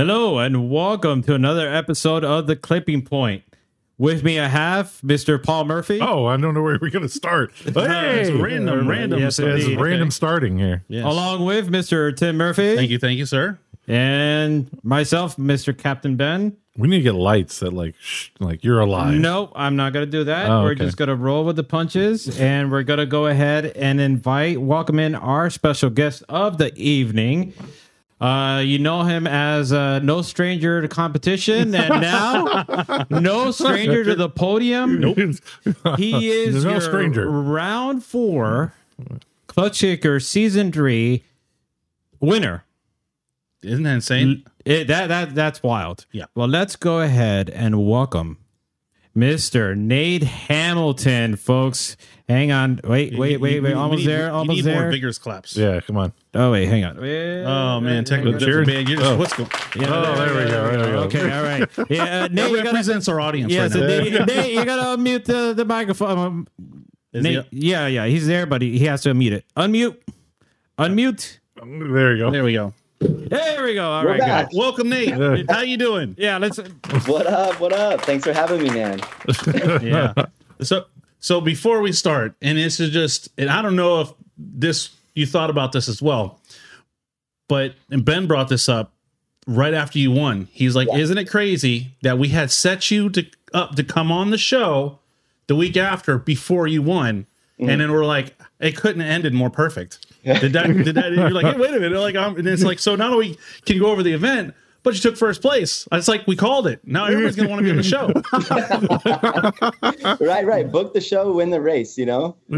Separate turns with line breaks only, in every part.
Hello and welcome to another episode of the Clipping Point. With me, I have Mr. Paul Murphy.
Oh, I don't know where we're going to start. Hey,
it's random, random.
Yes,
it's
indeed.
random starting here.
Yes.
Along with Mr. Tim Murphy
Thank you, thank you, sir.
and myself, Mr. Captain Ben.
We need to get lights that like sh- like you're alive.
No, I'm not going to do that.
Oh,
we're
okay.
just going to roll with the punches and we're going to go ahead and invite, welcome in our special guest of the evening. Uh, you know him as uh, no stranger to competition, and now no stranger to the podium.
Nope.
He is
There's no
your
stranger.
round four Klutch Kicker season three winner.
Isn't that insane?
It, that that that's wild.
Yeah.
Well, let's go ahead and welcome Mr. Nate Hamilton, folks. Hang on. Wait, wait, wait,
You-
wait. Almost
you need-
there.
you
Almost
need
there.
More vigorous claps.
Yeah, come on.
Oh wait, hang on. Wait,
Oh man, technical
The cheering?
difficulty. You're just,
Oh.
what's going?
Yeah,
Oh, there we go, there we go.
Okay, all right. Yeah, uh, Nate,
That
you gotta,
represents our audience
yeah,
right
so
now.
Nate, Nate, you gotta unmute the, the microphone. Um,
Is
Nate,
he-
yeah, yeah, he's there, but he, he has to unmute it. Unmute, unmute.
There you go.
there we go.
There we go. All
We're
right,
back.
good.
Welcome, Nate. How you doing?
Yeah, let's.
What up? What up? Thanks for having me, man.
Yeah. so so before we start, and this is just, and I don't know if this you thought about this as well, but and Ben brought this up right after you won. He's like,
Yeah.
"Isn't it crazy that we had set you to up to come on the show the week after before you won?" And mm-hmm. then we're like, it couldn't have ended more perfect. Did that? Did that? You're like, hey, wait a minute. Like, um, and it's like, so not only can you go over the event, but you took first place. It's like we called it. Now everybody's gonna want to be on the show.
Right, right. Book the show, win the race. You know.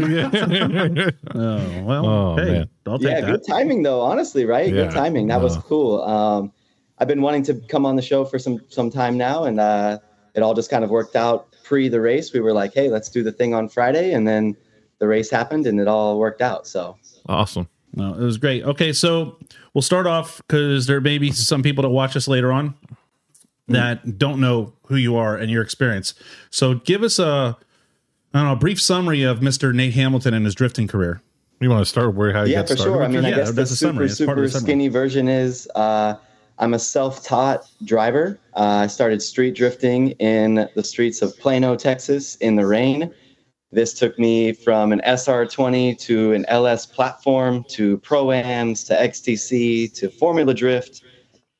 Oh well,
Oh,
hey,
man.
I'll take
Yeah,
that.
good timing though. Honestly, right?
Yeah.
Good timing. That was cool. Um, I've been wanting to come on the show for some some time now, and uh, it all just kind of worked out pre the race. We were like, hey, let's do the thing on Friday, and then the race happened, and it all worked out. So
awesome.
No, it was great. Okay, so we'll start off because there may be some people that watch us later on that don't know who you are and your experience. So give us a I don't know, a brief summary of Mr. Nate Hamilton and his drifting career.
You want to start where how you
yeah,
got
for
started?
sure. I mean, I
Yeah,
guess the
that's
super
It's part of
super
the
skinny version is uh, I'm a self-taught driver. Uh, I started street drifting in the streets of Plano, Texas, in the rain. This took me from an SR20 to an LS platform to Pro-Ams to XDC to Formula Drift.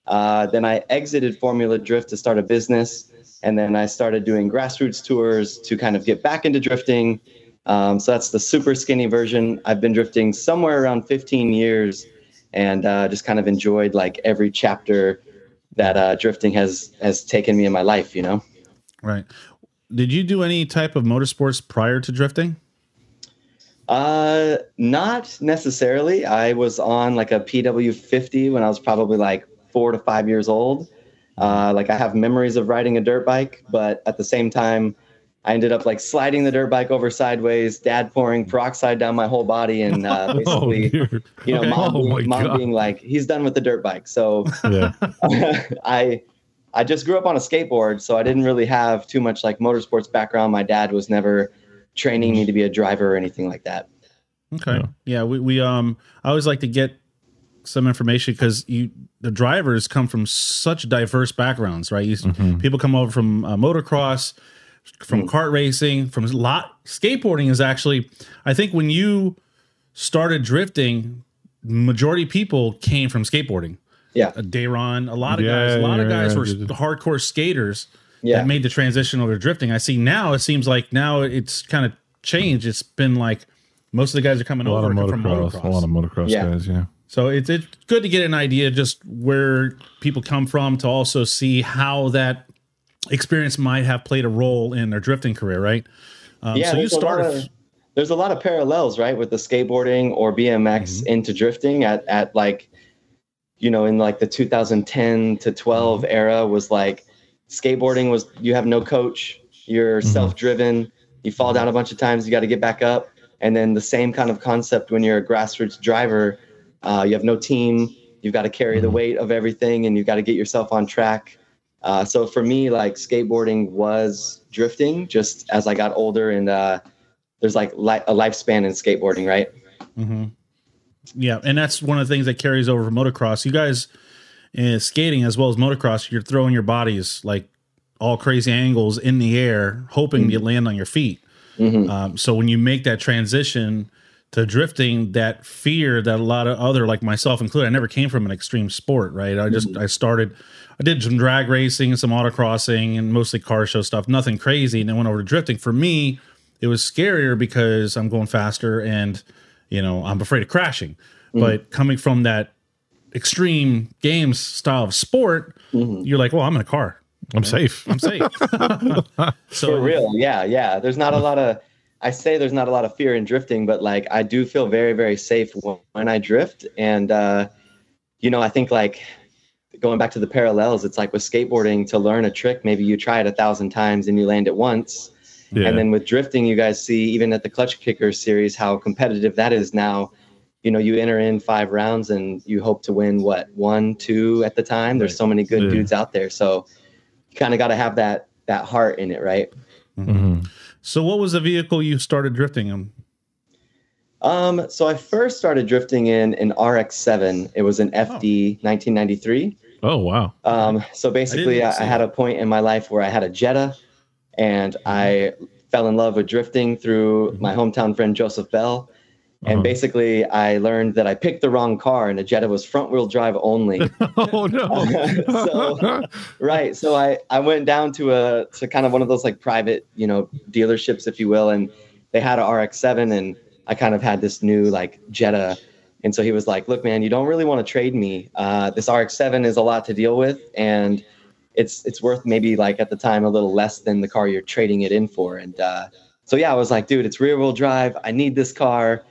Uh, then I exited Formula Drift to start a business. And then I started doing grassroots tours to kind of get back into drifting. Um, so that's the super skinny version. I've been drifting somewhere around 15 years and uh, just kind of enjoyed like every chapter that uh, drifting has has taken me in my life, you know?
Right. Did you do any type of motorsports prior to drifting?
Uh, not necessarily. I was on like a PW50 when I was probably like four to five years old. Uh, like I have memories of riding a dirt bike, but at the same time, I ended up like sliding the dirt bike over sideways, dad pouring peroxide down my whole body, and uh,
Oh,
basically,
dear.
you know, mom,
Oh,
being, mom being like, he's done with the dirt bike. So
Yeah.
I I just grew up on a skateboard, so I didn't really have too much like motorsports background. My dad was never training me to be a driver or anything like that.
Okay.
Yeah.
Yeah, we, we um I always like to get some information because you the drivers come from such diverse backgrounds, right? You, People come over from uh, motocross, from kart racing, from lot skateboarding is actually I think when you started drifting, majority people came from skateboarding.
Yeah,
A Dayron, a lot of
Yeah,
guys, a lot of guys
yeah.
were the hardcore skaters
yeah.
that made the transition over to drifting. I see now it seems like now it's kind of changed. It's been like most of the guys are coming
A lot
over
of
from
motocross.
motocross.
A lot of motocross
Yeah.
guys. Yeah.
So it's it's good to get an idea just where people come from to also see how that experience might have played a role in their drifting career, right? Um,
yeah,
so you
there's a lot
started.
of- there's a lot of parallels, right, with the skateboarding or BMX
Mm-hmm.
into drifting at at like, you know, in like the 2010 to 12
Mm-hmm.
era was like, skateboarding was you have no coach, you're
Mm-hmm.
self-driven, you fall down a bunch of times, you got to get back up, and then the same kind of concept when you're a grassroots driver, uh, you have no team, you've got to carry the
Mm-hmm.
weight of everything, and you've got to get yourself on track. Uh, so for me, like skateboarding was drifting just as I got older and uh, there's like li- a lifespan in skateboarding, right?
Mhm. Yeah, and that's one of the things that carries over from motocross. You guys, in skating as well as motocross, you're throwing your bodies like all crazy angles in the air, hoping you mm-hmm. land on your feet. Mm-hmm. Um, so when you make that transition to drifting, that fear that a lot of other, like myself included, I never came from an extreme sport, right? I just mm-hmm. I started, I did some drag racing, some autocrossing, and mostly car show stuff. Nothing crazy, and then went over to drifting. For me, it was scarier because I'm going faster, and you know I'm afraid of crashing. But coming from that extreme games style of sport, you're like, well, I'm in a car.
I'm safe.
I'm safe. so
For real, yeah, yeah. There's not a lot of. I say there's not a lot of fear in drifting, but like I do feel very, very safe when, when I drift, and uh, you know, I think like going back to the parallels, it's like with skateboarding to learn a trick, maybe you try it a thousand times and you land it once,
Yeah.
and then with drifting, you guys see even at the Klutch Kicker series how competitive that is now. You know, you enter in five rounds and you hope to win what one, two at the time. There's so many good
Yeah.
dudes out there, so you kind of got to have that that heart in it, right?
Mhm.
So, what was the vehicle you started drifting in?
Um, so I first started drifting in an RX-7. It was an FD 1993.
Oh wow.
Um, so basically,
didn't
I, I had a point in my life where I had a Jetta, and I fell in love with drifting through my hometown friend Joseph Bell. And
Uh-huh.
basically, I learned that I picked the wrong car, and the Jetta was front-wheel drive only.
Oh no.
So- right. So I I went down to a to kind of one of those like private you know dealerships, if you will, and they had a RX-7, and I kind of had this new like Jetta. And so he was like, "Look, man, you don't really want to trade me. Uh, this RX-7 is a lot to deal with, and it's it's worth maybe like at the time a little less than the car you're trading it in for." And uh, so yeah, I was like, "Dude, it's rear-wheel drive. I need this car."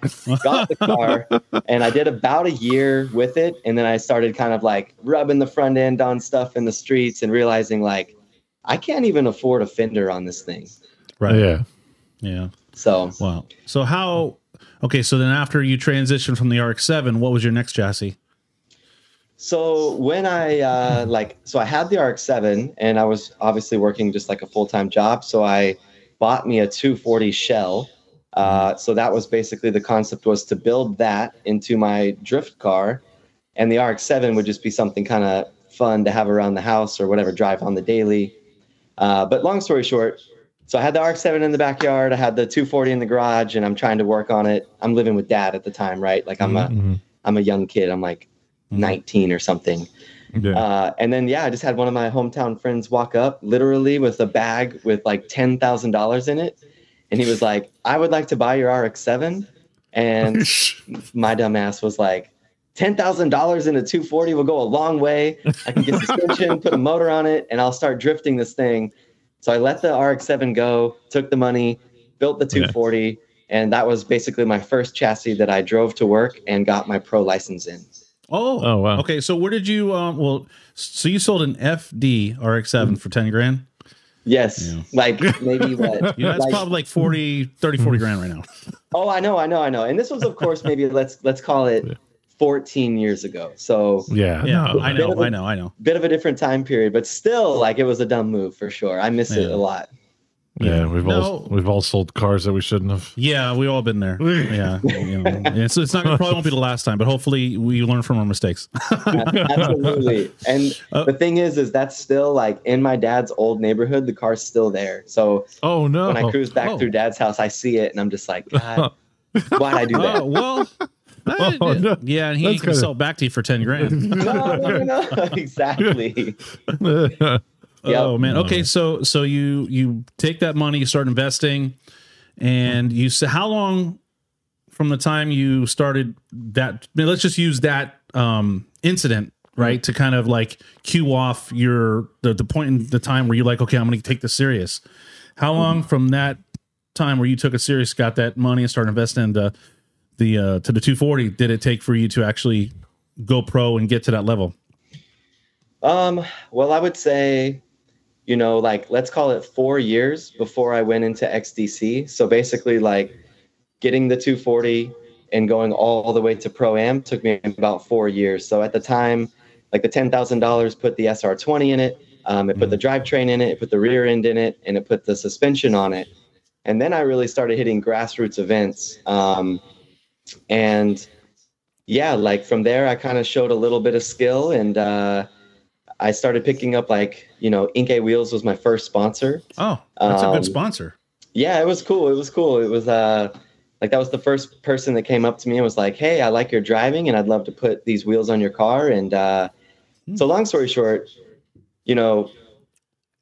Got the car, and I did about a year with it, and then I started kind of like rubbing the front end on stuff in the streets and realizing like I can't even afford a fender on this thing.
Right.
Yeah.
Yeah.
So
Wow. So how? Okay. So then, after you transitioned from the RX-7, what was your next chassis?
So when I uh, like, so I had the RX-7, and I was obviously working just like a full-time job. So I bought me a 240 shell. Uh, so that was basically the concept was to build that into my drift car, and the RX-7 would just be something kind of fun to have around the house or whatever, drive on the daily. Uh, but long story short, so I had the RX-7 in the backyard, I had the 240 in the garage, and I'm trying to work on it. I'm living with dad at the time, right? Like I'm a
Mhm.
I'm a young kid. I'm like 19 or something.
Yeah.
Uh, and then yeah, I just had one of my hometown friends walk up, literally with a bag with like ten thousand dollars in it, and he was like, "I would like to buy your RX-7," and my dumb ass was like, ten thousand dollars in a 240 will go a long way. I can get suspension, put a motor on it, and I'll start drifting this thing." So I let the RX-7 go, took the money, built the 240, and that was basically my first chassis that I drove to work and got my pro license in.
Oh.
Oh, wow.
Okay. So where did you? Um. Well. So you sold an FD RX-7 for 10 grand.
Yes,
Yeah.
like maybe what?
Yeah, that's
like-
probably like 40, 30, 40 grand right now.
Oh, I know, I know, I know. And this was, of course, maybe let's let's call it 14 years ago. So
yeah.
Yeah.
no.
I know. I know. I know.
bit of a different time period, but still, like it was a dumb move for sure. I miss it a lot.
Yeah, we've all we've all sold cars that we shouldn't have.
Yeah, we've all been there. Yeah, you know. And so it's not probably won't be the last time, but hopefully we learn from our mistakes.
Absolutely. And
Uh,
the thing is, is that's still like in my dad's old neighborhood. The car's still there. So
Oh no!
when I cruise back
Oh.
through dad's house, I see it, and I'm just like, God, why'd I do that?
Oh well.
Oh, no.
Yeah, and he
That's
can
kinda-
sell back to you for ten grand.
no, no, no, no. Exactly.
Oh man. Okay, so so you you take that money, you start investing, and you say how long from the time you started that? I mean, let's just use that um, incident right to kind of like cue off your the, the point in the time where you're like, okay, I'm going to take this serious. How long from that time where you took it serious, got that money, and started investing in the the uh, to the 240 did it take for you to actually go pro and get to that level?
Um, well, I would say, you know, like let's call it four years before I went into XDC. So basically, like getting the 240 and going all the way to Pro Am took me about four years. So at the time, like the $10,000 put the SR20 in it, um, it put the drivetrain in it, it put the rear end in it, and it put the suspension on it. And then I really started hitting grassroots events. Um, and yeah, like from there, I kind of showed a little bit of skill and uh, I started picking up like, you know, Enkei Wheels was my first sponsor.
Oh, that's a
Um,
good sponsor.
Yeah, it was cool. It was cool. It was uh, like that was the first person that came up to me and was like, "Hey, I like your driving, and I'd love to put these wheels on your car." And uh, so, long story short, you know,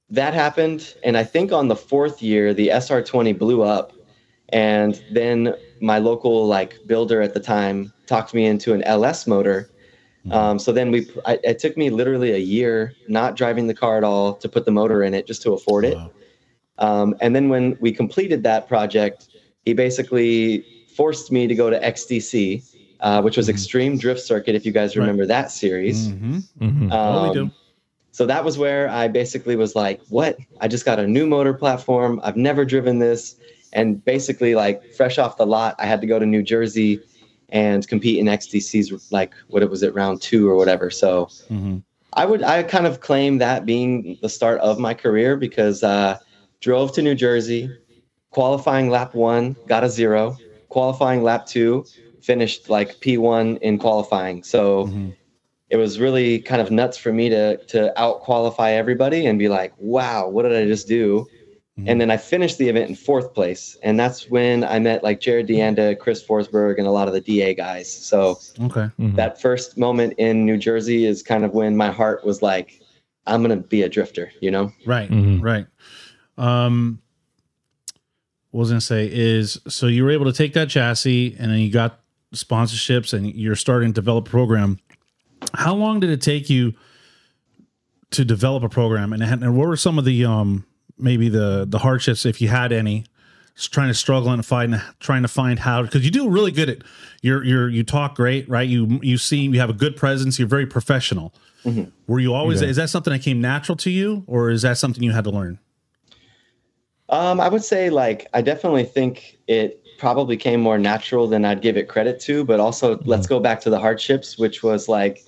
that happened, and I think on the fourth year, the SR20 blew up, and then my local like builder at the time talked me into an LS motor. Um, so then we, I, it took me literally a year not driving the car at all to put the motor in it just to afford it.
Wow.
Um, and then when we completed that project, he basically forced me to go to XDC, uh, which was Extreme Drift Circuit, if you guys
Right.
remember that series.
Mm-hmm. We
Um,
do.
So that was where I basically was like, what? I just got a new motor platform. I've never driven this. And basically, like, fresh off the lot, I had to go to New Jersey and compete in XDC's, like, what it was at round two or whatever. So
hmm
I would, I kind of claim that being the start of my career because uh, drove to New Jersey, qualifying lap one, got a zero, qualifying lap two, finished like P1 in qualifying. So
Mhm.
it was really kind of nuts for me to to out qualify everybody and be like, wow, what did I just do?
Mhm.
And then I finished the event in fourth place, and that's when I met like Jared Deanda, Chris Forsberg, and a lot of the DA guys. So
Okay.
Mhm.
that first moment in New Jersey is kind of when my heart was like, I'm gonna be a drifter, you know?
Right.
Mhm.
Right. Um, what was gonna say is so you were able to take that chassis and then you got sponsorships and you're starting to develop a program. How long did it take you to develop a program and, and what were some of the um maybe the the hardships if you had any trying to struggle and find trying to find how because you do really good at you're you're you talk great right? You you seem you have a good presence you're very professional. Were you always is that something that came natural to you or is that something you had to learn?
Um, I would say like I definitely think it probably came more natural than I'd give it credit to, but also let's go back to the hardships, which was like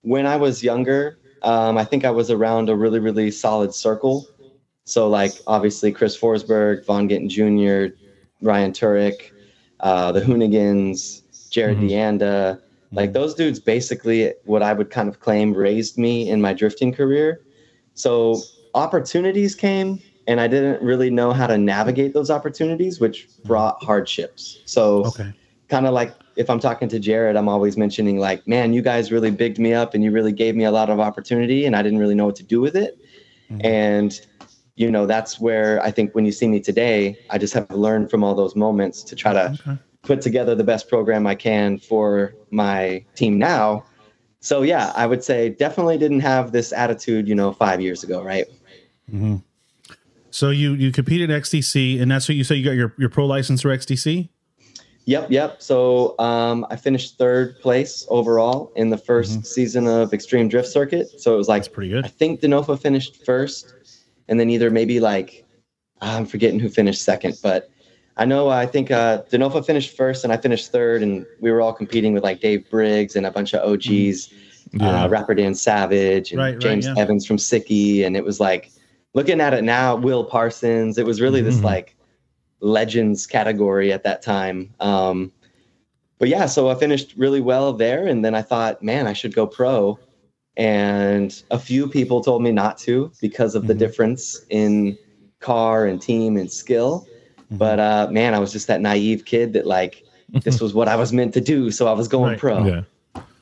when I was younger, um, I think I was around a really, really solid circle. So like obviously Chris Forsberg, Vaughn Gittin Jr., Ryan Tuerck, uh, the Hoonigans, Jared
Mhm.
Deanda, like those dudes basically what I would kind of claim raised me in my drifting career. So opportunities came and I didn't really know how to navigate those opportunities, which brought hardships. So
okay
kind of like if I'm talking to Jared, I'm always mentioning like, man, you guys really bigged me up and you really gave me a lot of opportunity and I didn't really know what to do with it.
Mhm.
And you know, that's where I think when you see me today, I just have learned from all those moments to try to
okay
put together the best program I can for my team now. So yeah, I would say definitely didn't have this attitude, you know, 5 years ago, right?
hmm so you you competed at xdc and that's what you say you got your, your pro license through xdc
Yep, yep. So um, I finished third place overall in the 1st season of Extreme Drift Circuit. So it was like
that's pretty good.
I think Denofa finished first, and then either maybe like I'm forgetting who finished second, but I know I think uh, Denofa finished first, and I finished third, and we were all competing with like Dave Briggs and a bunch of OGs,
Yeah.
uh, Rapper Dan Savage and
Right, right,
James
yeah.
Evans from Sikky, and it was like looking at it now, Will Parsons. It was really this
Mhm.
like legends category at that time. Um, but yeah, so I finished really well there, and then I thought, man, I should go pro. And a few people told me not to because of the
Mhm.
difference in car and team and skill.
Mhm.
But uh, man, I was just that naive kid that like this was what I was meant to do, so I was going
Right.
pro.
Yeah.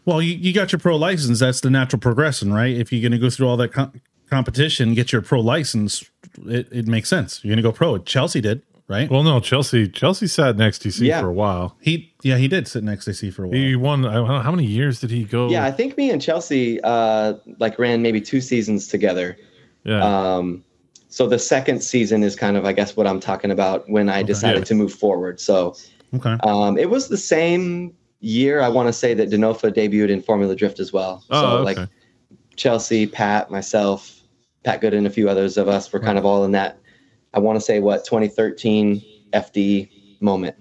well you, you got your pro license that's the natural progression right if you're going to go through all that com- competition get your pro license it, it makes sense you're going to go pro chelsea did right
Well, no, Chelsea. Chelsea sat in XDC
Yeah.
for a while.
he yeah he did sit next to c for a while
He won. I don't know, How many years did he go?
Yeah, I think me and Chelsea uh, like ran maybe two seasons together.
Yeah.
Um, so the second season is kind of, I guess, what I'm talking about when I decided
Yeah.
to move forward. So
okay
um, it was the same year. I want to say that Denofa debuted in Formula Drift as well.
oh,
so
okay.
like Chelsea, Pat, myself, Pat Good, and a few others of us were kind of all in that. I want to say what 2013 FD moment.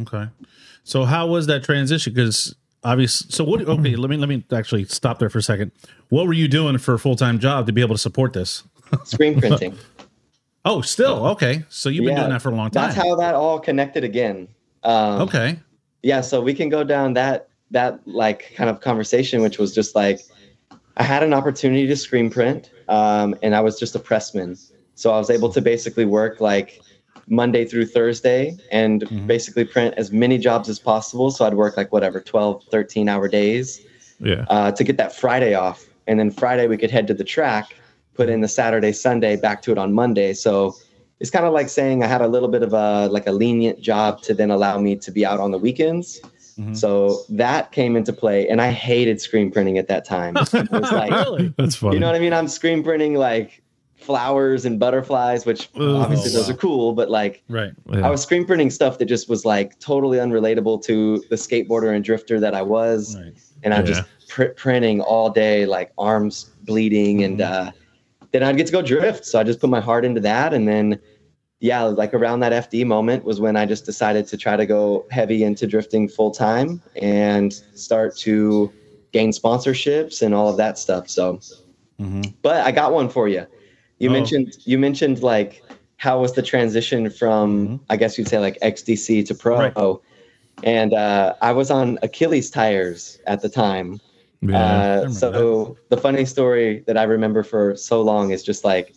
Okay. So how was that transition? Because obviously, so what? Okay, let me let me actually stop there for a second. What were you doing for a full time job to be able to support this?
Screen printing.
Oh, still okay. So you've been
Yeah,
doing that for a long time.
That's how that all connected again. Um,
okay.
yeah so we can go down that that like kind of conversation, which was just like I had an opportunity to screen print, um, and I was just a pressman, so I was able to basically work like Monday through Thursday and
Mhm.
basically print as many jobs as possible. So I'd work like whatever 12, 13 hour days
Yeah.
uh, to get that Friday off. And then Friday we could head to the track, put in the Saturday, Sunday, back to it on Monday. So it's kind of like saying I had a little bit of a like a lenient job to then allow me to be out on the weekends.
Mhm.
So that came into play, and I hated screen printing at that time. It was like,
Really?
That's funny.
you know what I mean? I'm screen printing like flowers and butterflies, which
Oh,
obviously those are cool, but like
Right.
Yeah.
I was screen printing stuff that just was like totally unrelatable to the skateboarder and drifter that I was
Right.
and I'm
Yeah.
just pr- printing all day, like arms bleeding, and
Mm-hmm.
uh, then I'd get to go drift. So I just put my heart into that, and then yeah, like around that FD moment was when I just decided to try to go heavy into drifting full time and start to gain sponsorships and all of that stuff. So,
Mhm.
but I got one for you. You
Oh.
mentioned you mentioned like how was the transition from
Mhm.
I guess you'd say like XDC to pro.
Right.
And uh, I was on Achilles tires at the time.
yeah.
Uh, so the funny story that I remember for so long is just like,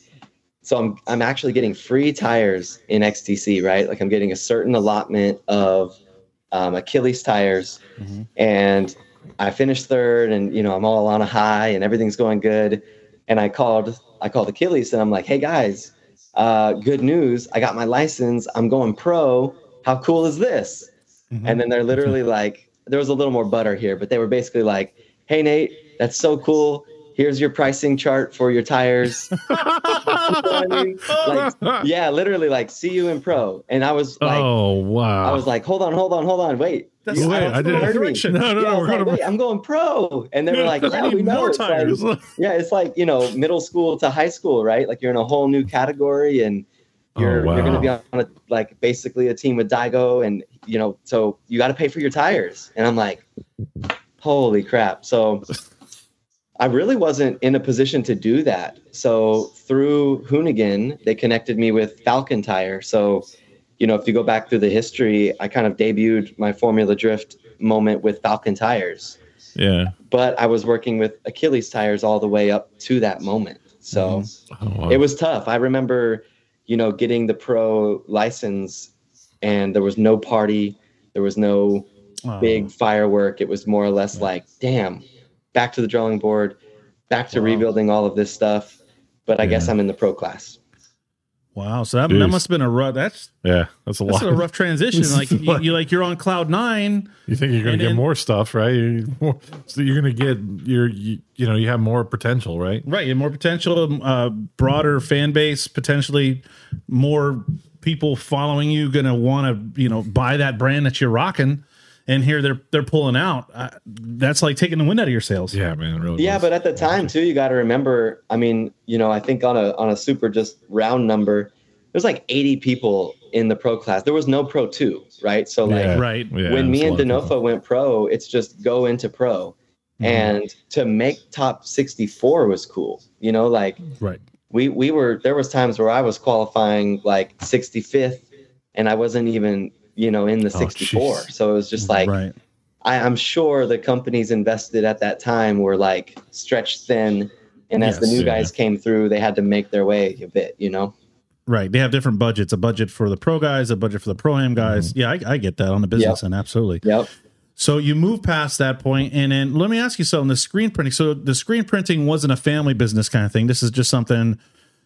so I'm I'm actually getting free tires in XDC, right? Like I'm getting a certain allotment of um, Achilles tires,
Mhm.
and I finished third, and you know I'm all on a high, and everything's going good. And I called I called Achilles, and I'm like, hey guys, uh, good news! I got my license. I'm going pro. How cool is this?
Mhm.
And then they're literally like, there was a little more butter here, but they were basically like, hey, Nate, that's so cool. Here's your pricing chart for your tires. You know I mean? Like, yeah, literally, like, see you in pro. And I was like,
oh wow.
I was like, hold on, hold on, hold on, wait.
That's-
You-
wait,
don't
I didn't-
heard me.
Direction.
no, no,
Yeah, I
no.
was
We're
like,
gonna.
wait, I'm going pro. And they were like, yeah, we know.
more
It's like- yeah, it's like, you know, middle school to high school, right? Like you're in a whole new category and oh, you're
Oh,
you're gonna be on a like basically a team with Daigo and you know, so you gotta pay for your tires. And I'm like, holy crap. So I really wasn't in a position to do that. So through Hoonigan, they connected me with Falken Tire. So, you know, if you go back through the history, I kind of debuted my Formula Drift moment with Falken Tires
yeah.
but I was working with Achilles tires all the way up to that moment. So mm-hmm.
Oh, wow.
it was tough. I remember, you know, getting the pro license and there was no party, there was no
Oh.
big firework. It was more or less like, damn, back to the drawing board, back to
Wow.
rebuilding all of this stuff. But I guess I'm in the pro class.
Wow. So that, that must have been a rough. That's
yeah. That's a
that's
lot.
a rough transition. Like you, you like you're on cloud nine.
You think you're going to get
then-
more stuff, right? You- more- So you're going to get your, you, you know, you have more potential, right?
Right. And more potential, uh, broader fan base, potentially more people following you, going to want to, you know, buy that brand that you're rocking. And here they're they're pulling out. Uh, that's like taking the wind out of your sails.
Yeah, man. Really
Yeah,
was.
but at the time too, you got to remember. I mean, you know, I think on a on a super just round number, there's like 80 people in the pro class. There was no pro two, right? So like
Yeah.
Right.
Yeah,
when me and
lot of people.
Denofa went pro, it's just go into pro.
Mm-hmm.
And to make top 64 was cool. You know, like
Right.
we we were there was times where I was qualifying like 65th and I wasn't even, you know, in the
Oh,
64.
jeez.
so it was just like
right.
I, I'm sure the companies invested at that time were like stretched thin. And as the new
Yeah.
guys came through, they had to make their way a bit, you know?
Right. They have different budgets. A budget for the pro guys, a budget for the pro am guys.
Mm-hmm.
Yeah, I, I get that on the business end. Absolutely.
Yep.
So you move past that point, and then let me ask you something: the screen printing. So the screen printing wasn't a family business kind of thing. This is just something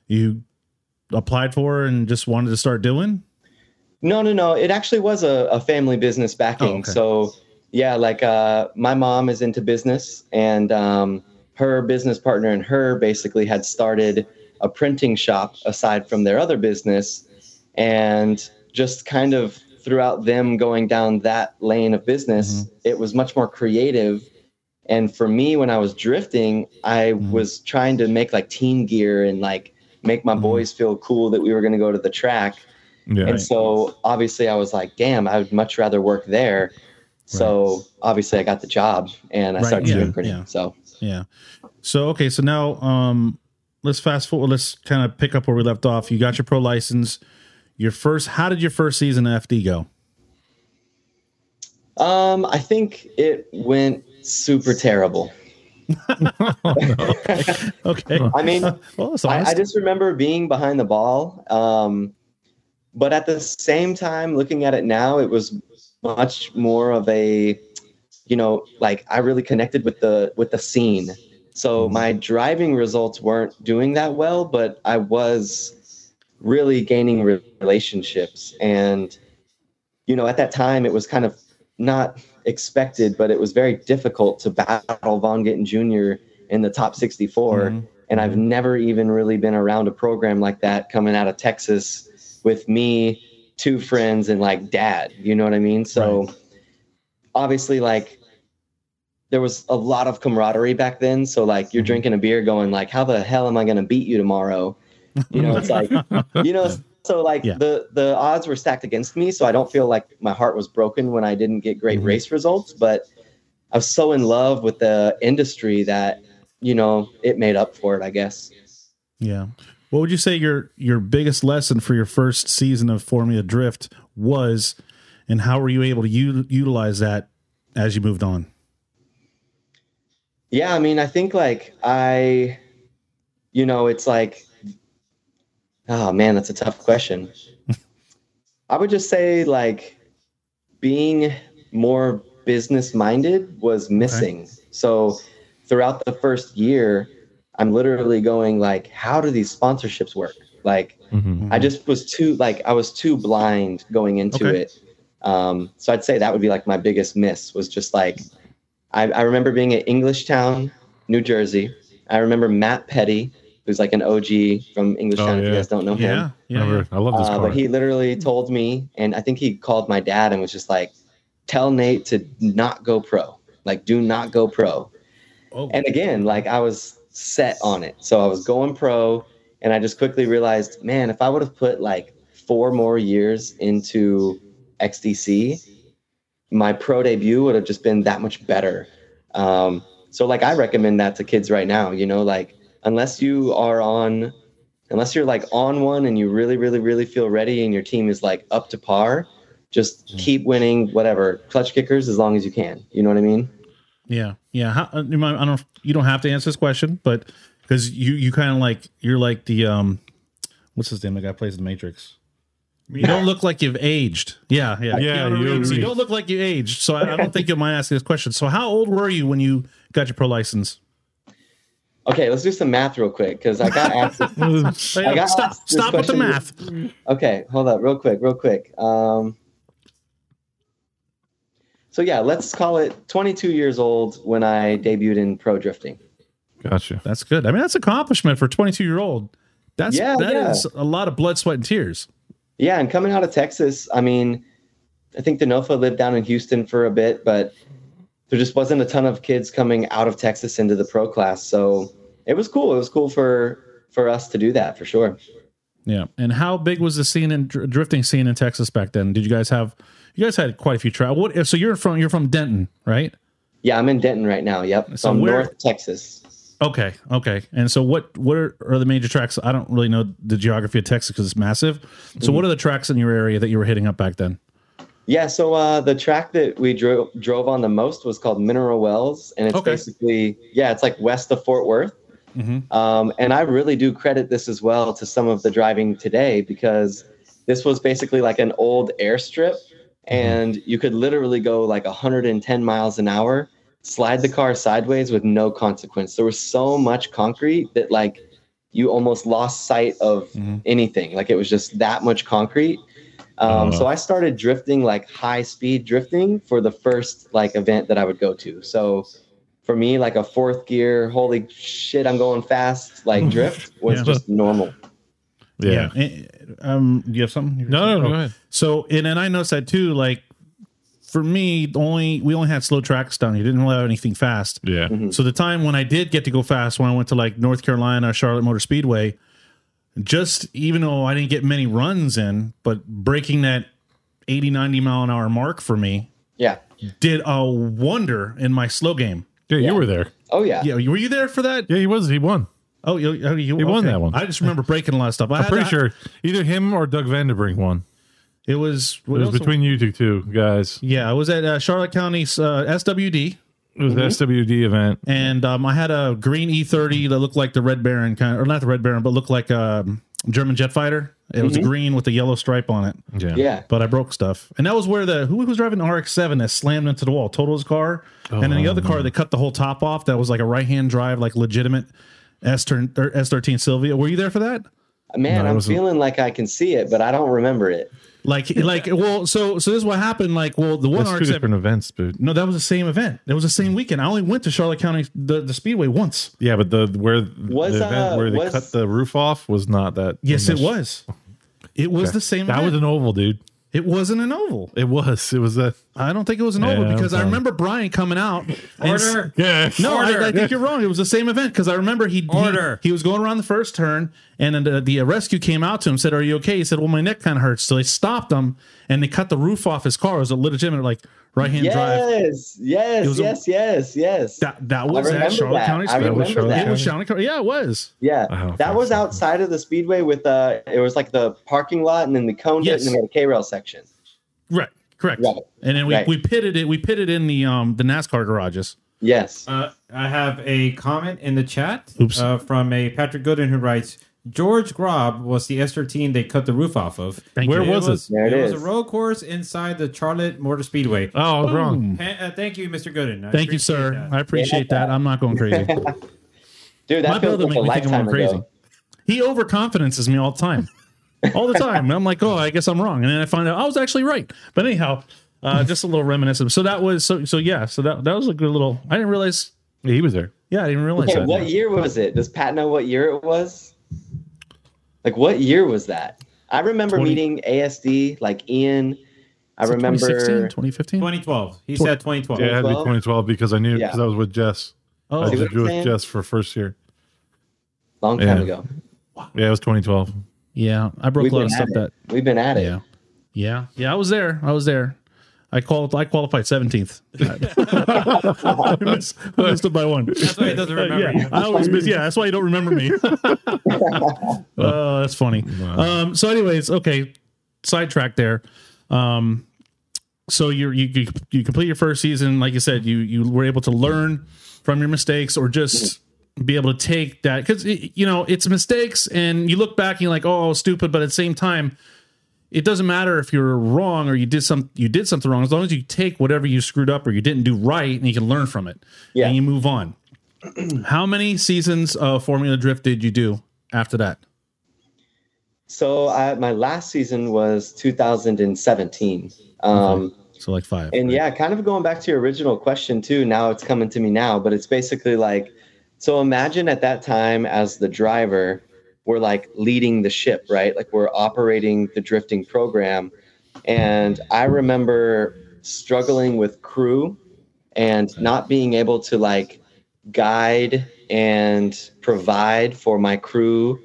you applied for and just wanted to start doing.
No, no, no. It actually was a, a family business backing.
Oh, okay.
So, yeah, like uh, my mom is into business, and um, her business partner and her basically had started a printing shop aside from their other business. And just kind of throughout them going down that lane of business, it was much more creative. And for me, when I was drifting, I
Mhm.
was trying to make like team gear and like make my
Mhm.
boys feel cool that we were going to go to the track.
Yeah.
And so obviously I was like, damn, I would much rather work there. So obviously I got the job and I
Right,
started
yeah,
screen printing.
yeah.
So
Yeah. So okay, so now um let's fast forward. Let's kind of pick up where we left off. You got your pro license. Your first. How did your first season of FD go?
Um, I think it went super terrible.
Okay.
I mean,
well,
I. I just remember being behind the ball. Um, but at the same time, looking at it now, it was much more of a, you know, like I really connected with the with the scene. So my driving results weren't doing that well, but I was really gaining re- relationships. And, you know, at that time, it was kind of not expected, but it was very difficult to battle Vaughn Gittin Jr. in the top 64
Mhm.
and I've never even really been around a program like that coming out of Texas with me, two friends, and like dad. You know what I mean? So obviously, like there was a lot of camaraderie back then. So like you're
Mhm.
drinking a beer, going like, "How the hell am I going to beat you tomorrow?" You know, it's like you know. So like
Yeah.
the the odds were stacked against me, so I don't feel like my heart was broken when I didn't get great
Mhm.
race results. But I was so in love with the industry that you know it made up for it. I guess.
Yeah. What would you say your your biggest lesson for your first season of Formula Drift was, and how were you able to u- utilize that as you moved on?
Yeah, I mean, I think like I, you know, it's like, oh man, that's a tough question. I would just say like being more business minded was missing. So throughout the first year, I'm literally going like, how do these sponsorships work? Like,
Mhm.
I just was too like I was too blind going into
Okay.
it. Um, so I'd say that would be like my biggest miss was just like I, I remember being at Englishtown, New Jersey. I remember Matt Petty, who's like an OG from Englishtown.
Oh,
If you guys don't know him,
Yeah. Yeah.
Remember, I love this
uh, but he literally told me, and I think he called my dad and was just like, "Tell Nate to not go pro. Like, do not go pro."
Oh.
And again, like I was set on it. So I was going pro and I just quickly realized, man, if I would have put like four more years into XDC, my pro debut would have just been that much better. Um, so like I recommend that to kids right now, you know, like unless you are on unless you're like on one and you really, really, really feel ready and your team is like up to par, just keep winning whatever Klutch Kickers as long as you can. You know what I mean?
Yeah, yeah. How, uh, you might- I don't. You don't have to answer this question, but because you you kind of like you're like the um, what's his name? The guy who plays the Matrix. You don't look like you've aged. Yeah, yeah,
Yeah,
Keanu
you-
Reeves, you don't look like you aged. So I, I don't think you'll mind asking this question. So how old were you when you got your pro license?
Okay, let's do some math real quick because I got asked. this- I got
stop
asked
stop with the math.
Okay, hold up, real quick, real quick. Um, so yeah, let's call it 22 years old when I debuted in pro drifting.
Gotcha.
That's good. I mean, that's accomplishment for 22 year old. That's
Yeah,
that
yeah.
is a lot of blood, sweat, and tears.
Yeah, and coming out of Texas, I mean, I think Denofa lived down in Houston for a bit, but there just wasn't a ton of kids coming out of Texas into the pro class. So it was cool. It was cool for for us to do that for sure.
Yeah. And how big was the scene in dr- drifting scene in Texas back then? Did you guys have? You guys had quite a few travel. What? So you're from you're from Denton, right?
Yeah, I'm in Denton right now. Yep. So, I'm
where-
North Texas.
Okay, okay. And so, what what are, are the major tracks? I don't really know the geography of Texas because it's massive. So,
Mm-hmm.
what are the tracks in your area that you were hitting up back then?
Yeah, so uh, the track that we drove drove on the most was called Mineral Wells, and it's
Okay.
basically yeah, it's like west of Fort Worth.
Mhm.
Um, and I really do credit this as well to some of the driving today because this was basically like an old airstrip, and you could literally go like 110 miles an hour, slide the car sideways with no consequence. There was so much concrete that like you almost lost sight of
Mhm.
anything. Like it was just that much concrete. Um,
Uh.
So I started drifting like high speed drifting for the first like event that I would go to. So for me, like a fourth gear, holy shit, I'm going fast, like drift was
Yeah.
just normal.
Yeah.
Eh, Um, do you have something?
No, no, no,
Oh.
go ahead.
So, and then I noticed that too. Like, for me, the only we only had slow tracks down here. Didn't allow anything fast.
Yeah.
So the time when I did get to go fast, when I went to like North Carolina, Charlotte Motor Speedway, just even though I didn't get many runs in, but breaking that 80, 90 mile an hour mark for me
Yeah.
did a wonder in my slow game.
Yeah,
Yeah.
you were there.
Oh yeah.
Yeah, were you there for that?
Yeah, he was. He won.
Oh, you, oh, you
He won
okay.
that one.
I just remember breaking a lot of stuff. I
I'm
had-
pretty
I-
sure either him or Doug Vanderbrink won.
It was,
It was between you two, two guys.
yeah, I was at uh, Charlotte County's uh, SWD,
It was the SWD event.
and um, I had a green E30 that looked like the Red Baron kind, of, or not the Red Baron, but looked like a German jet fighter. It was green with a yellow stripe on it.
Yeah.
Yeah.
But I broke stuff, and that was where the who was driving the RX-7 that slammed into the wall, totaled his car, and then the other car that cut the whole top off. That was like a right-hand drive, like legitimate S S13 Silvia. Were you there for that?
Man,
No,
I'm
wasn't.
feeling like I can see it, but I don't remember it.
Like, like, well, so so this is what happened. Like, well, the one
That's two different events, but
No, that was the same event. It was the same weekend. I only went to Charlotte County, the, the Speedway once.
yeah, but the where
Was,
the event
uh,
where they
was-
cut the roof off was not that.
Yes, it was. It was the same.
That
event.
was an oval, dude.
It wasn't an oval.
It was. It was a.
I don't think it was an oval
Yeah,
because I remember Brian coming out. and s-
Order.
Yeah.
No, I,
Order.
I think you're wrong. It was the same event because I remember he, he
Order.
he was going around the first turn and then the, the rescue came out to him said, "Are you okay?" He said, "Well, my neck kind of hurts." So they stopped him and they cut the roof off his car. It was a legitimate like right hand drive.
Yes, yes,
was
yes, yes, yes.
That that was at Charlotte
that.
County
I
Speedway.
was
remember
Charlotte
that.
It was Charlotte County. Yeah, it was.
Yeah,
I
that was
so.
outside of the speedway with uh it was like the parking lot and then the cone
Yes.
and then the K rail section.
Right. Correct.
Right.
And then we,
Right.
we pitted it. We pitted in the um the NASCAR garages.
Yes.
Uh, I have a comment in the chat
Oops.
Uh, from a Patrick Gooden who writes George Grob was the S13 they cut the roof off of.
Thank
Where
you.
was it?
There it
was a road course inside the Charlotte Motor Speedway.
Oh, I was wrong.
Pa- uh, thank you, Mr. Gooden. I
Thank you, sir.
that.
I appreciate that. I'm not going crazy.
Dude, that
My
feels
brother
like a
make me think I'm
lifetime
going crazy. He overconfidences me all the time. All the time. And I'm like, oh, I guess I'm wrong. And then I find out I was actually right. But anyhow, uh, just a little reminiscent. So that was so so yeah, so that that was a good little I didn't realize
Yeah, he was there.
yeah, I didn't realize
Okay,
that.
what year was it? Does Pat know what year it was? Like what year was that? I remember
20
meeting ASD, like Ian. I remember
2016, 2015?
2012. He
Tw-
said 2012.
Yeah, it had to be
2012?
2012 because I knew
Yeah.
because I was with Jess. Oh. I
Oh,
See
did
what I'm
with
saying?
Jess for first year.
long time
Yeah.
ago.
Yeah, it was 2012.
yeah. I broke
We've
a lot of stuff
at
that.
We've been at it.
yeah. Yeah. Yeah, I was there. I was there. I qualified I qualified 17th. I missed, I missed it by one.
That's why he doesn't remember
yeah,
you.
I always miss. Yeah, that's why you don't remember me. Oh, that's funny. Um, so, anyways, okay, sidetrack there. Um, so you you you you complete your first season, like you said, you you were able to learn from your mistakes, or just be able to take that because you know it's mistakes, and you look back and you're like, oh, stupid, but at the same time. It doesn't matter if you're wrong or you did some you did something wrong as long as you take whatever you screwed up or you didn't do right and you can learn from it
Yeah.
and you move on. How many seasons of Formula Drift did you do after that?
So I, my last season was 2017. Um,
So like five.
And
right?
yeah, kind of going back to your original question too. Now it's coming to me now, but it's basically like, so imagine at that time as the driver, we're like leading the ship, right? Like we're operating the drifting program. And I remember struggling with crew and not being able to like guide and provide for my crew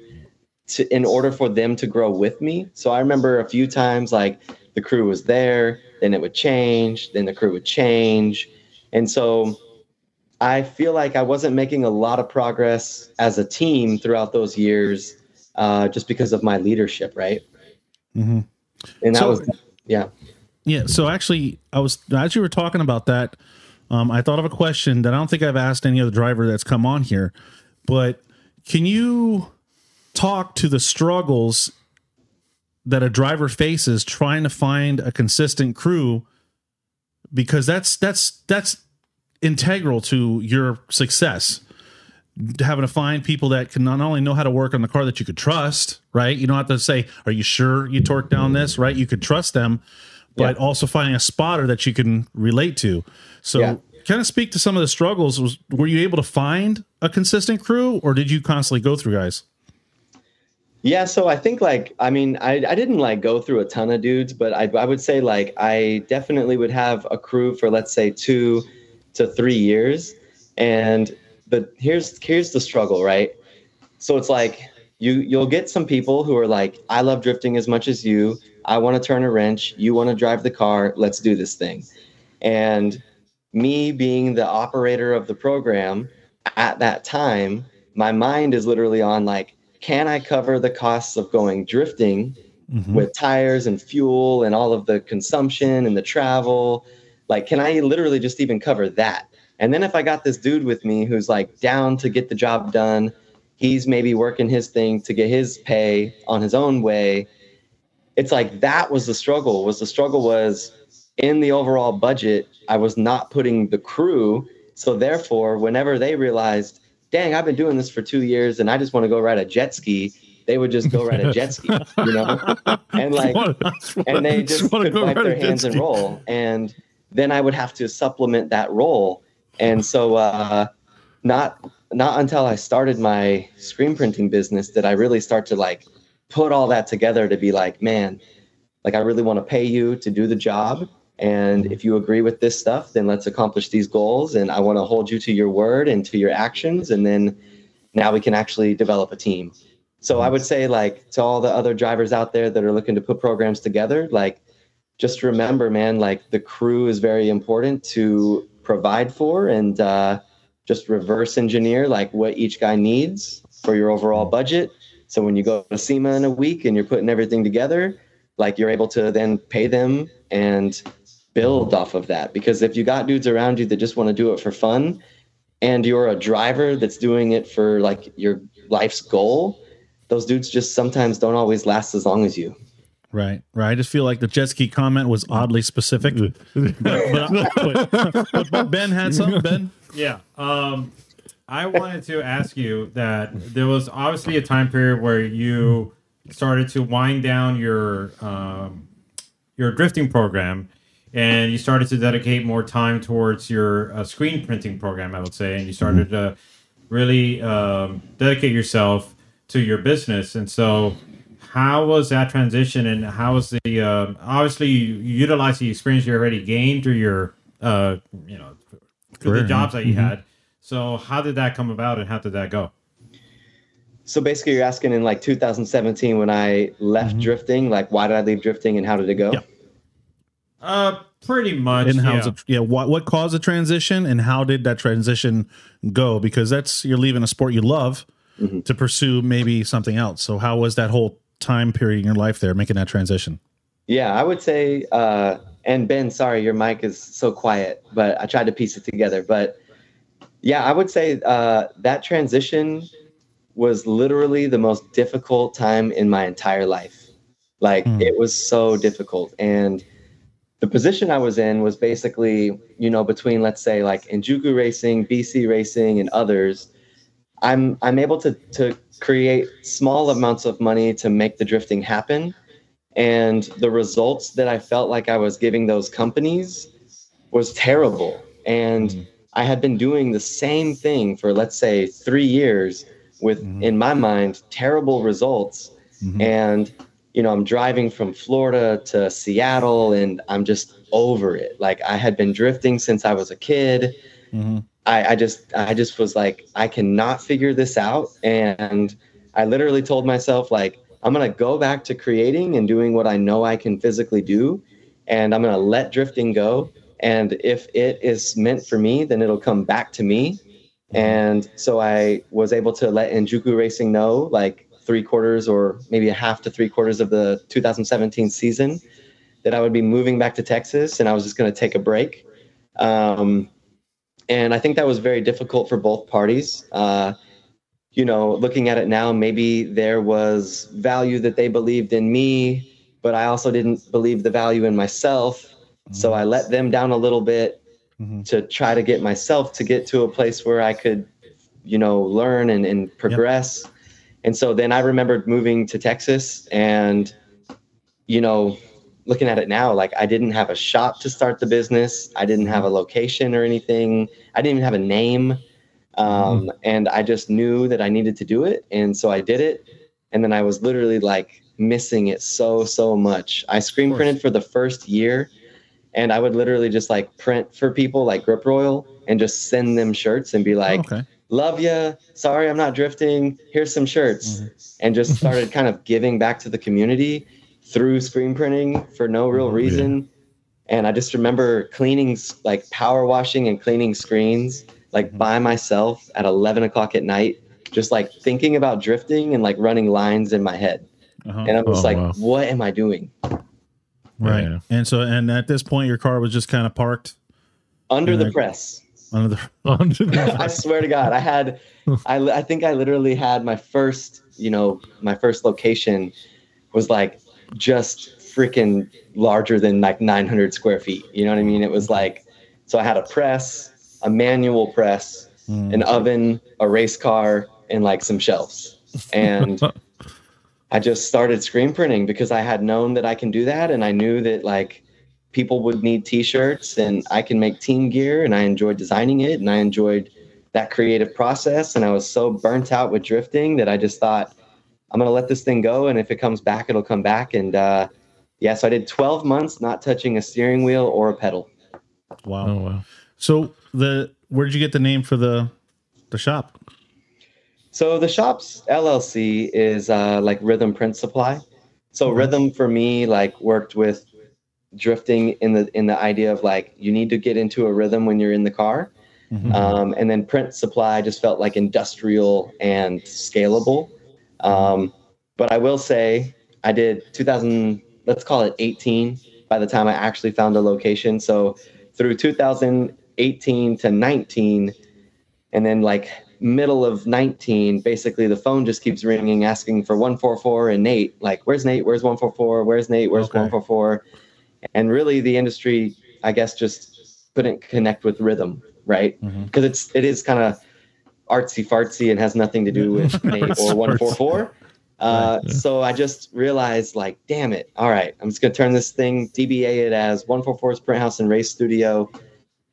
to in order for them to grow with me. So I remember a few times like the crew was there, then it would change, then the crew would change. And so I feel like I wasn't making a lot of progress as a team throughout those years uh, just because of my leadership, right?
Mhm.
And that
So-
was, yeah.
Yeah. So actually, I was as you were talking about that, um, I thought of a question that I don't think I've asked any other driver that's come on here, but can you talk to the struggles that a driver faces trying to find a consistent crew? Because that's that's that's integral to your success. Having to find people that can not only know how to work on the car that you could trust, right? You don't have to say, "Are you sure you torque down this?" Right? You could trust them, but
Yeah.
also finding a spotter that you can relate to. So,
Yeah.
kind of speak to some of the struggles. Was were you able to find a consistent crew, or did you constantly go through guys?
Yeah, so I think like I mean I I didn't like go through a ton of dudes, but I I would say like I definitely would have a crew for let's say 2 to 3 years and the here's here's the struggle, right? So it's like you you'll get some people who are like I love drifting as much as you. I want to turn a wrench, you want to drive the car, let's do this thing. And me being the operator of the program at that time, my mind is literally on like can I cover the costs of going drifting mm-hmm. with tires and fuel and all of the consumption and the travel. Like, can I literally just even cover that? And then if I got this dude with me who's like down to get the job done, he's maybe working his thing to get his pay on his own way. It's like that was the struggle. Was the struggle was in the overall budget, I was not putting the crew. So therefore, whenever they realized, dang, I've been doing this for two years and I just want to go ride a jet ski, they would just go ride a jet ski, you know? And like and they just could wipe their hands and roll. And then I would have to supplement that role. And so uh not not until I started my screen printing business did I really start to like put all that together to be like, man, like I really want to pay you to do the job. And if you agree with this stuff, then let's accomplish these goals. And I want to hold you to your word and to your actions. And then now we can actually develop a team. So I would say, like, to all the other drivers out there that are looking to put programs together, like, just remember, man, like the crew is very important to provide for and uh, just reverse engineer like what each guy needs for your overall budget. So when you go to SEMA in a week and you're putting everything together, like you're able to then pay them and build off of that. Because if you got dudes around you that just want to do it for fun and you're a driver that's doing it for like your life's goal, those dudes just sometimes don't always last as long as you.
Right, right. I just feel like the jet ski comment was oddly specific. but, but- but- but Ben had something. Ben,
Yeah. Um, I wanted to ask you that there was obviously a time period where you started to wind down your um, your drifting program, and you started to dedicate more time towards your uh, screen printing program. I would say, and you started to really um, dedicate yourself to your business. And so, how was that transition, and how was the uh, obviously you utilized the experience you already gained through your uh, you know through
Career,
the jobs that you
Mm-hmm.
had. So how did that come about, and how did that go?
So basically, you're asking in like 2017 when I left drifting, like why did I leave drifting and how did it go?
Yeah.
Uh, pretty much.
and how's
yeah.
it? Yeah, what what caused the transition, and how did that transition go? Because that's you're leaving a sport you love to pursue maybe something else. So how was that whole time period in your life there, making that transition?
Yeah, I would say, uh, and Ben, sorry, your mic is so quiet, but I tried to piece it together. But yeah, I would say uh, that transition was literally the most difficult time in my entire life. Like
Mm.
it was so difficult. And the position I was in was basically, you know, between let's say like Enjuku Racing, BC Racing, and others. I'm I'm able to to create small amounts of money to make the drifting happen and the results that I felt like I was giving those companies was terrible. And mm-hmm. I had been doing the same thing for let's say 3 years with mm-hmm. in my mind terrible results mm-hmm. and you know I'm driving from Florida to Seattle and I'm just over it. Like I had been drifting since I was a kid.
Mhm.
I, I just I just was like I cannot figure this out. And I literally told myself like I'm gonna go back to creating and doing what I know I can physically do and I'm gonna let drifting go. And if it is meant for me then it'll come back to me. And so I was able to let Enjuku Racing know like three quarters or maybe a half to three quarters of the 2017 season that I would be moving back to Texas and I was just going to take a break. Um, and I think that was very difficult for both parties. Uh, you know, looking at it now, maybe there was value that they believed in me, but I also didn't believe the value in myself. So I let them down a little bit
Mhm.
to try to get myself to get to a place where I could, you know, learn and, and progress. And so then I remembered moving to Texas and, you know, looking at it now, like I didn't have a shop to start the business. I didn't have a location or anything. I didn't even have a name. Um, And I just knew that I needed to do it. And so I did it. And then I was literally like missing it so, so much. I screen printed for the first year and I would literally just like print for people like Grip Royale and just send them shirts and be like,
okay.
love ya. Sorry, I'm not drifting. Here's some shirts. And just started kind of giving back to the community through screen printing for no real reason. And I just remember cleaning, like power washing and cleaning screens, like by myself at 11 o'clock at night, just like thinking about drifting and like running lines in my head.
Uh-huh.
and I'm just
Oh,
like,
wow.
what am I doing?
Right.
Yeah.
And so, and at this point, your car was just kind of parked
Under the
I-
press.
under the.
Under the-
I swear to God, I had, I, I think I literally had my first, you know, my first location was like just freaking larger than like 900 square feet. You know what I mean? It was like, so I had a press, a manual press,
Mm.
an oven, a race car, and like some shelves. And I just started screen printing because I had known that I can do that. And I knew that like people would need t-shirts and I can make team gear and I enjoyed designing it and I enjoyed that creative process. And I was so burnt out with drifting that I just thought, I'm going to let this thing go. And if it comes back, it'll come back. And, uh, yeah, so I did 12 months not touching a steering wheel or a pedal.
Wow.
oh wow.
So the where did you get the name for the the shop?
So the shop's LLC is uh, like Rhythm Print Supply. So Rhythm for me like worked with drifting in the in the idea of like you need to get into a rhythm when you're in the car,
Mhm.
um, and then Print Supply just felt like industrial and scalable. Um, but I will say I did 2000, let's call it 18 by the time I actually found a location. So through 2018 to 19, and then like middle of 19 basically the phone just keeps ringing asking for 144 and nate like where's nate where's 144 where's nate where's
Okay.
144 and really the industry i guess just couldn't connect with rhythm right
Mhm.
because it's it is kind of artsy fartsy and has nothing to do with nate or 144 uh,
Right.
so i just realized like damn it all right i'm just going to turn this thing dba it as 144's print house and race studio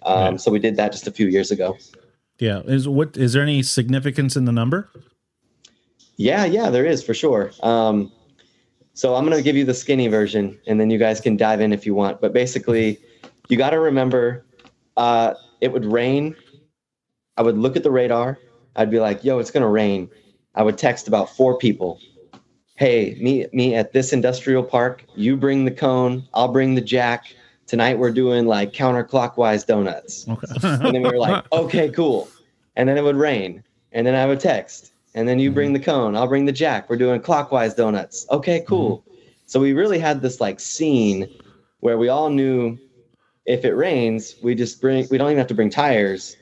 um,
Yeah.
so we did that just a few years ago
Yeah. Is what is there any significance in the number?
Yeah, yeah, there is for sure. Um, so I'm going to give you the skinny version, and then you guys can dive in if you want. But basically, you got to remember, uh, it would rain. I would look at the radar. I'd be like, "Yo, it's going to rain." I would text about four people. Hey, meet me at this industrial park. You bring the cone. I'll bring the jack. Tonight we're doing like counterclockwise donuts.
Okay.
And then we were like, okay, cool. And then it would rain. And then I would text. And then you bring mm-hmm. the cone. I'll bring the jack. We're doing clockwise donuts. Okay, cool. Mm-hmm. So we really had this like scene where we all knew if it rains, we just bring, we don't even have to bring tires.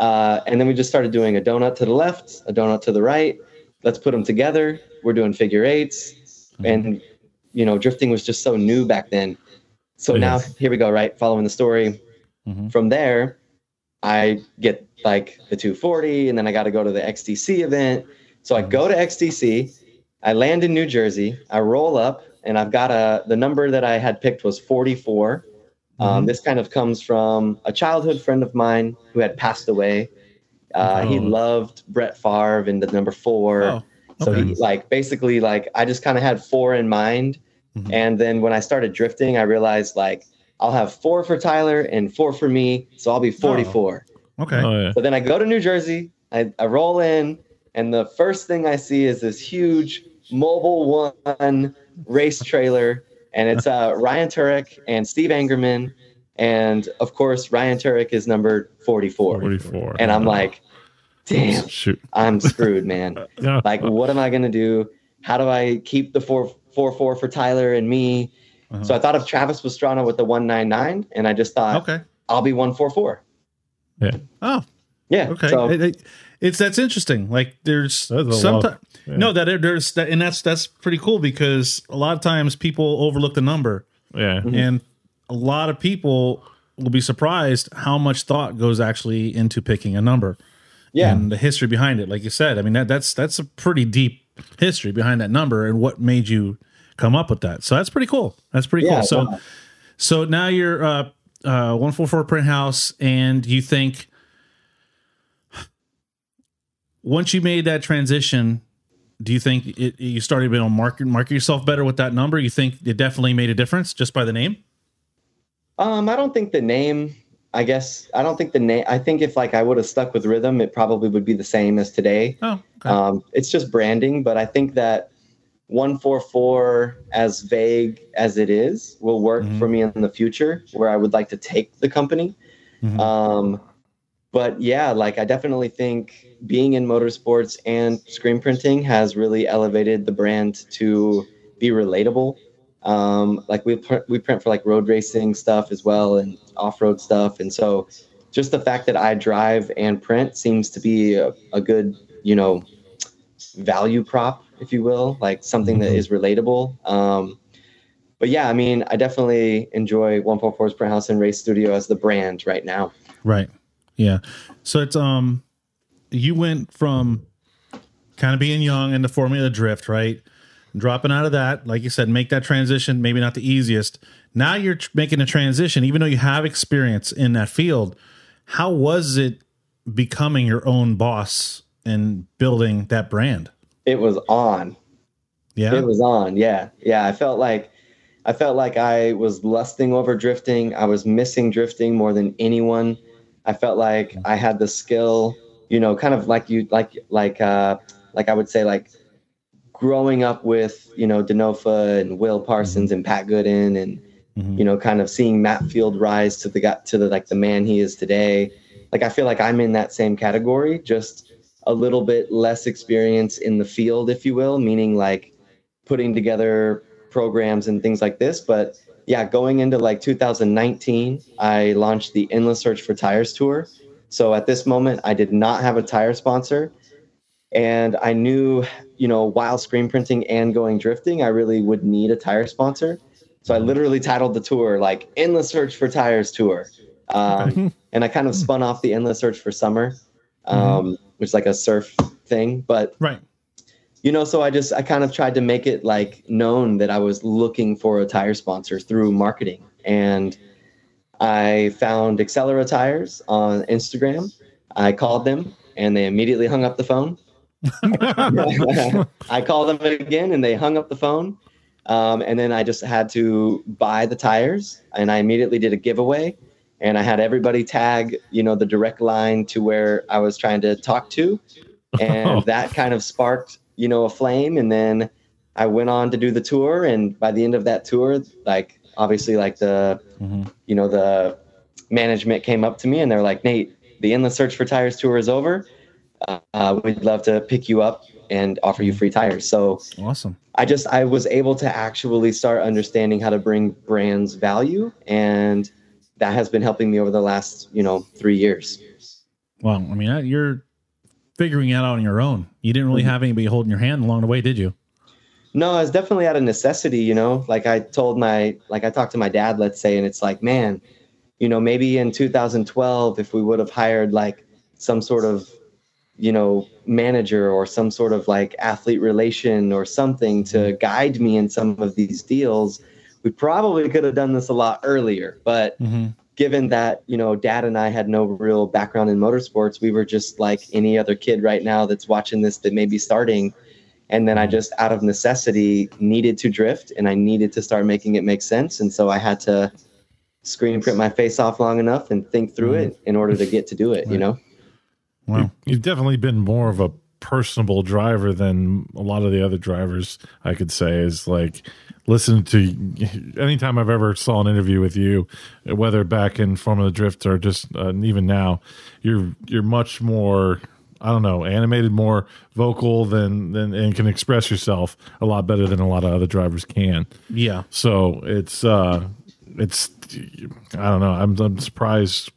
Uh, and then we just started doing a donut to the left, a donut to the right. Let's put them together. We're doing figure 8s And, you know, drifting was just so new back then. So now
Yes.
here we go, right? Following the story.
Mhm.
From there, I get like the 240, and then I got to go to the XDC event. So I go to XDC, I land in New Jersey, I roll up, and I've got a the number that I had picked was 44. Um,
Mhm.
this kind of comes from a childhood friend of mine who had passed away. Uh, He
Oh.
loved Brett Favre and the number four.
Oh,
So he like basically like I just kind of had four in mind,
Mhm.
and then when I started drifting, I realized like I'll have four for Tyler and four for me, so I'll be 44.
Okay.
Oh yeah.
So then I go to New Jersey, I, I roll in, and the first thing I see is this huge Mobil One race trailer, and it's uh, Ryan Tuerck and Steve Angerman, and of course Ryan Tuerck is number 44,
Forty-four.
and I'm like, damn,
shoot.
I'm screwed, man.
Yeah.
Like, what am I gonna do? How do I keep the four four four for Tyler and me?
Uh-huh.
So I thought of Travis Pastrana with the one nine nine, and I just thought
Okay.
I'll be one four four. Yeah.
Oh,
Yeah.
okay.
So
It- it- it's that's interesting. Like there's sometimes.
Yeah.
no that there's that, and that's that's pretty cool because a lot of times people overlook the number,
Yeah.
and a lot of people will be surprised how much thought goes actually into picking a number.
yeah.
and the history behind it. Like you said, I mean that that's that's a pretty deep history behind that number and what made you come up with that. So that's pretty cool. That's pretty
Yeah,
cool. So
wow.
so now you're uh uh 144 print house and you think once you made that transition do you think it, you started to be able to market market yourself better with that number? You think it definitely made a difference just by the name?
Um, I don't think the name. I guess I don't think the name. I think if like I would have stuck with rhythm, it probably would be the same as today.
Oh, okay.
Um, it's just branding, but I think that one four four, as vague as it is, will work
Mhm.
for me in the future, where I would like to take the company.
Mhm.
Um, but yeah, like I definitely think being in motorsports and screen printing has really elevated the brand to be relatable. Um, like we print, we print for like road racing stuff as well and off road stuff, and so just the fact that I drive and print seems to be a, a good you know value prop, if you will, like something that is relatable. Um, but yeah, I mean, I definitely enjoy 144's Print House and Race Studio as the brand right now.
Right. Yeah. So it's um you went from kind of being young into Formula Drift, right? Dropping out of that, like you said, make that transition, maybe not the easiest. Now you're tr- making a transition, even though you have experience in that field. How was it becoming your own boss and building that brand?
It was on.
Yeah.
It was on. Yeah. Yeah. I felt like I felt like I was lusting over drifting. I was missing drifting more than anyone. I felt like I had the skill, you know, kind of like you like like uh like I would say like growing up with, you know, Denofa and Will Parsons and Pat Goodin and
Mhm.
you know, kind of seeing Matt Field rise to the guy to the like the man he is today. Like I feel like I'm in that same category, just a little bit less experience in the field, if you will, meaning like putting together programs and things like this. But yeah, going into like 2019, I launched the Endless Search for Tires tour. So at this moment, I did not have a tire sponsor. And I knew, you know, while screen printing and going drifting, I really would need a tire sponsor. So I literally titled the tour like Endless Search for Tires Tour. Um, and I kind of spun off the Endless Search for Summer, um, which is like a surf thing. But
Right.
you know so i just i kind of tried to make it like known that i was looking for a tire sponsor through marketing and i found accelera tires on instagram. I called them and they immediately hung up the phone. I called them again and they hung up the phone. Um, and then i just had to buy the tires and i immediately did a giveaway. And i had everybody tag you know the direct line to where i was trying to talk to. And that kind of sparked you know a flame. And then i went on to do the tour. And by the end of that tour like obviously like the
Mhm.
you know the management came up to me and they're like nate the endless search for tires tour is over uh, we'd love to pick you up and offer you free tires so
Awesome.
i just i was able to actually start understanding how to bring brands value and that has been helping me over the last you know three years
Well, I mean, uh, you're figuring it out on your own. You didn't really have anybody holding your hand along the way, did you?
No, it's definitely out of necessity, you know. Like I told my like I talked to my dad, let's say, and it's like, man, you know, maybe in 2012 if we would have hired like some sort of you know, manager or some sort of like athlete relation or something to guide me in some of these deals, we probably could have done this a lot earlier. But
Mm-hmm.
given that you know dad and i had no real background in motorsports we were just like any other kid right now that's watching this that may be starting and then i just out of necessity needed to drift and i needed to start making it make sense and so i had to screen print my face off long enough and think through it in order to get to do it you know
Wow.
You've definitely been more of a personable driver than a lot of the other drivers. I could say is like listen to anytime I've ever saw an interview with you, whether back in Formula Drift or just uh, even now, you're you're much more. I don't know, animated, more vocal than than and can express yourself a lot better than a lot of other drivers can.
Yeah.
So it's uh it's I don't know. I'm I'm surprised.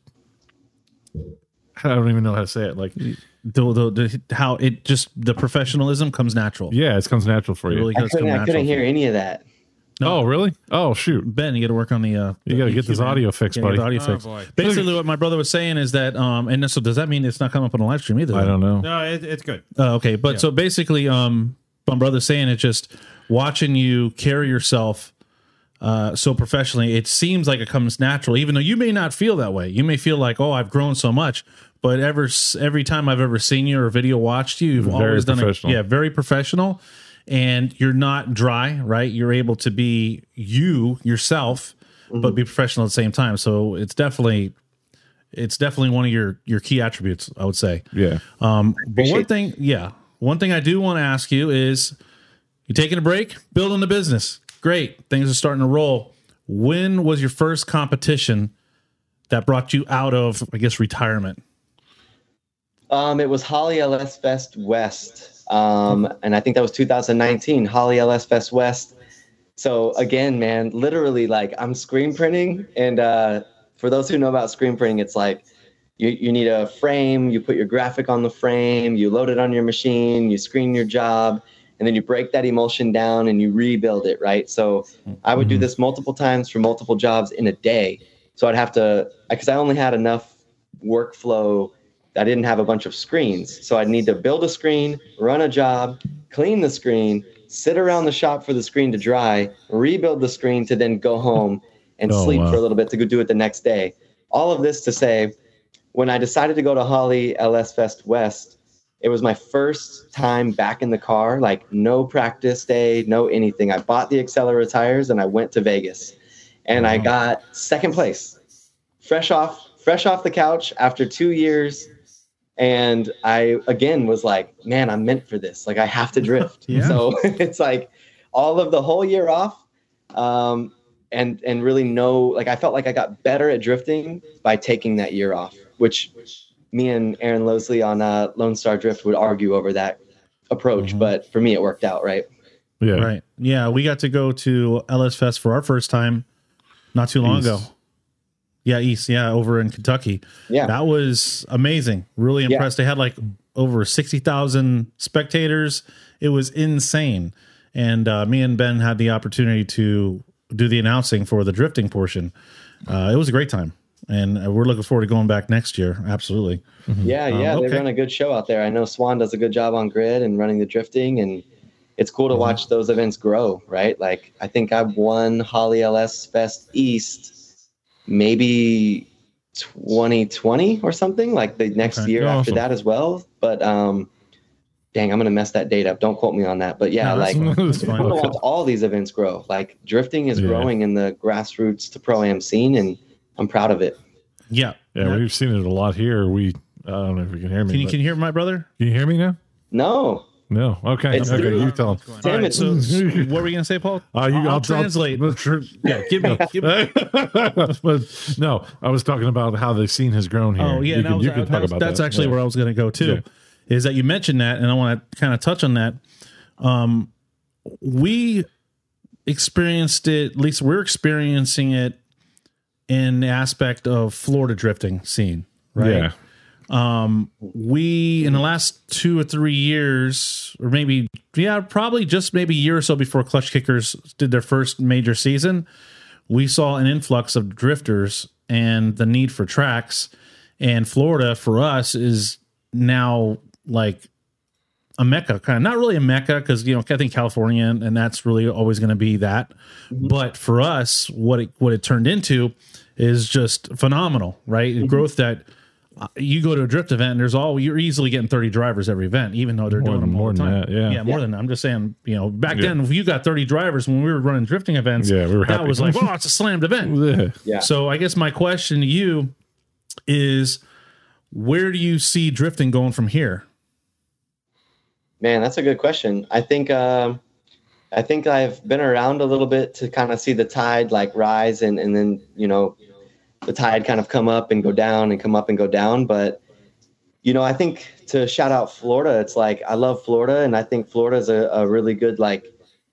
I don't even know how to say it. Like,
The, the, the, how it just the professionalism comes natural.
yeah, it comes natural for
It
you.
really
i
does come
couldn't, I
natural.
couldn't hear any of that
oh, really? Oh, shoot!
Ben, you got to work on the. Uh,
You got to get this
man.
audio fixed, buddy.
audio
Oh,
fixed.
boy.
Basically, what my brother was saying is that, um, and so does that mean it's not coming up on the live stream either?
I don't know.
No, it, it's good.
Uh, okay, but so basically, um, my brother's saying it's just watching you carry yourself uh, so professionally. It seems like it comes natural, even though you may not feel that way. You may feel like, oh, I've grown so much. But ever every time I've ever seen you or video watched you, you've
Very
always done it.
professional.
Yeah, very professional, and you're not dry, right? You're able to be you yourself, but be professional at the same time. So it's definitely, it's definitely one of your your key attributes, I would say.
Yeah.
Um, but one thing, yeah, one thing I do want to ask you is, you taking a break, building the business, great, things are starting to roll. When was your first competition that brought you out of, I guess, retirement?
Um, it was Holley LS Fest West, um, and I think that was 2019. Holley LS Fest West. So again, man, literally like I'm screen printing and uh for those who know about screen printing, it's like you, you need a frame, you put your graphic on the frame, you load it on your machine, you screen your job, and then you break that emulsion down and you rebuild it, right? So I would do this multiple times for multiple jobs in a day. So I'd have to, because I only had enough workflow. I didn't have a bunch of screens. So I'd need to build a screen, run a job, clean the screen, sit around the shop for the screen to dry, rebuild the screen to then go home and
Oh,
sleep
wow.
for a little bit to go do it the next day. All of this to say, when I decided to go to Holley LS Fest West, it was my first time back in the car, like no practice day, no anything. I bought the Accelera tires and I went to Vegas and I got second place. Fresh off fresh off the couch after 2 years and I again was like, man, I'm meant for this. Like I have to drift.
Yeah.
So it's like all of the whole year off um and and really know like I felt like I got better at drifting by taking that year off, which me and Aaron Losley on uh, Lone Star Drift would argue over that approach,
Mhm.
but for me it worked out, right?
Yeah.
Right. Yeah, we got to go to LS Fest for our first time not too long
East.
ago. Yeah, East. Yeah, over in Kentucky.
Yeah.
That was amazing. Really
Yeah.
impressed. They had like over 60,000 spectators. It was insane. And uh, me and Ben had the opportunity to do the announcing for the drifting portion. Uh, it was a great time. And uh, we're looking forward to going back next year. Absolutely.
Yeah, yeah,
okay.
they run a good show out there. I know Swan does a good job on grid and running the drifting, and it's cool to watch those events grow. Right? Like I think I've won Holley LS Fest East, maybe 2020 or something, like the next
Okay.
year after
Awesome.
that as well. But um, dang, I'm gonna mess that date up. Don't quote me on that. But yeah,
No,
like
fine. That's
I
fine.
want all these events grow. Like drifting is
Yeah.
growing in the grassroots to pro am scene, and I'm proud of it.
Yeah.
Yeah, we've seen it a lot here. We I don't know if you can hear me.
Can you, can you hear my brother?
can you hear me now?
No,
No. Okay.
It's
okay.
through-
You tell him.
damn
All right,
it.
so what were we going to say, Paul?
Uh, you,
I'll, translate. yeah, give me. Give me.
but no, I was talking about how the scene has grown here.
Oh yeah,
you can,
was,
you can
that
talk
was-
about
that's
that.
actually
Yeah.
where I was going to go too.
Yeah.
Is that you mentioned that, and I want to kind of touch on that. Um, we experienced it. At least we're experiencing it in the aspect of Florida drifting scene, right?
Yeah.
Um, we in the last two or three years, or maybe yeah, probably just maybe a year or so before Klutch Kickers did their first major season, we saw an influx of drifters and the need for tracks. And Florida for us is now like a mecca, kind of not really a mecca because you know I think California and that's really always going to be that. But for us, what it what it turned into is just phenomenal, right? The Growth that you go to a drift event and there's all you're easily getting 30 drivers every event, even though they're
More
doing
than-
them all
more
the
than
time.
that, yeah.
yeah, more
Yeah.
than that. I'm just saying, you know, back
Yeah.
then if you got 30 drivers when we were running drifting events,
Yeah, we were
that
happy.
was like, oh, it's a slammed event.
Yeah.
yeah.
So I guess my question to you is where do you see drifting going from here?
Man, that's a good question. I think um, I think I've been around a little bit to kind of see the tide like rise and and then you know the tide kind of come up and go down and come up and go down. But you know, I think to shout out Florida, it's like I love Florida, and I think Florida is a, a really good like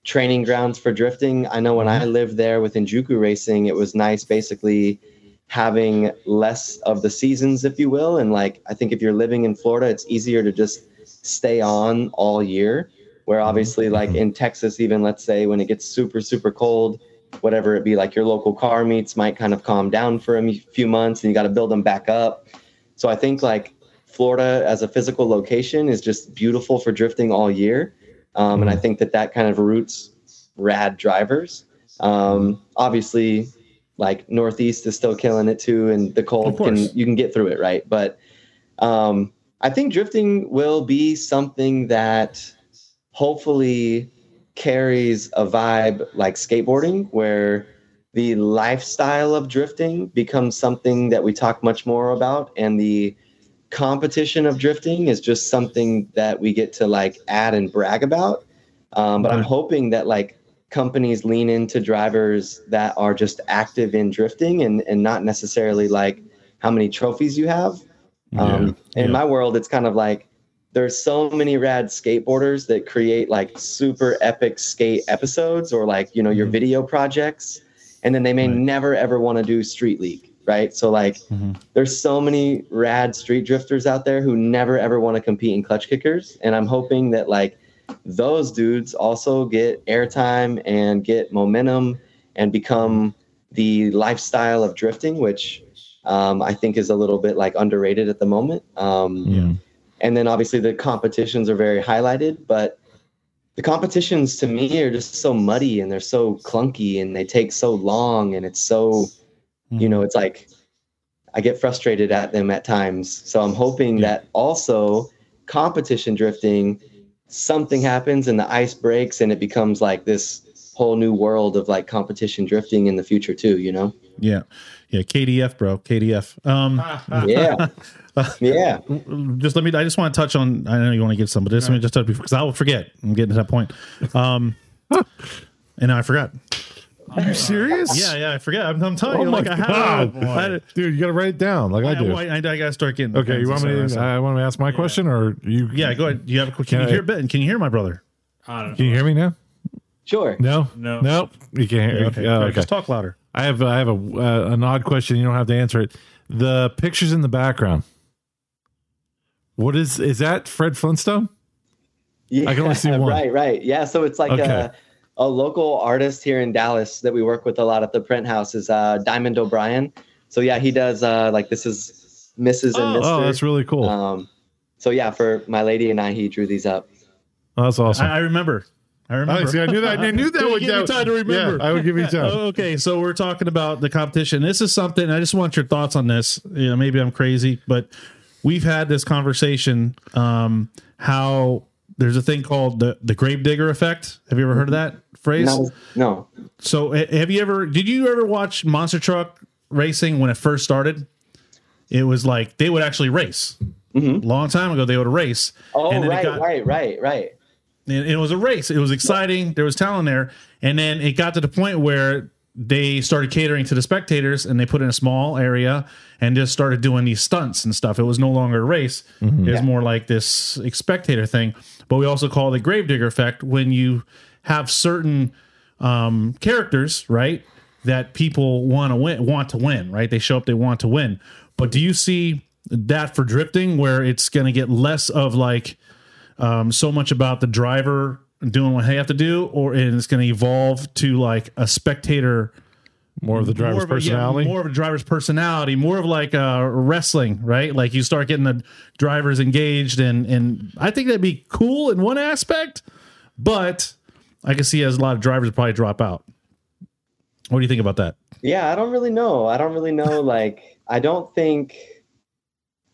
training grounds for drifting. I know when I lived there with Enjuku racing, it was nice basically having less of the seasons, if you will. And like I think if you're living in Florida, it's easier to just stay on all year. Where obviously, like in Texas, even let's say when it gets super, super cold, whatever it be, like your local car meets might kind of calm down for a few months and you got to build them back up. So I think like Florida as a physical location is just beautiful for drifting all year. Um, and I think that that kind of roots rad drivers. Um, obviously, like Northeast is still killing it too, and the cold can you can get through it, right? But um, I think drifting will be something that hopefully carries a vibe like skateboarding, where the lifestyle of drifting becomes something that we talk much more about, and the competition of drifting is just something that we get to like add and brag about. Um, but I'm hoping that like companies lean into drivers that are just active in drifting and, and not necessarily like how many trophies you have. Um,
Yeah,
in
yeah.
my world, it's kind of like there's so many rad skateboarders that create like super epic skate episodes or like you know your video projects and then they may
Right.
never ever want to do street league right so like
Mhm.
there's so many rad street drifters out there who never ever want to compete in Klutch Kickers and i'm hoping that like those dudes also get airtime and get momentum and become the lifestyle of drifting which um, i think is a little bit like underrated at the moment um,
Yeah.
And then obviously the competitions are very highlighted but the competitions to me are just so muddy and they're so clunky and they take so long and it's so you know it's like i get frustrated at them at times so i'm hoping
Yeah.
that also competition drifting something happens and the ice breaks and it becomes like this whole new world of like competition drifting in the future too you know
Yeah. Yeah. KDF, bro. KDF. Um,
yeah yeah
just let me, I just want to touch on, I know you want to get some, but just let me just touch because I will forget. I'm getting to that point. Um, and I forgot.
Are you serious?
Yeah. Yeah. I forget. I'm, I'm telling
Oh
you,
my
like I
God.
have. I,
Dude, you got to write it down like I,
I,
do.
I, I, I gotta start getting.
okay, you want me to? I want to ask my question, or you?
yeah, go ahead. You have a quick. Can,
Can
you hear Ben? Can you hear my brother?
I don't
Can you hear me now?
sure
No,
No.
no. You can't hear.
Okay, okay.
okay.
Just talk louder.
I have I have a uh, an odd question. You don't have to answer it. The pictures in the background. What is is that? Fred Flintstone?
Yeah,
I can only see one.
Right, right. Yeah, so it's like
Okay.
a, a local artist here in Dallas that we work with a lot at the print house is uh, Diamond O'Brien. So yeah, he does uh, like this is Mrs. and Mr.
Oh, that's really cool.
Um, so yeah, for my lady and I, he drew these up.
oh, that's awesome.
I, I remember. I remember.
Oh, see, I knew that. I knew that
Give
would
me time to remember.
Yeah, I would give you time.
Oh, okay, so we're talking about the competition. This is something I just want your thoughts on this. You know, maybe I'm crazy, but we've had this conversation. Um, how there's a thing called the the grave digger effect. Have you ever heard of that phrase?
No, no.
So, have you ever? Did you ever watch Monster Truck Racing when it first started? It was like they would actually race. Long time ago, they would race.
Oh,
and
right,
got-
right, right, right.
and it was a race. It was exciting. There was talent there, and then it got to the point where they started catering to the spectators, and they put in a small area and just started doing these stunts and stuff. It was no longer a race; it was more like this spectator thing. But we also call it the gravedigger effect when you have certain um, characters, right? That people want to win, want to win, right? They show up, they want to win. But do you see that for drifting, where it's going to get less of like um, so much about the driver doing what they have to do, or and it's going to evolve to like a spectator,
More of the driver's
more of a, yeah,
personality.
more of a driver's personality, more of like uh, wrestling, right? Like you start getting the drivers engaged, and and I think that'd be cool in one aspect, but I can see as a lot of drivers probably drop out. What do you think about that?
Yeah, I don't really know. I don't really know. Like, I don't think,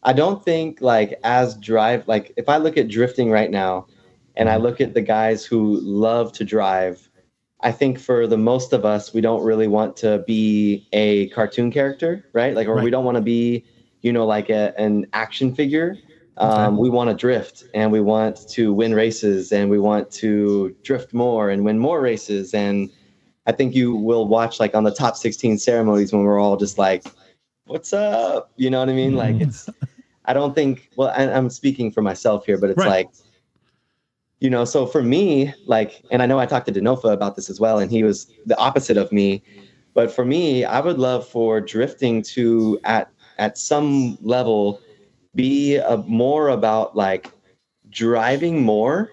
I don't think like as drive, like if I look at drifting right now and I look at the guys who love to drive, I think for the most of us, we don't really want to be a cartoon character, right? Like, or we don't want to be, you know, like a, an action figure. Um, we want to drift and we want to win races and we want to drift more and win more races. And I think you will watch like on the top 16 ceremonies when we're all just like, what's up? You know what I mean? Like, it's, I don't think, well, I, I'm speaking for myself here, but it's
Right.
like, you know, so for me, like, and I know I talked to Denofa about this as well, and he was the opposite of me. But for me, I would love for drifting to at at some level be a, more about like driving more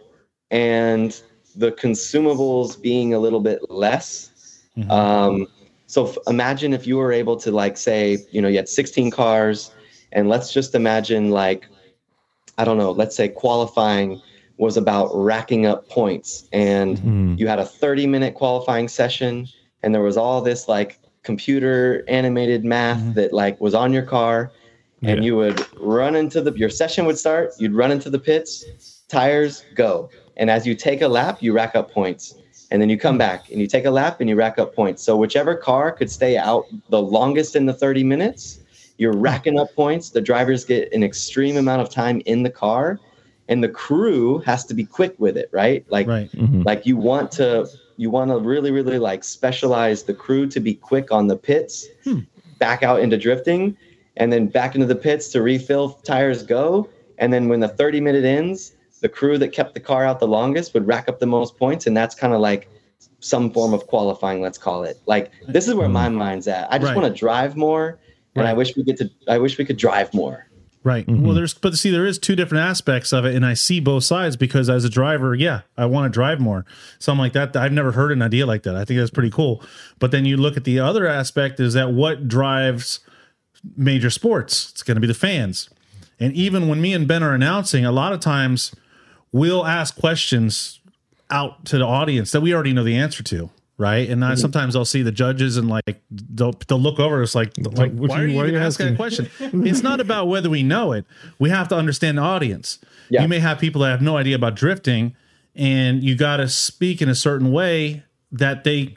and the consumables being a little bit less.
Mhm.
Um, so f- imagine if you were able to like say, you know, you had 16 cars, and let's just imagine like, I don't know, let's say qualifying was about racking up points, and
Hmm.
you had a 30 minute qualifying session, and there was all this like computer animated math
Mhm.
that like was on your car, and
Yeah.
you would run into the your session would start, you'd run into the pits, tires go, and as you take a lap, you rack up points and then you come back and you take a lap and you rack up points. So whichever car could stay out the longest in the 30 minutes, you're racking up points. The drivers get an extreme amount of time in the car and the crew has to be quick with it, right? Like
Right.
Mhm.
like you want to you want to really really like specialize the crew to be quick on the pits,
Hmm.
back out into drifting and then back into the pits to refill tires go And then when the 30 minute ends, the crew that kept the car out the longest would rack up the most points. And that's kind of like some form of qualifying, let's call it. Like this is where my mind's at. I just
Right.
want to drive more and I wish we get to I wish we could drive more.
Right. Mm-hmm. Well, there's but see, there is two different aspects of it, and I see both sides because as a driver, yeah, I want to drive more. Something like that. I've never heard an idea like that. I think that's pretty cool. But then you look at the other aspect is that what drives major sports? It's going to be the fans. And even when me and Ben are announcing, a lot of times we'll ask questions out to the audience that we already know the answer to. Right, and I, mm-hmm. sometimes I'll see the judges and like they'll, they'll look over. It's like, like
what
why are you,
why are you
asking that question? it's not about whether we know it. We have to understand the audience.
Yeah.
You may have people that have no idea about drifting, and you got to speak in a certain way that they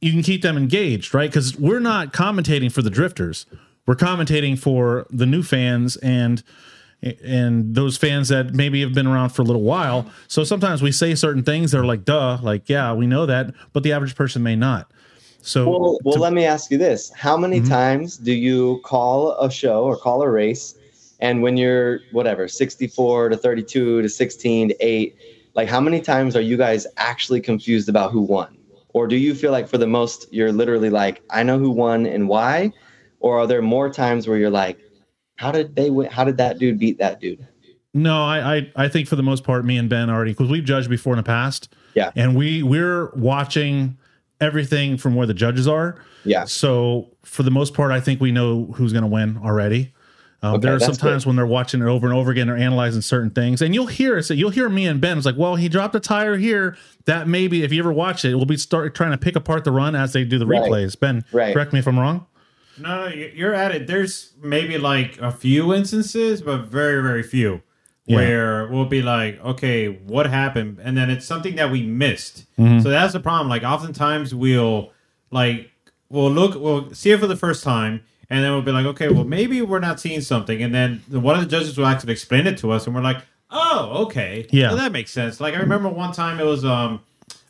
you can keep them engaged, right? Because we're not commentating for the drifters. We're commentating for the new fans and and those fans that maybe have been around for a little while. So sometimes we say certain things that are like, duh, like, yeah, we know that, but the average person may not. So
Well, well, let me ask you this: How many
Mhm.
times do you call a show or call a race, and when you're whatever, sixty-four to thirty-two to sixteen to eight, like how many times are you guys actually confused about who won, or do you feel like for the most you're literally like, I know who won and why, or are there more times where you're like, how did they win? How did that dude beat that dude?
No, I, I I think for the most part, me and Ben already because we've judged before in the past.
Yeah.
and we we're watching everything from where the judges are.
Yeah,
So for the most part, I think we know who's going to win already. Uh,
Okay,
there are some times when they're watching it over and over again, they're analyzing certain things, and you'll hear it. So you'll hear me and Ben. It's like, well, he dropped a tire here. That maybe if you ever watch it, we'll be start trying to pick apart the run as they do the
Right.
replays. Ben,
Right.
correct me if I'm wrong.
No, no, you- you're at it. There's maybe like a few instances, but very, very few,
Yeah.
where we'll be like, okay, what happened? And then it's something that we missed.
Mm-hmm.
So that's the problem. Like, oftentimes we'll like we'll look, we'll see it for the first time, and then we'll be like, okay, well, maybe we're not seeing something, and then one of the judges will actually explain it to us, and we're like, oh, okay,
Yeah.
well, that makes sense. Like, I remember one time it was um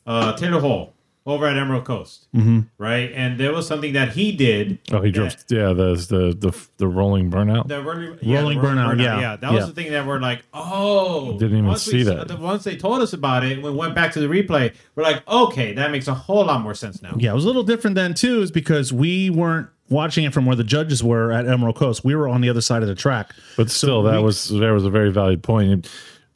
uh Taylor Hall over at Emerald Coast,
Mm-hmm.
right, and there was something that he did.
Oh, he drove. Yeah, the the the the rolling burnout.
The rolling,
Rolling
the
burnout, yeah,
yeah. That was
yeah.
the thing that we're like, oh,
Didn't even see
we,
that.
Once they told us about it, we went back to the replay. We're like, okay, that makes a whole lot more sense now.
Yeah, it was a little different then too, is because we weren't watching it from where the judges were at Emerald Coast. We were on the other side of the track.
But still, that
we-
was that was a very valid point. And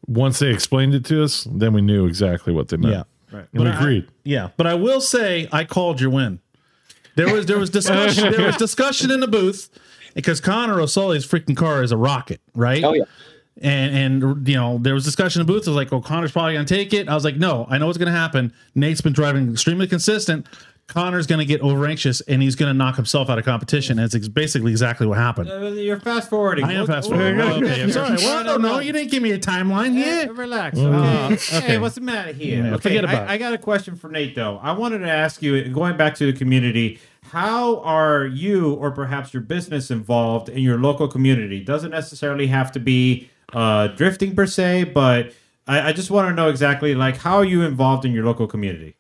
once they explained it to us, then we knew exactly what they meant.
Yeah.
Right.
And we
But I-
agreed.
Yeah, but I will say I called your win. There was there was discussion there was discussion in the booth because Connor O'Sully's freaking car is a rocket, right?
Oh yeah.
And and you know there was discussion in the booth. I was like, "Oh, Connor's probably gonna take it." I was like, "No, I know what's gonna happen." Nate's been driving extremely consistent. Connor's gonna get over anxious and he's gonna knock himself out of competition. It's ex- basically exactly what happened.
Uh, You're fast forwarding.
I am fast forwarding.
we'll-
okay, I'm sorry. Well, know. You didn't give me a timeline
Yeah,
here.
relax.
Oh,
Okay.
okay.
Hey, what's the matter here?
Yeah,
okay,
forget about
I,
it.
I got a question for Nate though. I wanted to ask you, going back to the community, how are you or perhaps your business involved in your local community? Doesn't necessarily have to be uh, drifting per se, but I, I just want to know exactly like how are you involved in your local community?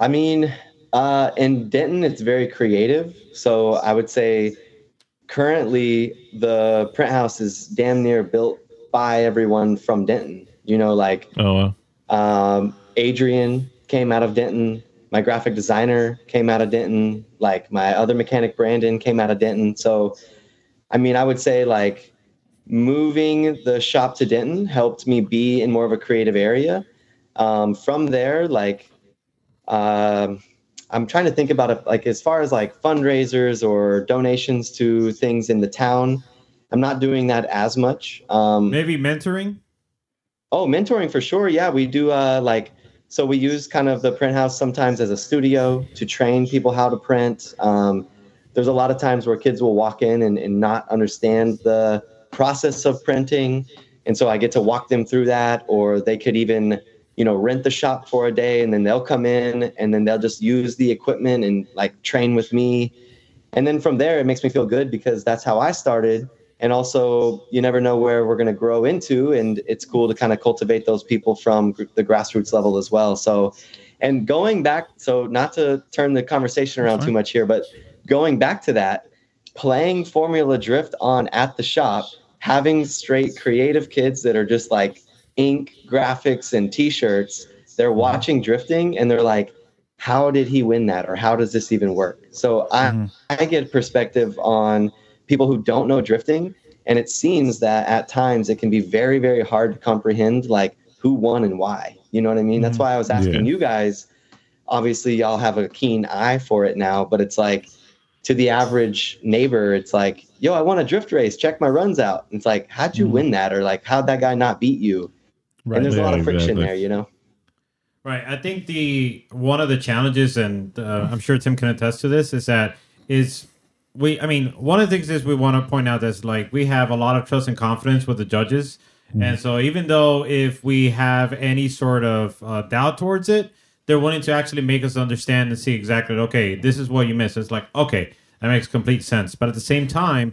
I mean, uh, in Denton, it's very creative. So I would say currently the print house is damn near built by everyone from Denton. You know, like
Oh, wow.
um, Adrian came out of Denton. My graphic designer came out of Denton. Like my other mechanic, Brandon, came out of Denton. So, I mean, I would say like moving the shop to Denton helped me be in more of a creative area. Um, from there, like, um, I'm trying to think about it, like as far as like fundraisers or donations to things in the town. I'm not doing that as much. Um,
Maybe mentoring.
Oh, mentoring for sure. Yeah, we do uh like so we use kind of the print house sometimes as a studio to train people how to print. Um, there's a lot of times where kids will walk in and, and not understand the process of printing. And so I get to walk them through that, or they could even, you know, rent the shop for a day and then they'll come in and then they'll just use the equipment and like train with me. And then from there, it makes me feel good because that's how I started. And also you never know where we're going to grow into and it's cool to kind of cultivate those people from gr- the grassroots level as well. So and going back so not to turn the conversation around too much here but going back to that playing formula drift on at the shop having straight creative kids that are just like ink graphics and t-shirts they're watching drifting and they're like how did he win that or how does this even work so i
Mhm.
i get perspective on people who don't know drifting and it seems that at times it can be very very hard to comprehend like who won and why you know what i mean that's
Mhm.
why i was asking
Yeah.
you guys obviously y'all have a keen eye for it now but it's like to the average neighbor it's like yo i want a drift race check my runs out it's like how'd you
Mhm.
win that or like how'd that guy not beat you
Right.
and there's a lot of friction
exactly.
there you know
Right. I think the one of the challenges, and uh, I'm sure Tim can attest to this, is that is we. I mean, one of the things is we want to point out is like we have a lot of trust and confidence with the judges, and so even though if we have any sort of uh, doubt towards it, they're willing to actually make us understand and see exactly. Okay, this is what you missed. It's like okay, that makes complete sense. But at the same time,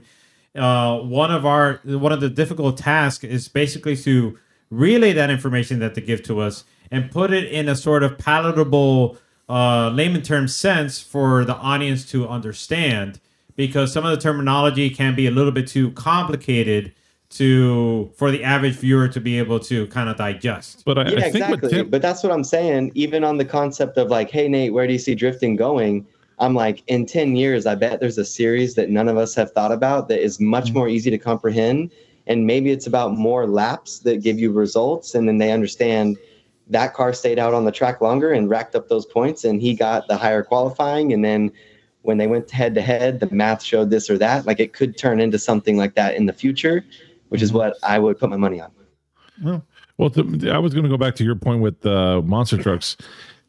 uh, one of our one of the difficult tasks is basically to relay that information that they give to us and put it in a sort of palatable uh, layman term sense for the audience to understand because some of the terminology can be a little bit too complicated to for the average viewer to be able to kind of digest.
But I,
yeah
I think
exactly.
Tim,
but that's what i'm saying. Even on the concept of like hey nate where do you see drifting going? I'm like in 10 years i bet there's a series that none of us have thought about that is much
Mm-hmm.
more easy to comprehend and maybe it's about more laps that give you results and then they understand that car stayed out on the track longer and racked up those points and he got the higher qualifying and then when they went head to head the math showed this or that like it could turn into something like that in the future which is what i would put my money on
Well,
Well, to, I was going to go back to your point with uh, monster trucks.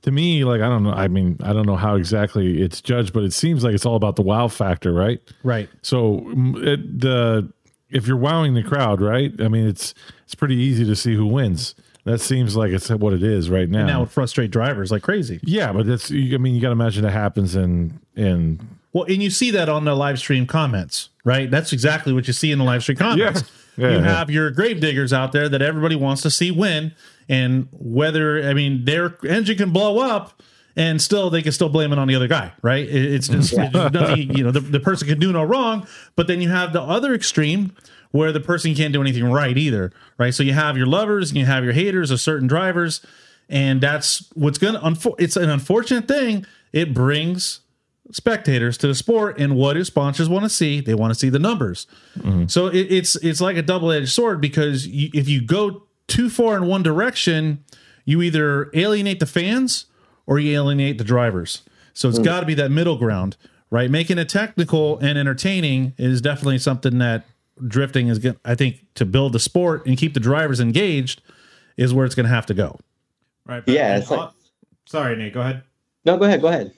To me, like I don't know. I mean, I don't know how exactly it's judged, but it seems like it's all about the wow factor, right?
right.
So it, the if you're wowing the crowd, right? I mean, it's it's pretty easy to see who wins. That seems like it's what it is right now.
And that would frustrate drivers like crazy.
yeah, but that's. I mean, you got to imagine that happens in in
Well, and you see that on the live stream comments, right? That's exactly what you see in the live stream comments.
Yeah. Yeah,
you
yeah.
have your grave diggers out there that everybody wants to see win, and whether I mean their engine can blow up, and still they can still blame it on the other guy, right? It's just, it's just nothing. You know, the, the person can do no wrong, but then you have the other extreme where the person can't do anything right either, right? So you have your lovers and you have your haters of certain drivers, and that's what's gonna. Unfo- it's an unfortunate thing. It brings spectators to the sport and what do sponsors want to see they want to see the numbers mm-hmm. so it, it's it's like a double-edged sword because you, if you go too far in one direction you either alienate the fans or you alienate the drivers. So it's hmm. got to be that middle ground right? Making it technical and entertaining is definitely something that drifting is going i think to build the sport and keep the drivers engaged is where it's going to have to go.
Right
Yeah, like-
al- sorry nate go ahead.
No go ahead go ahead.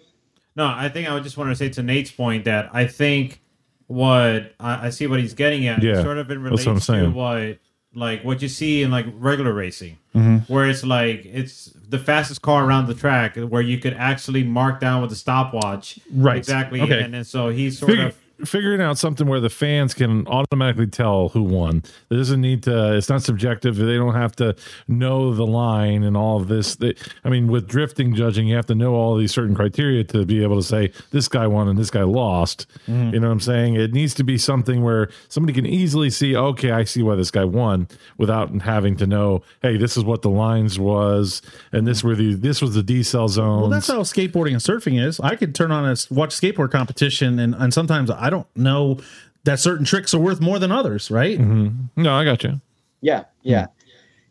No, I think I would just want to say to Nate's point that I think what I, I see what he's getting at
Yeah,
sort of in
that's
relates
what I'm
to what like what you see in like regular racing,
Mm-hmm.
where it's like it's the fastest car around the track, where you could actually mark down with a stopwatch,
Right.
Exactly,
Okay.
and then so he's sort of
figuring out something where the fans can automatically tell who won. It doesn't need to. It's not subjective. They don't have to know the line and all of this. They, I mean, with drifting judging, you have to know all these certain criteria to be able to say this guy won and this guy lost.
Mm-hmm.
You know what I'm saying? It needs to be something where somebody can easily see. Okay, I see why this guy won without having to know. Hey, this is what the lines was, and this were the this was the decel zone.
Well, that's how skateboarding and surfing is. I could turn on a watch skateboard competition, and, and sometimes I don't know that certain tricks are worth more than others, right?
no, I got you.
Yeah, yeah.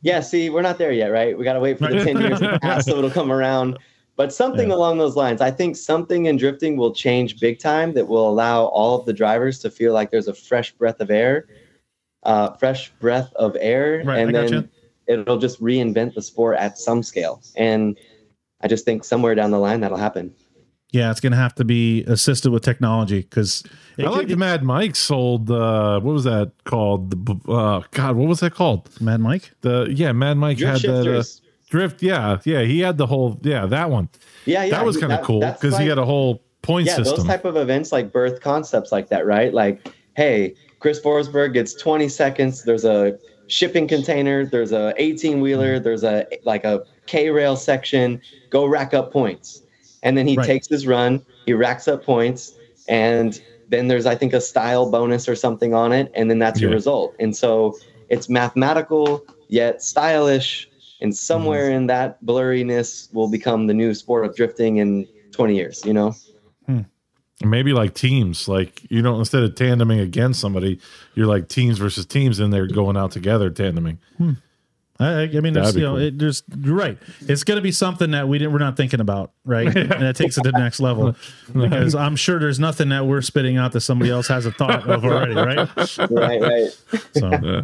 Yeah, see, we're not there yet, right? We got to wait for the 10 years to pass so it'll come around. But something along those lines, I think something in drifting will change big time that will allow all of the drivers to feel like there's a fresh breath of air, uh, fresh breath of air,
Right,
and
I
then
gotcha.
it'll just reinvent the sport at some scale. And I just think somewhere down the line that'll happen.
Yeah, it's going to have to be assisted with technology because
I like the Mad Mike sold. Uh, what was that called? The uh, God, what was that called?
Mad Mike.
The yeah, Mad Mike
Drift
had the, the
shifters.
drift. Yeah, yeah, he had the whole. Yeah, that one.
Yeah, yeah.
that was kind of cool
that's
because he had a whole point
yeah,
system.
those type of events like birth concepts like that, right? Like, hey, Chris Forsberg gets 20 seconds. There's a shipping container. There's a 18 wheeler. There's a like a K rail section. Go rack up points, and then he
Right.
takes his run. He racks up points, and then there's I think a style bonus or something on it, and then that's your result. And so it's mathematical yet stylish, and somewhere
Mm-hmm.
in that blurriness will become the new sport of drifting in 20 years. You know?
Maybe like teams, like you don't instead of tandeming against somebody, you're like teams versus teams, and they're going out together tandeming.
I, I I mean, there's, you know,
cool.
it, there's you're right. It's going to be something that we didn't, we're not thinking about, right? and it takes it to the next level because I'm sure there's nothing that we're spitting out that somebody else has a thought of already, right?
right, right.
So,
Yeah.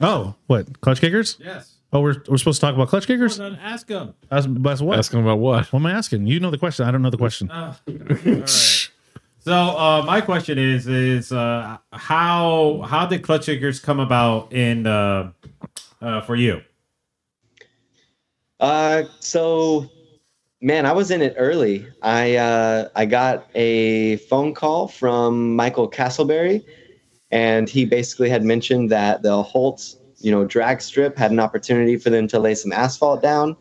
oh, what Klutch Kickers?
Yes.
Oh, we're we're supposed to talk about Klutch Kickers.
Then ask him.
That's, that's what.
Ask them about what?
What am I asking? You know the question. I don't know the question.
All right. So uh, my question is is uh, how how did Klutch Kickers come about in uh, for you?
Uh, so, man, I was in it early. I uh, I got a phone call from Michael Castleberry, and he basically had mentioned that the Holt, you know, drag strip had an opportunity for them to lay some asphalt down.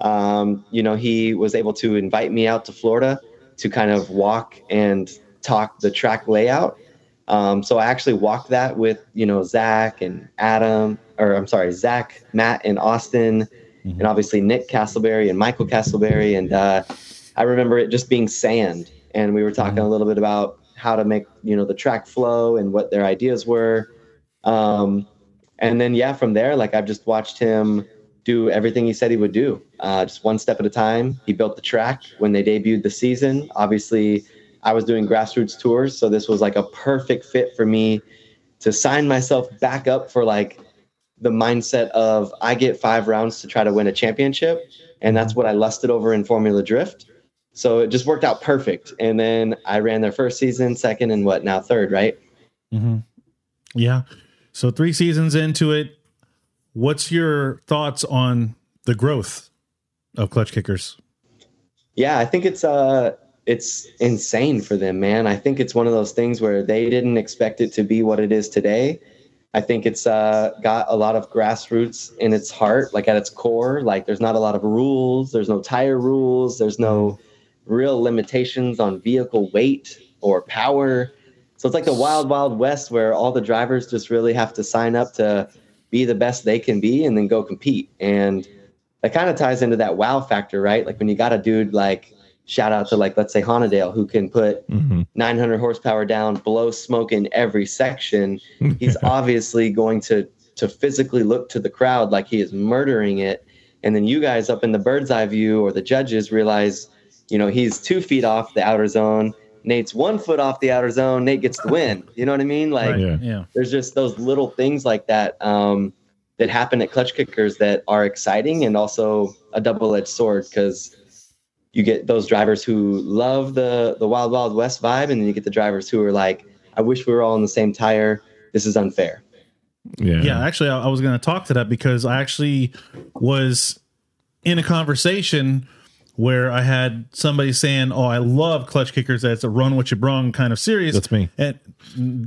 Um, you know, he was able to invite me out to Florida to kind of walk and talk the track layout. Um, so I actually walked that with you know Zach and Adam, or I'm sorry, Zach, Matt, and Austin and obviously Nick Castleberry and Michael Castleberry. And uh, I remember it just being sand. And we were talking a little bit about how to make, you know, the track flow and what their ideas were. Um, and then, yeah, from there, like I've just watched him do everything he said he would do, uh, just one step at a time. He built the track when they debuted the season. Obviously, I was doing grassroots tours. So this was like a perfect fit for me to sign myself back up for like the mindset of I get five rounds to try to win a championship, and that's what I lusted over in Formula Drift. So it just worked out perfect. And then I ran their first season, second, and what now third, right?
Mm-hmm. Yeah. So three seasons into it, what's your thoughts on the growth of Klutch Kickers?
Yeah, I think it's uh it's insane for them, man. I think it's one of those things where they didn't expect it to be what it is today. I think it's uh, got a lot of grassroots in its heart, like at its core. Like there's not a lot of rules. There's no tire rules. There's no real limitations on vehicle weight or power. So it's like the wild, wild west where all the drivers just really have to sign up to be the best they can be and then go compete. And that kind of ties into that wow factor, right? Like when you got a dude like shout out to like let's say Honadale who can put
Mhm.
900 horsepower down, blow smoke in every section. He's obviously going to to physically look to the crowd like he is murdering it. And then you guys up in the bird's eye view or the judges realize, you know, he's two feet off the outer zone. Nate's one foot off the outer zone. Nate gets the win. You know what I mean? Like
Right.
Yeah.
Yeah.
there's just those little things like that um, that happen at Klutch Kickers that are exciting and also a double-edged sword because you get those drivers who love the the wild wild west vibe and then you get the drivers who are like i wish we were all on the same tire this is unfair
Yeah.
Yeah, actually, I, I was going to talk to that because I actually was in a conversation where I had somebody saying, "Oh, I love Klutch Kickers. That's a run what you brung kind of series."
That's me.
And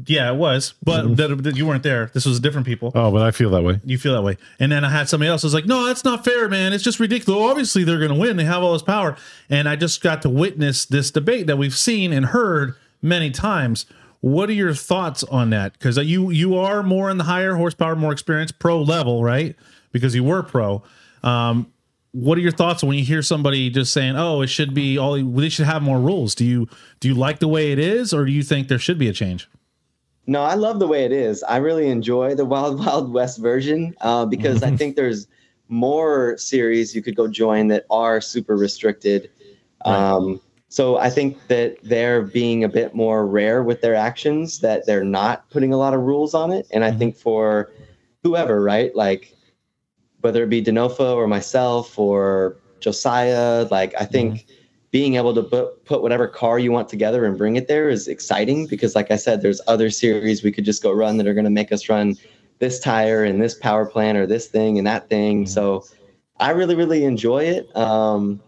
yeah, it was, but that, that you weren't there. This was different people.
Oh, but I feel that way.
You feel that way. And then I had somebody else who was like, no, that's not fair, man. It's just ridiculous. Obviously, they're going to win. They have all this power. And I just got to witness this debate that we've seen and heard many times. What are your thoughts on that? Because you you are more in the higher horsepower, more experience, pro level, right? Because you were pro. Um, what are your thoughts when you hear somebody just saying, "Oh, it should be all they should have more rules"? Do you do you like the way it is, or do you think there should be a change?
No, I love the way it is. I really enjoy the Wild Wild West version uh, because I think there's more series you could go join that are super restricted. Um, so I think that they're being a bit more rare with their actions, that they're not putting a lot of rules on it. And I think for whoever, right, like whether it be Denofa or myself or Josiah, like I think mm-hmm. being able to put, put whatever car you want together and bring it there is exciting because like i said there's other series we could just go run that are going to make us run this tire and this power plant or this thing and that thing. Mm-hmm. So i really really enjoy it um,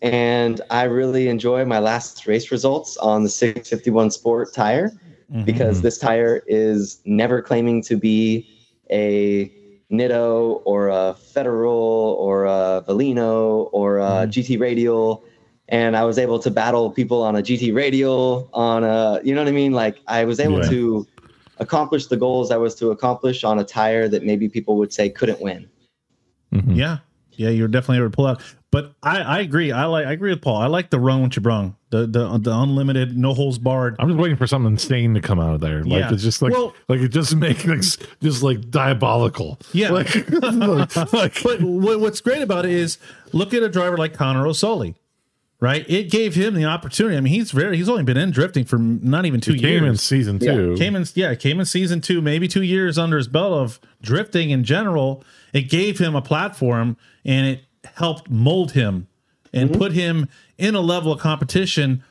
and i really enjoy my last race results on the 651 sport tire mm-hmm. because this tire is never claiming to be a Nitto or a Federal or a Valino or a GT Radial. and I was able to battle people on a GT radial on a you know what I mean like I was able
Yeah.
to accomplish the goals I was to accomplish on a tire that maybe people would say couldn't win.
Mhm.
Yeah, yeah, you're definitely able to pull out. But I, I agree. I like I agree with Paul. I like the run what you brung, the the the unlimited, no holes barred.
I'm just waiting for something insane to come out of there. Like
Yeah.
it's just like
Well-
like it just makes like, just like diabolical.
Yeah.
Like, like
But what's great about it is look at a driver like Connor O'Sully, right? It gave him the opportunity. I mean, he's very he's only been in drifting for not even two
it came in
years.
season
Yeah.
two.
Came in, yeah, came in season two, maybe two years under his belt of drifting in general. It gave him a platform and it helped mold him and put him in a level of competition.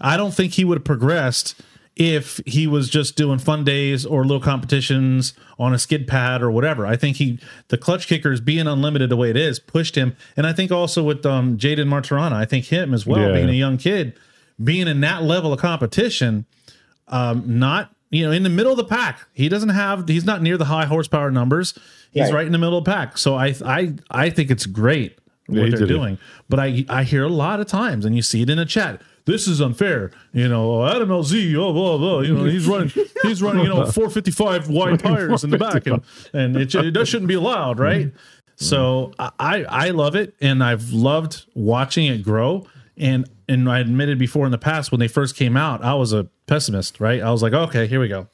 I don't think he would have progressed if he was just doing fun days or little competitions on a skid pad or whatever. I think he the Klutch Kickers being unlimited the way it is pushed him, and I think also with um, Jaden Martirana, I think him as well
Yeah.
being a young kid, being in that level of competition, um, not you know in the middle of the pack. He doesn't have he's not near the high horsepower numbers. He's
Right.
right, in the middle of the pack. So I I I think it's great what
he
they're
did it.
doing. But I I hear a lot of times, and you see it in the chat. This is unfair. You know, oh, Adam LZ, oh blah blah. You know, he's running he's running you know 455 wide tires in the back, and and it, it that shouldn't be allowed, right? Mm-hmm. So I I love it, and I've loved watching it grow. And and I admitted before in the past when they first came out, I was a pessimist, right? I was like, okay, here we go.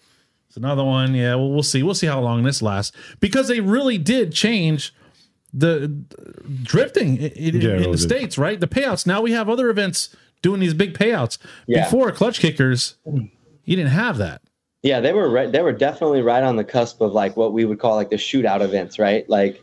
It's another one. Yeah, well, we'll see. We'll see how long this lasts because they really did change the drifting i- i- in,
Yeah,
in the
did.
states, right? The payouts. Now we have other events doing these big payouts.
Yeah.
Before Klutch Kickers, you didn't have that.
Yeah, they were right. They were definitely right on the cusp of like what we would call like the shootout events, right? Like,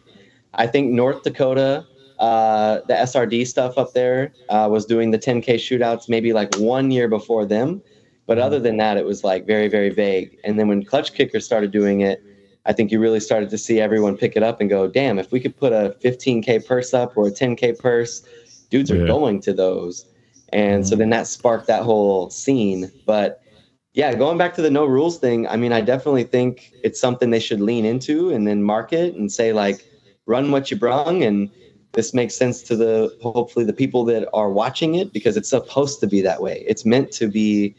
I think North Dakota, uh, the SRD stuff up there uh, was doing the 10k shootouts maybe like one year before them, but other than that, it was like very very vague. And then when Klutch Kicker started doing it, I think you really started to see everyone pick it up and go, damn, if we could put a 15k purse up or a 10k purse, dudes are
Yeah.
going to those. And so then that sparked that whole scene, but yeah, going back to the no rules thing, I mean, I definitely think it's something they should lean into and then market and say like, run what you brung, and this makes sense to the hopefully the people that are watching it because it's supposed to be that way. It's meant to be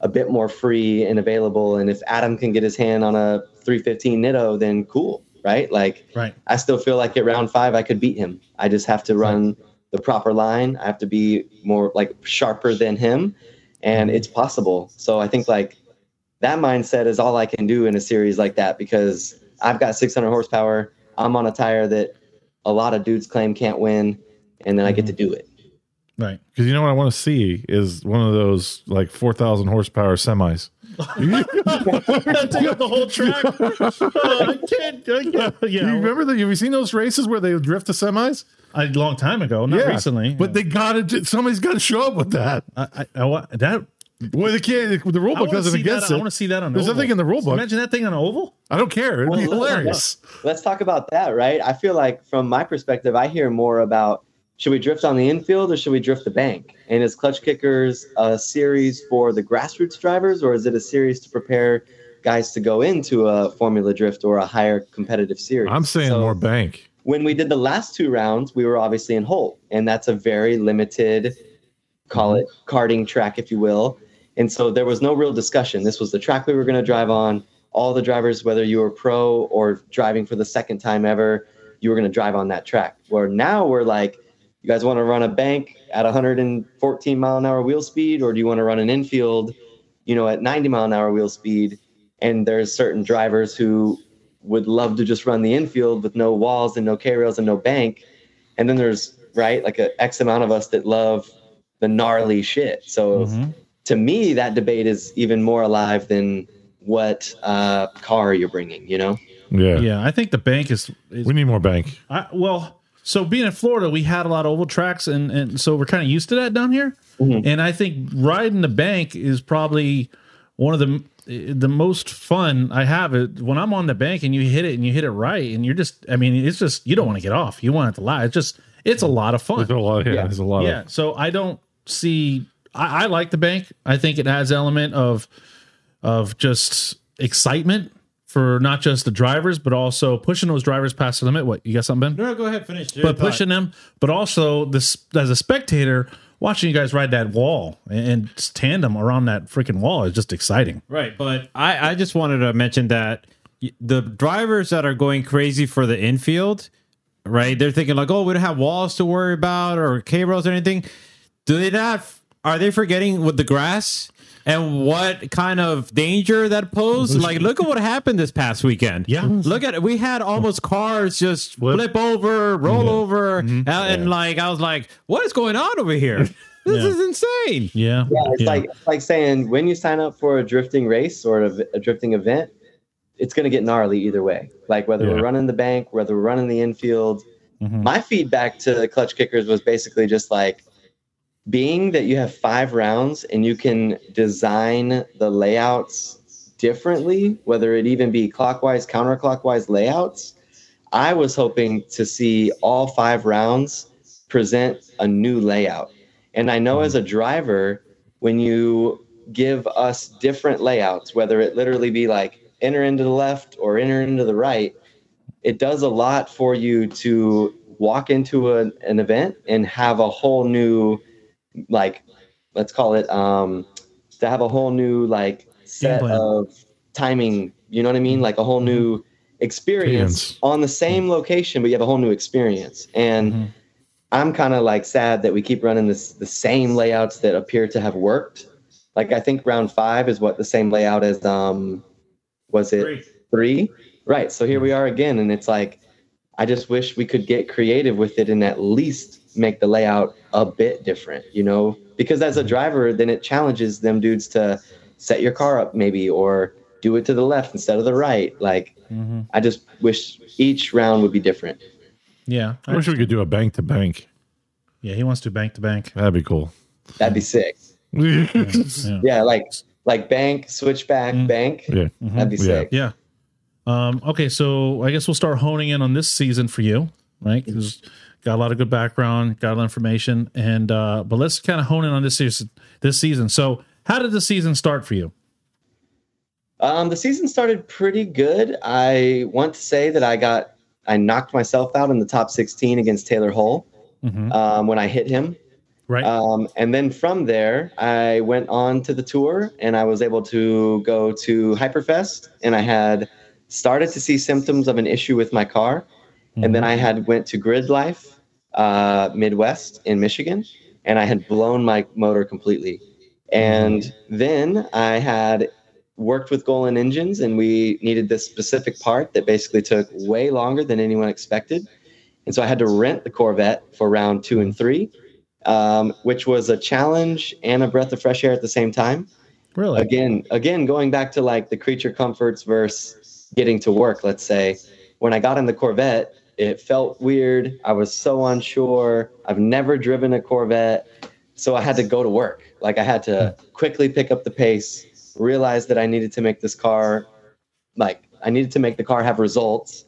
a bit more free and available. And if Adam can get his hand on a 315 Nitto, then cool, right? Like,
Right.
I still feel like at round five I could beat him. I just have to run the proper line. I have to be more like sharper than him, and it's possible. So I think like that mindset is all I can do in a series like that because I've got 600 horsepower. I'm on a tire that a lot of dudes claim can't win, and then I get to mhm. do it.
Right.
Because you know what I want to see is one of those like four thousand horsepower semis.
Take up the whole track. Oh, I can't. I can't yeah.
You remember that? Have you seen those races where they drift the semis?
a long time ago, not recently.
but they got to. Somebody's got to show up with that.
I, I, I, wa- that
Well, they can't. The rule book doesn't
see
against
that,
it.
I want to see that on.
There's
oval.
nothing in the rule book.
Imagine that thing on an oval.
I don't care. It'd be hilarious.
Let's talk about that, right? I feel like from my perspective, I hear more about should we drift on the infield or should we drift the bank? And is Klutch Kickers a series for the grassroots drivers or is it a series to prepare guys to go into a Formula Drift or a higher competitive series?
I'm saying
So-
more bank.
when we did the last two rounds, we were obviously in Holt, and that's a very limited, call it karting track, if you will. And so there was no real discussion. This was the track we were going to drive on. All the drivers, whether you were pro or driving for the second time ever, you were going to drive on that track. Where now we're like, you guys want to run a bank at 114 mile an hour wheel speed, or do you want to run an infield, you know, at 90 mile an hour wheel speed? And there's certain drivers who would love to just run the infield with no walls and no K rails and no bank. And then there's right like a X amount of us that love the gnarly shit. So
Mm-hmm.
To me, that debate is even more alive than what uh, car you're bringing. You know?
Yeah.
Yeah, I think the bank is. is
We need more bank.
I, well, so being in Florida, we had a lot of oval tracks, and and so we're kind of used to that down here.
Mhm.
And I think riding the bank is probably one of the the most fun I have. It when I'm on the bank and you hit it and you hit it right, and you're just. I mean, it's just you don't want to get off. You want it to lie. It's just it's a lot of fun.
There's a lot. Yeah,
Yeah.
there's a lot
Yeah.
of.
So I don't see. I, I like the bank. I think it adds element of of just excitement for not just the drivers, but also pushing those drivers past the limit. What you got something, Ben?
No, go ahead, finish.
but pushing them, but also this as a spectator watching you guys ride that wall and, and tandem around that freaking wall is just exciting.
Right, but I, I just wanted to mention that the drivers that are going crazy for the infield, right? They're thinking like, oh, we don't have walls to worry about or K rails or anything. Do they not? Are they forgetting with the grass and what kind of danger that posed? Like, look at what happened this past weekend.
Yeah.
look at it. We had almost cars just flip, over, roll over, and, and, like I was like, what is going on over here? This
Yeah.
is insane.
Yeah.
Yeah, it's like it's like saying when you sign up for a drifting race or a, a drifting event, it's going to get gnarly either way. Like whether
Yeah.
we're running the bank, whether we're running the infield.
Mhm.
My feedback to the Klutch Kickers was basically just like being that you have five rounds and you can design the layouts differently, whether it even be clockwise, counterclockwise layouts. I was hoping to see all five rounds present a new layout. And I know as a driver, when you give us different layouts, whether it literally be like enter into the left or enter into the right, it does a lot for you to walk into a, an event and have a whole new, like, let's call it, um, to have a whole new like set of timing. You know what I mean? Like a whole new experience
Cadence.
on the same location, but you have a whole new experience. And
Mhm.
I'm kind of like sad that we keep running this the same layouts that appear to have worked. Like I think round five is what the same layout as um was it three? Right. So here we are again, and it's like I just wish we could get creative with it and at least make the layout a bit different, you know? Because as a driver, then it challenges them dudes to set your car up maybe or do it to the left instead of the right. Like
Mhm.
I just wish each round would be different.
Yeah.
I wish we could do a bank to bank.
Yeah. He wants to bank to bank.
That'd be cool.
That'd be sick.
yeah.
Yeah.
Yeah, like like bank, switchback,
Mm.
bank. Yeah. That'd be
Yeah.
sick.
Yeah. Um, okay, so I guess we'll start honing in on this season for you, right? Because got a lot of good background, got a lot of information, and uh, but let's kind of hone in on this season. This season. So, how did the season start for you?
Um, the season started pretty good. I want to say that I got I knocked myself out in the top 16 against Taylor Hull
Mhm.
um, when I hit him.
Right.
Um, and then from there, I went on to the tour and I was able to go to Hyperfest and I had started to see symptoms of an issue with my car. And then I had went to Grid Life uh, Midwest in Michigan and I had blown my motor completely. And then I had worked with Golan Engines and we needed this specific part that basically took way longer than anyone expected. And so I had to rent the Corvette for round two and three um, which was a challenge and a breath of fresh air at the same time.
really?
Again, again, going back to like the creature comforts versus getting to work. Let's say when I got in the Corvette, it felt weird. I was so unsure. I've never driven a Corvette, so I had to go to work. Like I had to quickly pick up the pace, realize that I needed to make this car, like I needed to make the car have results,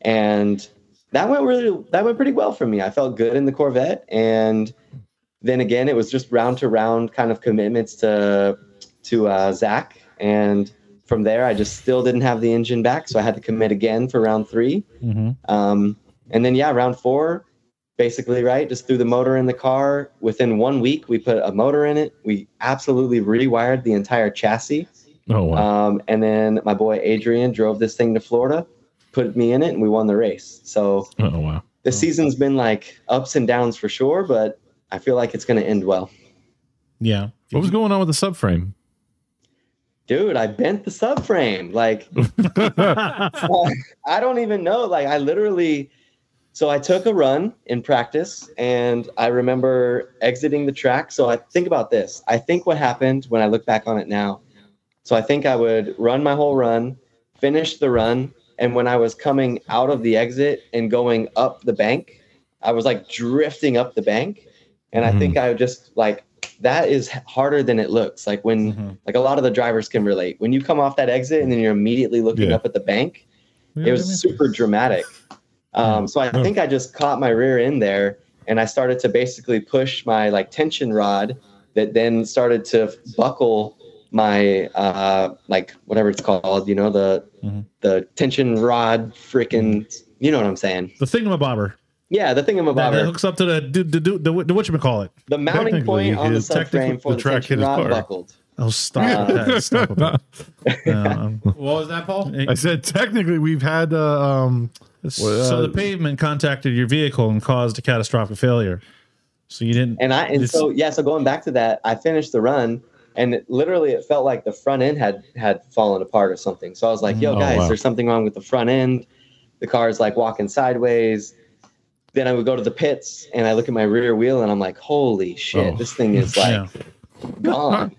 and that went really that went pretty well for me. I felt good in the Corvette, and then again, it was just round to round kind of commitments to to uh, Zach, and from there, I just still didn't have the engine back, so I had to commit again for round three.
Mhm.
Um, and then yeah, round four, basically right, just threw the motor in the car. Within one week, we put a motor in it. We absolutely rewired the entire chassis.
Oh wow.
Um, and then my boy Adrian drove this thing to Florida, put me in it, and we won the race. So
oh wow.
the season's been like ups and downs for sure, but I feel like it's going to end well.
Yeah.
What was going on with the subframe?
Dude, I bent the subframe. Like, I don't even know. Like, I literally, so I took a run in practice and I remember exiting the track. So I think about this. I think what happened when I look back on it now. So I think I would run my whole run, finish the run. And when I was coming out of the exit and going up the bank, I was like drifting up the bank. And I think mm-hmm. I just like, that is harder than it looks. Like when,
Mhm.
like a lot of the drivers can relate. When you come off that exit and then you're immediately looking
Yeah.
up at the bank,
Yeah,
it
I
was
mean-
super dramatic. Um, so I think I just caught my rear end there and I started to basically push my like tension rod that then started to buckle my uh like whatever it's called, you know, the
Mhm.
the tension rod freaking you know what I'm saying.
the thingamabobber.
Yeah, the
thing I'm that
thingamabobber.
hooks up to the the, the, the, the, the whatchamacallit.
The mounting point on the
his- technically,
subframe for
the
the,
track hit his
rod
car.
buckled.
Oh, stop with that. Stop with that. Um,
What was that, Paul?
I said technically we've had uh, um
so
uh,
the pavement contacted your vehicle and caused a catastrophic failure. So you didn't.
And I and so yeah, so going back to that, I finished the run and it, literally it felt like the front end had had fallen apart or something. So I was like, "Yo,
Oh,
guys,
wow.
there's something wrong with the front end. The car is like walking sideways." Then I would go to the pits and I look at my rear wheel and I'm like, "Holy shit,
Oh.
this thing is like
yeah,
gone."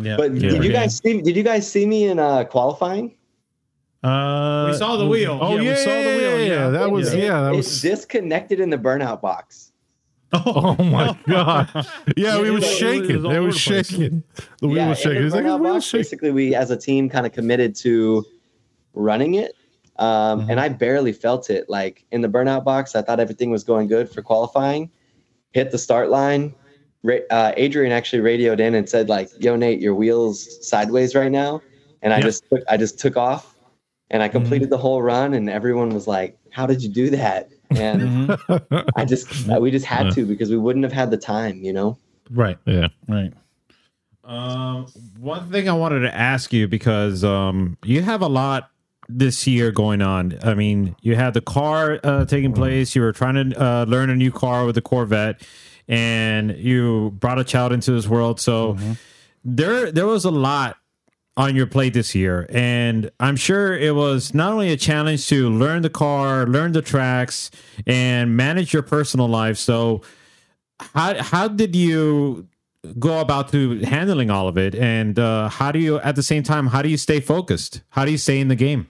yeah.
But
Yeah.
did you guys see? Did you guys see me in uh, qualifying?
Uh,
We saw the wheel.
Oh yeah,
we saw the wheel.
yeah,
Yeah,
that was
It-
yeah, that
it
was
disconnected in the burnout box.
Oh my god! Yeah, we
it
was
was- it
shaking.
was all
It was
the place.
shaking. The wheel
yeah,
was shaking.
the
It was like
burnout
the wheel was
box,
shaking.
basically, we as a team kind of committed to running it. Um,
Mm-hmm.
And I barely felt it. Like in the burnout box, I thought everything was going good for qualifying. Hit the start line. Uh, Adrian actually radioed in and said, "Like, yo, Nate, your wheels sideways right now." And I
Yeah.
just took, I just took off, and I completed the whole run. And everyone was like, "How did you do that?" And
Mhm.
I just, we just had to because we wouldn't have had the time, you know.
Right,
Yeah.
right.
Um, one thing I wanted to ask you because um, you have a lot this year going on. I mean, you had the car uh, taking place. You were trying to uh, learn a new car with the Corvette, and you brought a child into this world. So there, there was a lot on your plate this year, and I'm sure it was not only a challenge to learn the car, learn the tracks, and manage your personal life. So, how how did you go about to handling all of it and uh, how do you at the same time how do you stay focused how do you stay in the game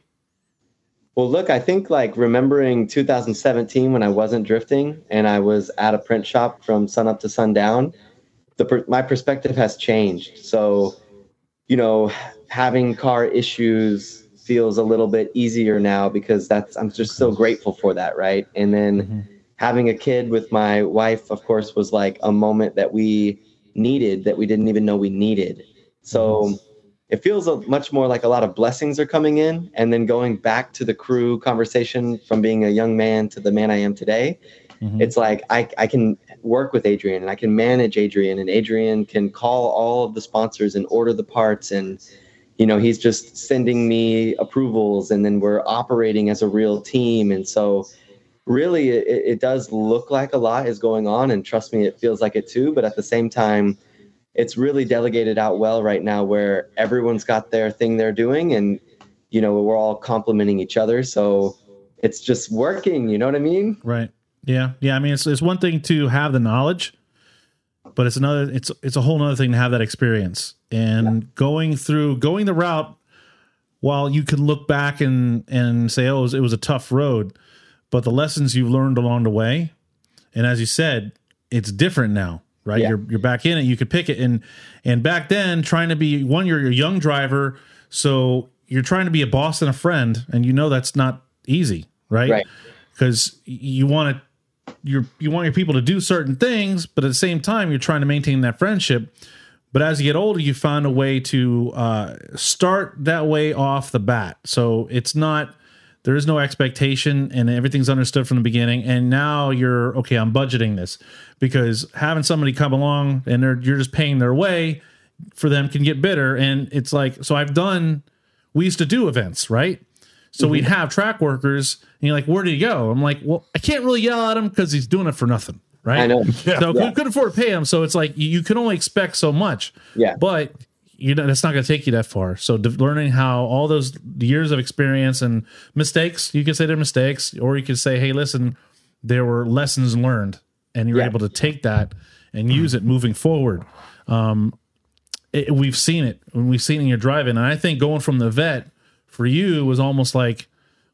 Well, look, I think like remembering 2017 when I wasn't drifting and I was at a print shop from sun up to sundown, the per- my perspective has changed. So, you know, having car issues feels a little bit easier now because that's I'm just so grateful for that, right? And then mm-hmm. having a kid with my wife, of course, was like a moment that we needed that we didn't even know we needed. So mm-hmm. It feels a, much more like a lot of blessings are coming in and then going back to the crew conversation from being a young man to the man i am today
Mhm.
it's like I, I can work with adrian and i can manage adrian and adrian can call all of the sponsors and order the parts and you know he's just sending me approvals and then we're operating as a real team and so really it, it does look like a lot is going on and trust me it feels like it too but at the same time it's really delegated out well right now where everyone's got their thing they're doing and you know we're all complimenting each other so it's just working you know what i mean
Right. Yeah. Yeah. I mean, it's it's one thing to have the knowledge, but it's another. It's it's a whole other thing to have that experience and going through going the route. While you can look back and and say, oh, it was, it was a tough road, but the lessons you've learned along the way, and as you said, it's different now, right?
Yeah.
You're you're back in it. You could pick it, and and back then, trying to be one, you're a young driver, so you're trying to be a boss and a friend, and you know that's not easy, right?
Right.
Because you want to you're you want your people to do certain things, but at the same time, you're trying to maintain that friendship. But as you get older, you find a way to uh, start that way off the bat. So it's not there is no expectation, and everything's understood from the beginning. And now you're okay. I'm budgeting this because having somebody come along and they're you're just paying their way for them can get bitter. And it's like so I've done. We used to do events, right? So we'd mm-hmm. have track workers, and you're like, "Where did he go?" I'm like, "Well, I can't really yell at him because he's doing it for nothing, right?"
i know
So
Yeah.
we couldn't afford to pay him. So it's like you, you can only expect so much.
Yeah.
But you know that's not going to take you that far. So de- learning how all those years of experience and mistakes, you could say they're mistakes, or you could say, "Hey, listen, there were lessons learned," and you're
Yeah.
able to take that and use it moving forward. Um, it, we've seen it when we've seen it in your driving, and I think going from the vet for you was almost like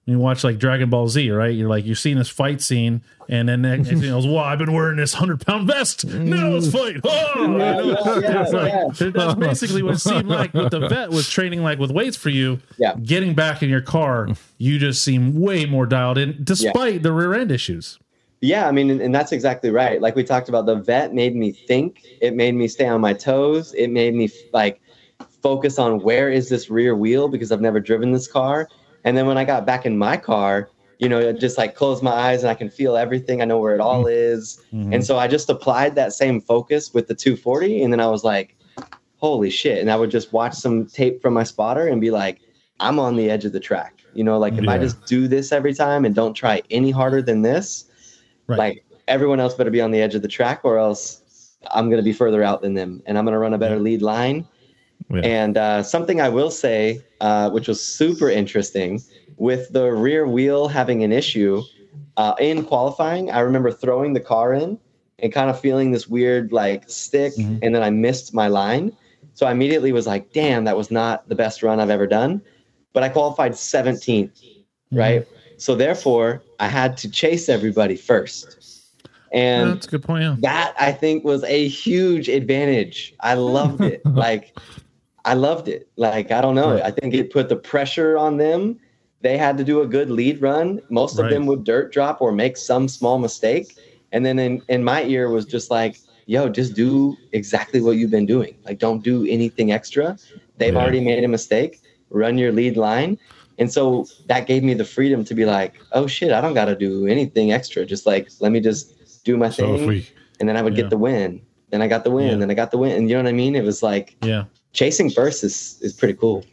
you watch like Dragon Ball Z, right? You're like you're seeing this fight scene, and then next thing you know, well, I've been wearing this hundred pound vest. Now let's fight. Oh!
yeah, yeah,
like-
yeah.
That's basically what it seemed like. What the vet was training like with weights for you.
Yeah.
Getting back in your car, you just seem way more dialed in, despite the rear end issues.
Yeah, I mean, and, and that's exactly right. Like we talked about, the vet made me think. It made me stay on my toes. It made me like focus on where is this rear wheel because I've never driven this car. And then when I got back in my car, you know, just like close my eyes and I can feel everything. I know where it all is.
Mhm.
And so I just applied that same focus with the 240. And then I was like, holy shit. And I would just watch some tape from my spotter and be like, I'm on the edge of the track. You know, like if I just do this every time and don't try any harder than this,
Right.
like everyone else better be on the edge of the track or else I'm going to be further out than them and I'm going to run a better lead line.
Yeah.
And uh, something I will say, uh, which was super interesting, with the rear wheel having an issue uh, in qualifying, I remember throwing the car in and kind of feeling this weird like stick,
Mhm.
and then I missed my line. So I immediately was like, damn, that was not the best run I've ever done. But I qualified 17th, right? So therefore, I had to chase everybody first. And
that's a good point. Yeah.
that I think was a huge advantage. I loved it. like I loved it. Like I don't know.
Right.
I think it put the pressure on them. They had to do a good lead run. Most of
Right.
them would dirt drop or make some small mistake. And then in, in my ear was just like, yo, just do exactly what you've been doing. Like don't do anything extra. They've
Yeah.
already made a mistake. Run your lead line. And so that gave me the freedom to be like, oh shit, I don't gotta do anything extra. Just like let me just do my
So
thing
we
and then I would
Yeah.
get the win. Then I got the win.
Yeah.
Then I got the win. And you know what I mean? It was like
Yeah.
Chasing first is is pretty cool.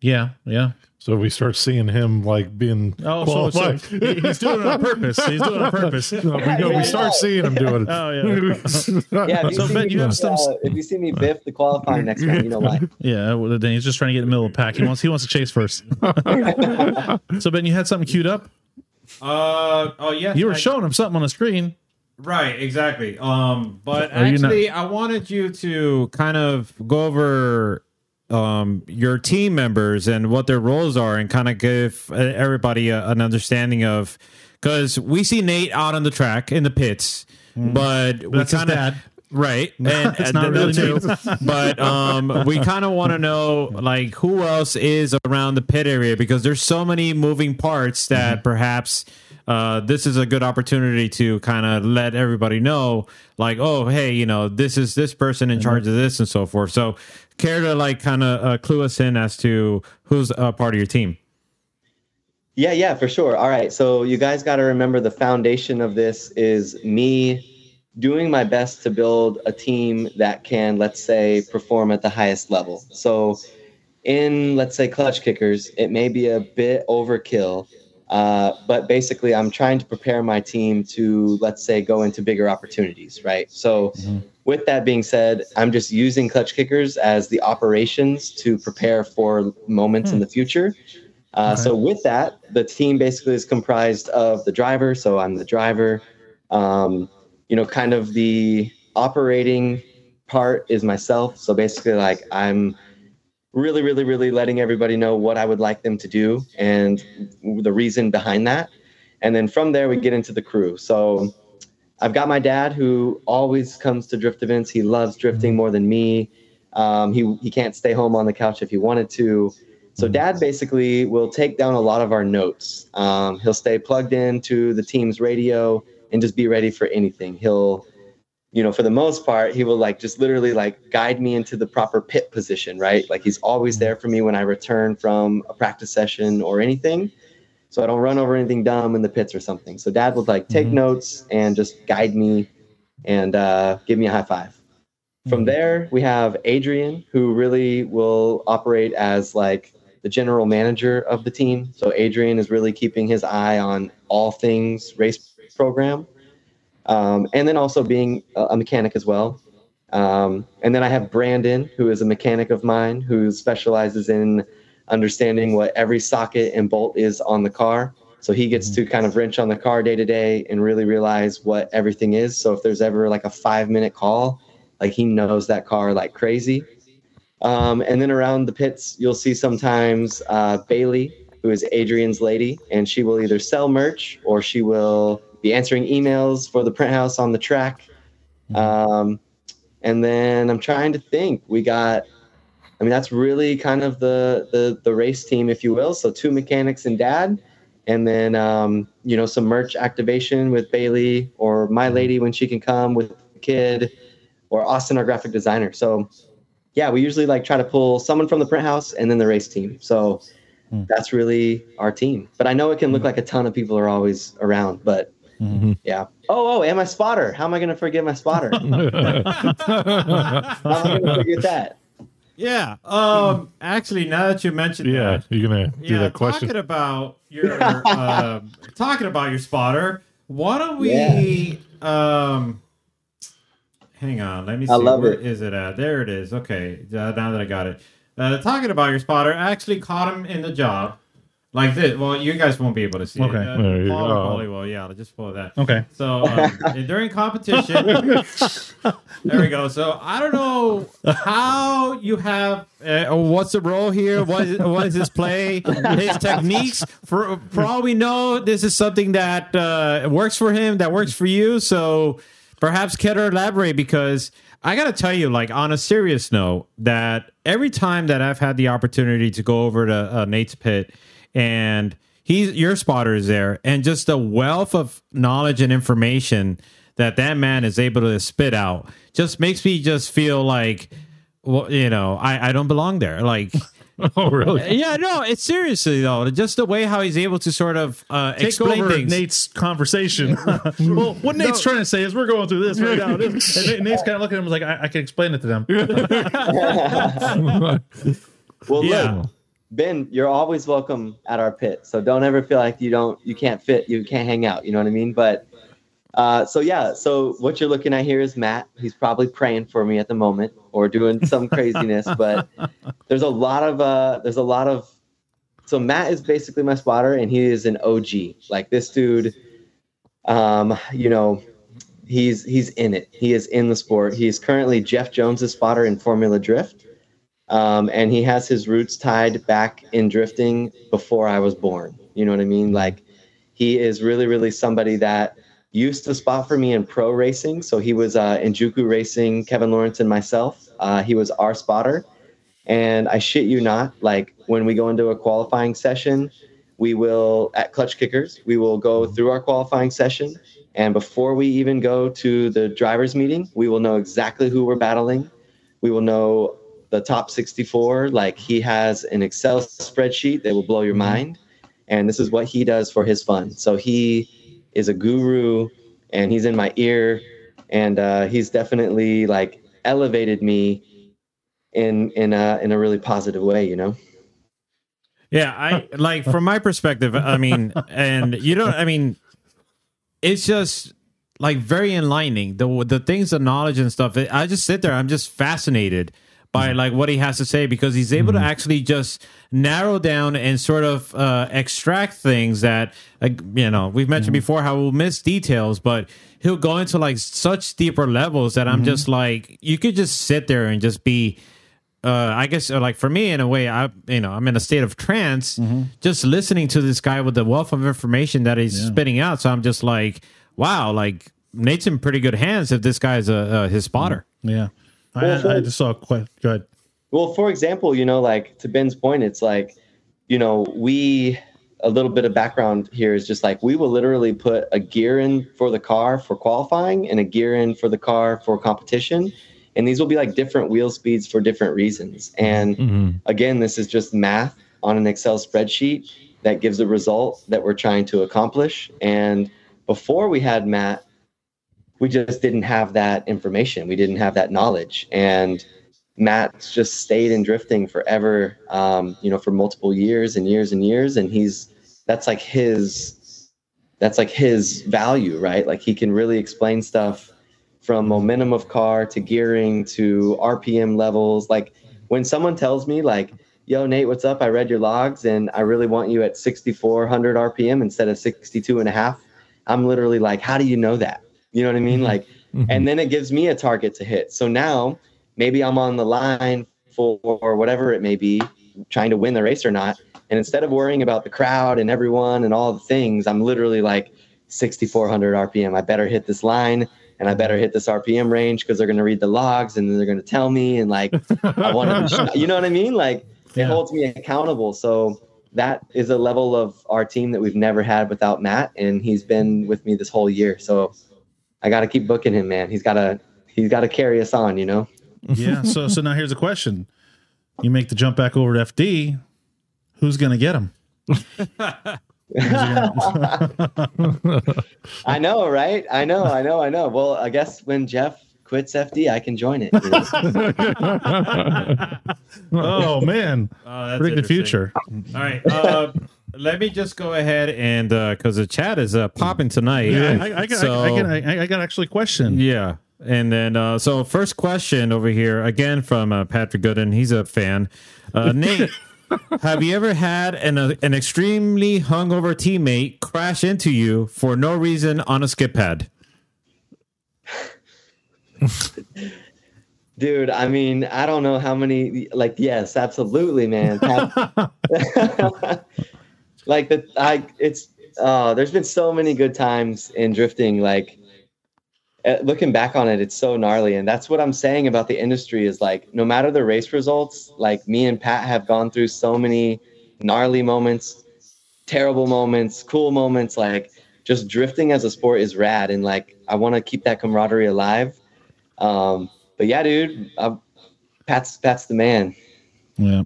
Yeah. Yeah.
so we start seeing him like being
Oh, so, so
qualified.
he- he's doing it on purpose. He's doing it on purpose.
No, we know
Yeah,
we start
yeah.
seeing him doing it.
Oh, yeah.
Yeah, if you,
So,
see,
Ben,
me,
you have
biff,
some-
uh, if you see me biff the qualifying next time, you know why.
Yeah. Well, then he's just trying to get in the middle of the pack. He wants he wants to chase first. so Ben, you had something queued up.
Uh oh yeah.
You were
I-
showing him something on the screen.
Right, exactly. Um, but
Are you not-
actually, I wanted you to kind of go over um your team members and what their roles are, and kind of give uh, everybody a, an understanding of because we see Nate out on the track in the pits, but we
Mm. That's his
kind of right, and,
It's
and
not really
too. But um, we kind of want to know like who else is around the pit area because there's so many moving parts that perhaps uh, this is a good opportunity to kind of let everybody know like oh hey you know this is this person in charge of this and so forth so care to like kind of uh, clue us in as to who's a part of your team
Yeah, yeah, for sure. All right. So you guys got to remember the foundation of this is me doing my best to build a team that can, let's say, perform at the highest level. So in, let's say, Klutch Kickers, it may be a bit overkill. Uh, but basically, I'm trying to prepare my team to, let's say, go into bigger opportunities, right? So, with that being said, I'm just using Klutch Kickers as the operations to prepare for moments in the future. Uh,
Okay.
So with that, the team basically is comprised of the driver. So I'm the driver. Um, you know, kind of the operating part is myself. So basically, like I'm really, really, really letting everybody know what I would like them to do and the reason behind that. And then from there, we get into the crew. So I've got my dad who always comes to drift events. He loves drifting more than me. Um, he he can't stay home on the couch if he wanted to. So dad basically will take down a lot of our notes. Um, he'll stay plugged into the team's radio and just be ready for anything. He'll, you know, for the most part, he will like just literally like guide me into the proper pit position, right? Like he's always there for me when I return from a practice session or anything. So I don't run over anything dumb in the pits or something. So dad would like take
Mhm.
notes and just guide me and uh, give me a high five. From there, we have Adrian, who really will operate as like the general manager of the team. So Adrian is really keeping his eye on all things race program, um, and then also being a mechanic as well. Um, and then I have Brandon, who is a mechanic of mine, who specializes in understanding what every socket and bolt is on the car. So he gets to kind of wrench on the car day to day and really realize what everything is. So if there's ever like a five minute call, like he knows that car like crazy. Um, and then around the pits, you'll see sometimes uh, Bailey, who is Adrian's lady, and she will either sell merch or she will be answering emails for the print house on the track. Um, and then I'm trying to think. We got, I mean, that's really kind of the the the race team, if you will. So two mechanics and dad, and then um, you know some merch activation with Bailey or my lady when she can come with the kid, or Austin, our graphic designer. So yeah, we usually like try to pull someone from the print house and then the race team. So that's really our team. But I know it can look like a ton of people are always around, but yeah. Oh, oh, and my spotter. How am I going to forget my spotter? How am I going to forget that?
Yeah. Um. Actually, now that you mentioned
yeah,
that,
you're gonna do
yeah,
that question.
talking about your uh, talking about your spotter. Why don't we? Um. Hang on. Let me see.
I love
Where
it.
is it at? There it is. Okay. Uh, now that I got it. Uh, talking about your spotter, I actually caught him in the job. Like this. Well, you guys won't be able to see
Okay.
it. Uh,
There you
Paul
go.
probably will. Yeah, I'll just pull that.
Okay.
So um, during competition, there we go. So I don't know how you have. Uh, what's the role here? What is, what is his play? His techniques. For for all we know, this is something that uh, works for him. That works for you. So perhaps Ketter elaborate because I got to tell you, like on a serious note, that every time that I've had the opportunity to go over to uh, Nate's pit and he's your spotter is there and just the wealth of knowledge and information that that man is able to spit out just makes me just feel like well you know i i don't belong there like
oh, really?
yeah no it's seriously though just the way how he's able to sort of uh
Take
explain
over
things
Nate's conversation. well, what Nate's trying to say is we're going through this right now. And Nate's kind of looking at him like, I, I can explain it to them.
Well,
Yeah.
look, Ben, you're always welcome at our pit. So don't ever feel like you don't, you can't fit, you can't hang out. You know what I mean? But uh, so yeah, so what you're looking at here is Matt. He's probably praying for me at the moment or doing some craziness. But there's a lot of uh, there's a lot of so Matt is basically my spotter, and he is an OG. Like this dude, um, you know, he's he's in it. He is in the sport. He's currently Jeff Jones's spotter in Formula Drift, um, and he has his roots tied back in drifting before I was born. You know what I mean? Like he is really, really somebody that used to spot for me in pro racing. So he was uh, Enjuku racing, Kevin Lawrence and myself. Uh, he was our spotter. And I shit you not, like when we go into a qualifying session, we will at Klutch Kickers, we will go through our qualifying session. And before we even go to the drivers' meeting, we will know exactly who we're battling. We will know the top 64. Like he has an Excel spreadsheet that will blow your mind. And this is what he does for his fun. So he is a guru and he's in my ear. And uh, he's definitely like elevated me in in a in a really positive way, you know.
Yeah, I like from my perspective. I mean, and you don't. I mean, it's just like very enlightening. The the things, the knowledge and stuff. I just sit there. I'm just fascinated by like what he has to say because he's able to actually just narrow down and sort of uh, extract things that like you know we've mentioned before how we'll miss details, but he'll go into like such deeper levels that I'm just like you could just sit there and just be uh, I guess uh, like for me in a way, I you know I'm in a state of trance, just listening to this guy with the wealth of information that he's spitting out. So I'm just like, wow, like Nate's in pretty good hands if this guy's a, uh his spotter.
Yeah. I,
Well,
I, I just saw quite good.
Well, for example, you know, like to Ben's point, it's like, you know, we a little bit of background here is just like we will literally put a gear in for the car for qualifying and a gear in for the car for competition. And these will be like different wheel speeds for different reasons. And mm-hmm. again, this is just math on an Excel spreadsheet that gives a result that we're trying to accomplish. And before we had Matt, we just didn't have that information. We didn't have that knowledge. And Matt's just stayed in drifting forever, um, you know, for multiple years and years and years. And he's that's like his that's like his value, right? Like he can really explain stuff from momentum of car to gearing to RPM levels. Like when someone tells me like, yo, Nate, what's up? I read your logs and I really want you at 6,400 RPM instead of 62 and a half. I'm literally like, how do you know that? You know what I mean? Mm-hmm. Like, and mm-hmm. then it gives me a target to hit. So now maybe I'm on the line for or whatever it may be, trying to win the race or not. And instead of worrying about the crowd and everyone and all the things, I'm literally like 6,400 RPM. I better hit this line and I better hit this RPM range because they're going to read the logs and then they're going to tell me. And like, I want to, you know what I mean? Like, it
Yeah.
holds me accountable. So that is a level of our team that we've never had without Matt. And he's been with me this whole year. So I got to keep booking him, man. He's got to, he's got to carry us on, you know?
Yeah. So so now here's a question. You make the jump back over to FD. Who's gonna get him?
I know, right? I know, I know, I know. Well, I guess when Jeff quits FD, I can join it. you know?
oh man,
Oh, that's
predict the future.
All right. Uh, let me just go ahead and uh because the chat is uh, popping tonight.
Yeah, I, I, got,
So-
I, got, I, I got actually a question.
Yeah. And then, uh, so first question over here again from uh, Patrick Goodin. He's a fan. Uh, Nate, have you ever had an uh, an extremely hungover teammate crash into you for no reason on a skid pad?
Dude, I mean, I don't know how many. Like, yes, absolutely, man. Like the I, it's. Uh, there's been so many good times in drifting. Like, uh, looking back on it, it's so gnarly, and that's what I'm saying about the industry. Is like, no matter the race results, like me and Pat have gone through so many gnarly moments, terrible moments, cool moments. Like, just drifting as a sport is rad, and like, I want to keep that camaraderie alive. Um, but yeah, dude, uh, Pat's Pat's the man.
Yeah.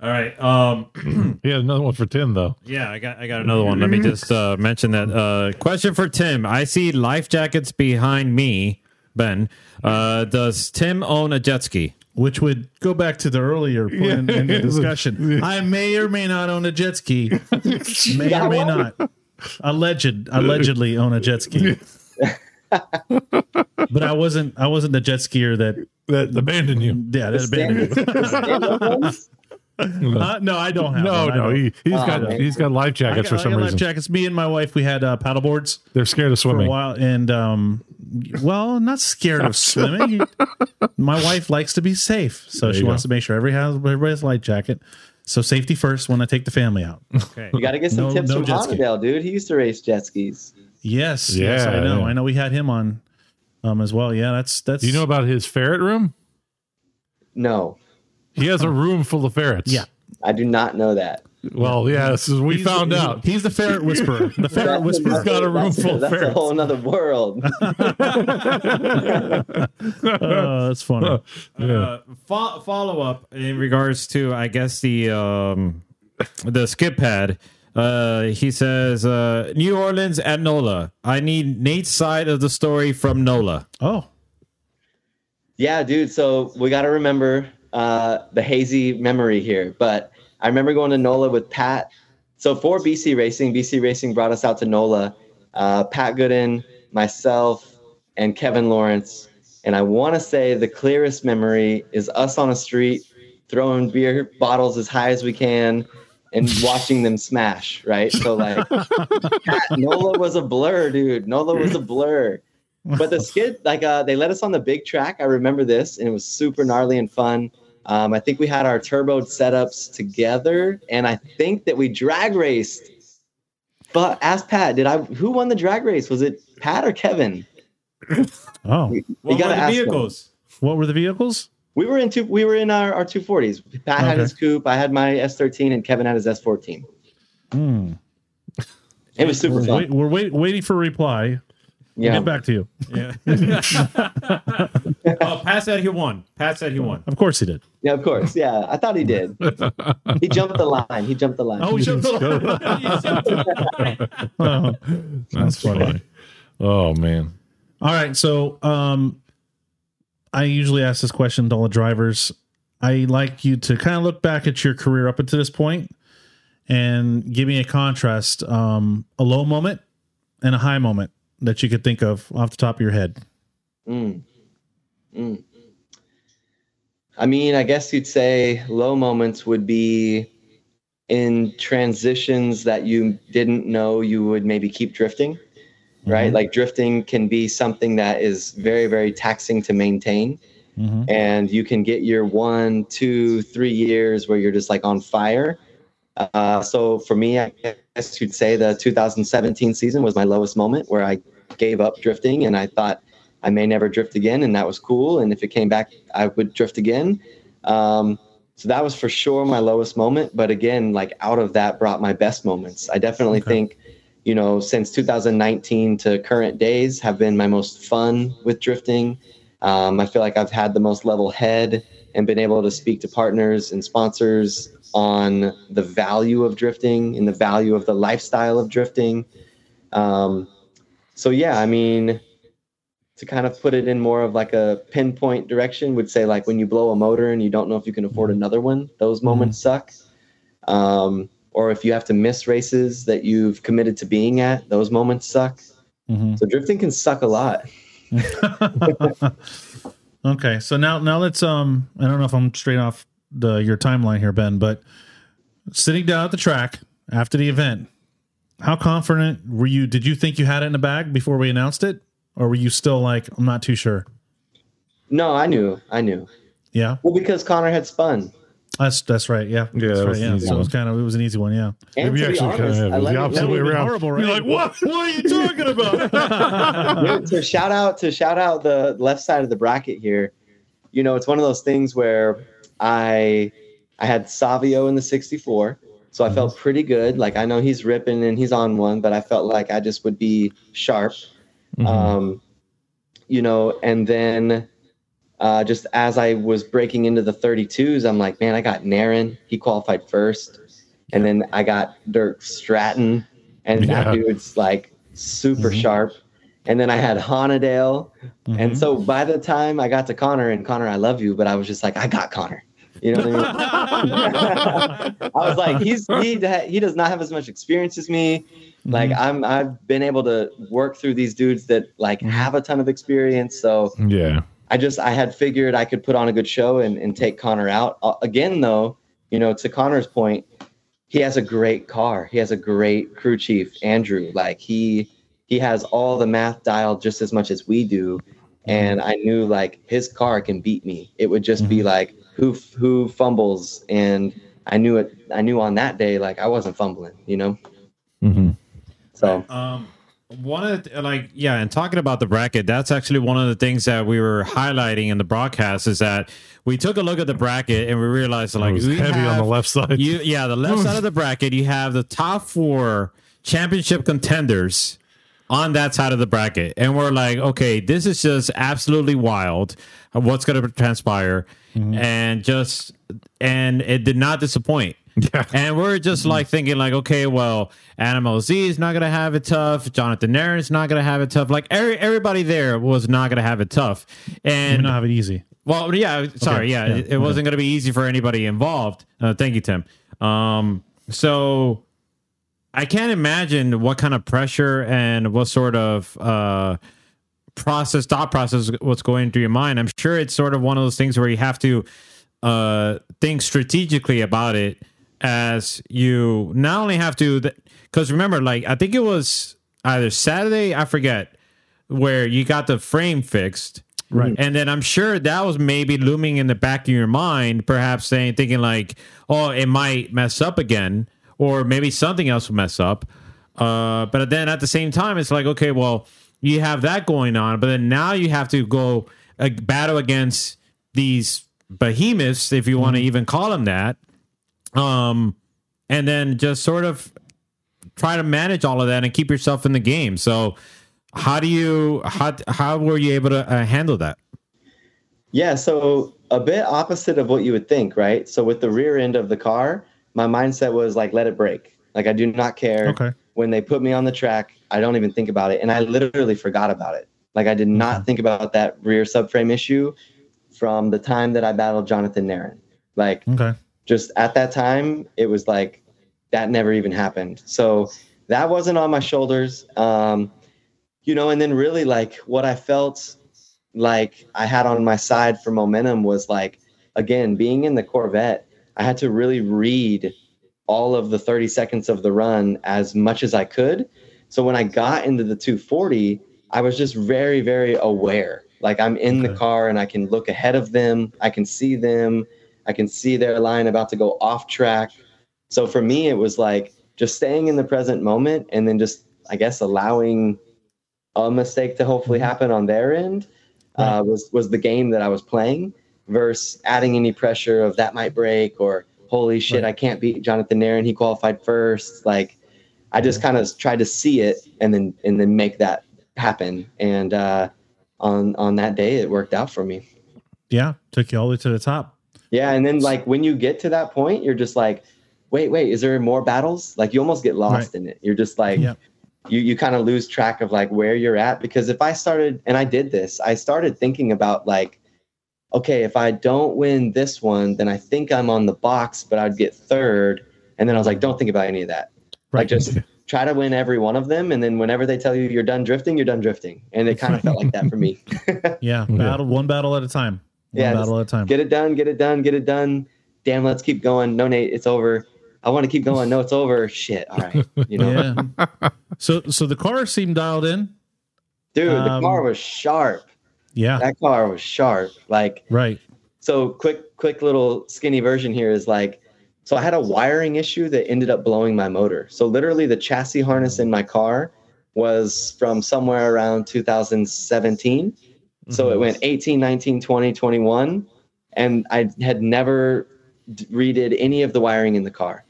All right. Um,
He had another one for Tim though.
yeah, I got I got another one. Let me just uh, mention that. Uh, question for Tim. I see life jackets behind me. Ben, uh, does Tim own a jet ski?
Which would go back to the earlier point in, in the discussion. I may or may not own a jet ski. may or may not. Alleged, allegedly own a jet ski. but I wasn't. I wasn't the jet skier that.
That abandoned you.
Yeah, that abandoned me. Uh, no, I don't have.
No,
one.
No, he, he's
Oh,
got
man.
he's got life jackets
got,
for some
I got life jackets. Me and my wife, we had uh, paddle boards
They're scared of
for a
swimming.
while, and um, well, not scared of swimming. my wife likes to be safe, so she wants
go.
to make sure every has everybody has a life jacket. So safety first when I take the family out.
Okay.
You got to get some
No-
tips
no
from
jet ski.
Honadale, dude. He used to race jet skis.
Yes, yes, I know.
yeah.
I know. We had him on um as well. Yeah, that's that's.
Do you know about his ferret room?
No,
He has a room full of ferrets.
Yeah.
I do not know that.
Well, yeah, this is we
He's-
found
he-
out.
He's the ferret whisperer. The ferret
whisperer's
got a room
that's,
full of ferrets.
That's a whole nother world.
Oh, that's funny.
Uh, fo- follow up in regards to, I guess the um, the skid pad. Uh, he says uh, New Orleans at NOLA. I need Nate's side of the story from NOLA.
Oh,
yeah, dude. So we got to remember uh, the hazy memory here. But I remember going to NOLA with Pat. So for BC Racing, BC Racing brought us out to NOLA. Uh, Pat Goodin, myself, and Kevin Lawrence. And I want to say the clearest memory is us on a street throwing beer bottles as high as we can and watching them smash, right? So like Pat, NOLA was a blur, dude. NOLA was a blur. But the skid, like uh, they let us on the big track. I remember this, and it was super gnarly and fun. Um, I think we had our turbo setups together, and I think that we drag raced. But ask Pat, did I? Who won the drag race? Was it Pat or Kevin?
oh.
You
What
gotta
were the
ask him.
vehicles?
What were the vehicles?
We were in two. We were in our, our two forties. Pat had his coupe. I had my S thirteen, and Kevin had his S fourteen.
Hmm.
It was super
We're,
fun.
wait, we're wait, waiting for a reply. We'll
Yeah.
get back to you.
Yeah. oh, Pat said he won. Pat said he won.
Of course he did.
Yeah, of course. Yeah, I thought he did. he jumped the line. He jumped the line.
Oh, we should Oh,
That's funny. Oh man.
All right, so um, I usually ask this question to all the drivers. I like you to kind of look back at your career up until this point and give me a contrast, um, a low moment and a high moment that you could think of off the top of your head.
Mm. Mm. I mean, I guess you'd say low moments would be in transitions that you didn't know you would maybe keep drifting, right?
Mhm.
Like drifting can be something that is very, very taxing to maintain.
Mhm.
And you can get your one, two, three years where you're just like on fire. Uh, so for me, I guess you'd say the 2017 season was my lowest moment where I gave up drifting and I thought I may never drift again, and that was cool. And if it came back, I would drift again. Um, so that was for sure my lowest moment. But again, like out of that brought my best moments. I definitely
Okay.
think, you know, since 2019 to current days have been my most fun with drifting. Um, I feel like I've had the most level head and been able to speak to partners and sponsors on the value of drifting and the value of the lifestyle of drifting. Um, so yeah, I mean, to kind of put it in more of like a pinpoint direction, would say like when you blow a motor and you don't know if you can afford another one, those moments suck. Um, or if you have to miss races that you've committed to being at, those moments suck.
Mhm.
So drifting can suck a lot.
okay, so now now let's um I don't know if I'm straight off the your timeline here, Ben, but sitting down at the track after the event, how confident were you? Did you think you had it in the bag before we announced it, or were you still like I'm not too sure?
No, I knew, I knew.
Yeah,
Well, because Connor had spun.
That's that's right. Yeah,
Yeah,
that's right, yeah.
easy
So it was kind of it was an easy one. Yeah.
And
Maybe
to be
actually kind
honest,
of
I
the
let it
opposite
go.
way around.
horrible, right?
You're like, what? What are you talking about?
Dude, to shout out to shout out the left side of the bracket here. You know, it's one of those things where I I had Savio in the 64, so I felt pretty good. Like I know he's ripping and he's on one, but I felt like I just would be sharp. Um, you know, and then uh, just as I was breaking into the 32s, I'm like, man, I got Naren. He qualified first, and then I got Dirk Stratton, and
Yeah.
that dude's like super mm-hmm. sharp. And then I had Honadale, and mm-hmm. so by the time I got to Connor, and Connor, I love you, but I was just like, I got Connor. You know what I mean? I was like, he's he he does not have as much experience as me. Like mm-hmm. I'm I've been able to work through these dudes that like have a ton of experience. So
yeah.
I just I had figured I could put on a good show and, and take Connor out. Uh, again though, you know, to Connor's point, he has a great car. He has a great crew chief, Andrew. Like he he has all the math dialed just as much as we do. And I knew like his car can beat me. It would just be like who who fumbles and I knew it I knew on that day like I wasn't fumbling, you know?
Mm-hmm.
So
Um, one of the, like yeah, and talking about the bracket, that's actually one of the things that we were highlighting in the broadcast is that we took a look at the bracket and we realized
It
like
was
we
heavy on the left side.
You yeah, the left side of the bracket, you have the top four championship contenders on that side of the bracket, and we're like, okay, this is just absolutely wild. What's going to transpire, mm-hmm. and just and it did not disappoint.
Yeah.
And we're just like thinking, like, okay, well, Animal Z is not gonna have it tough. Jonathan Nairn is not gonna have it tough. Like every, everybody there was not gonna have it tough. And
not have it easy.
well, yeah, sorry, yeah,
yeah,
it, it wasn't going to be easy for anybody involved. Uh, thank you, Tim. Um, so I can't imagine what kind of pressure and what sort of uh, process, thought process, what's going through your mind. I'm sure it's sort of one of those things where you have to uh, think strategically about it as you not only have to, because remember, like I think it was either Saturday, I forget, where you got the frame fixed.
Right.
And then I'm sure that was maybe looming in the back of your mind, perhaps saying, thinking like, oh, it might mess up again, or maybe something else will mess up. Uh, but then at the same time, it's like, okay, well, you have that going on, but then now you have to go uh, battle against these behemoths, if you want to even call them that. Um, and then just sort of try to manage all of that and keep yourself in the game. So, how do you how how were you able to uh, handle that?
Yeah, so a bit opposite of what you would think, right? So with the rear end of the car, my mindset was like, let it break. Like I do not care.
Okay.
When they put me on the track, I don't even think about it, and I literally forgot about it. Like I did not think about that rear subframe issue from the time that I battled Jonathan Nairn. Like
Okay.
Just at that time, it was like that never even happened. So that wasn't on my shoulders. Um, you know, and then really like what I felt like I had on my side for momentum was like, again, being in the Corvette, I had to really read all of the 30 seconds of the run as much as I could. So when I got into the 240, I was just very, very aware. Like I'm in the car and I can look ahead of them, I can see them, I can see their line about to go off track. So for me, it was like just staying in the present moment and then just, I guess, allowing a mistake to hopefully happen on their end uh, was was the game that I was playing versus adding any pressure of that might break or holy shit I can't beat Jonathan Nairn. He qualified first. Like I just kind of tried to see it and then and then make that happen. And uh, on on that day it worked out for me.
Yeah. Took you all the way to the top.
Yeah, and then like when you get to that point, you're just like, wait, wait, is there more battles? Like you almost get lost in it. You're just like,
Yep.
you you kind of lose track of like where you're at because if I started and I did this, I started thinking about like, okay, if I don't win this one, then I think I'm on the box, but I'd get third. And then I was like, don't think about any of that. Right. Like just try to win every one of them, and then whenever they tell you you're done drifting, you're done drifting. And it kind of felt like that for me.
Yeah, battle one battle at a time.
Yeah,
battle at a time.
get it done, get it done, get it done. Damn, let's keep going. No, Nate, it's over. I want to keep going. No, it's over. Shit. All right. You know,
Yeah. so so the car seemed dialed in.
dude, the
Um,
car was sharp.
Yeah.
That car was sharp. Like,
right.
so quick, quick little skinny version here is like, so I had a wiring issue that ended up blowing my motor. So literally, the chassis harness in my car was from somewhere around 2017. So it mm-hmm. went 18, 19, 20, 21. And I had never redid any of the wiring in the car.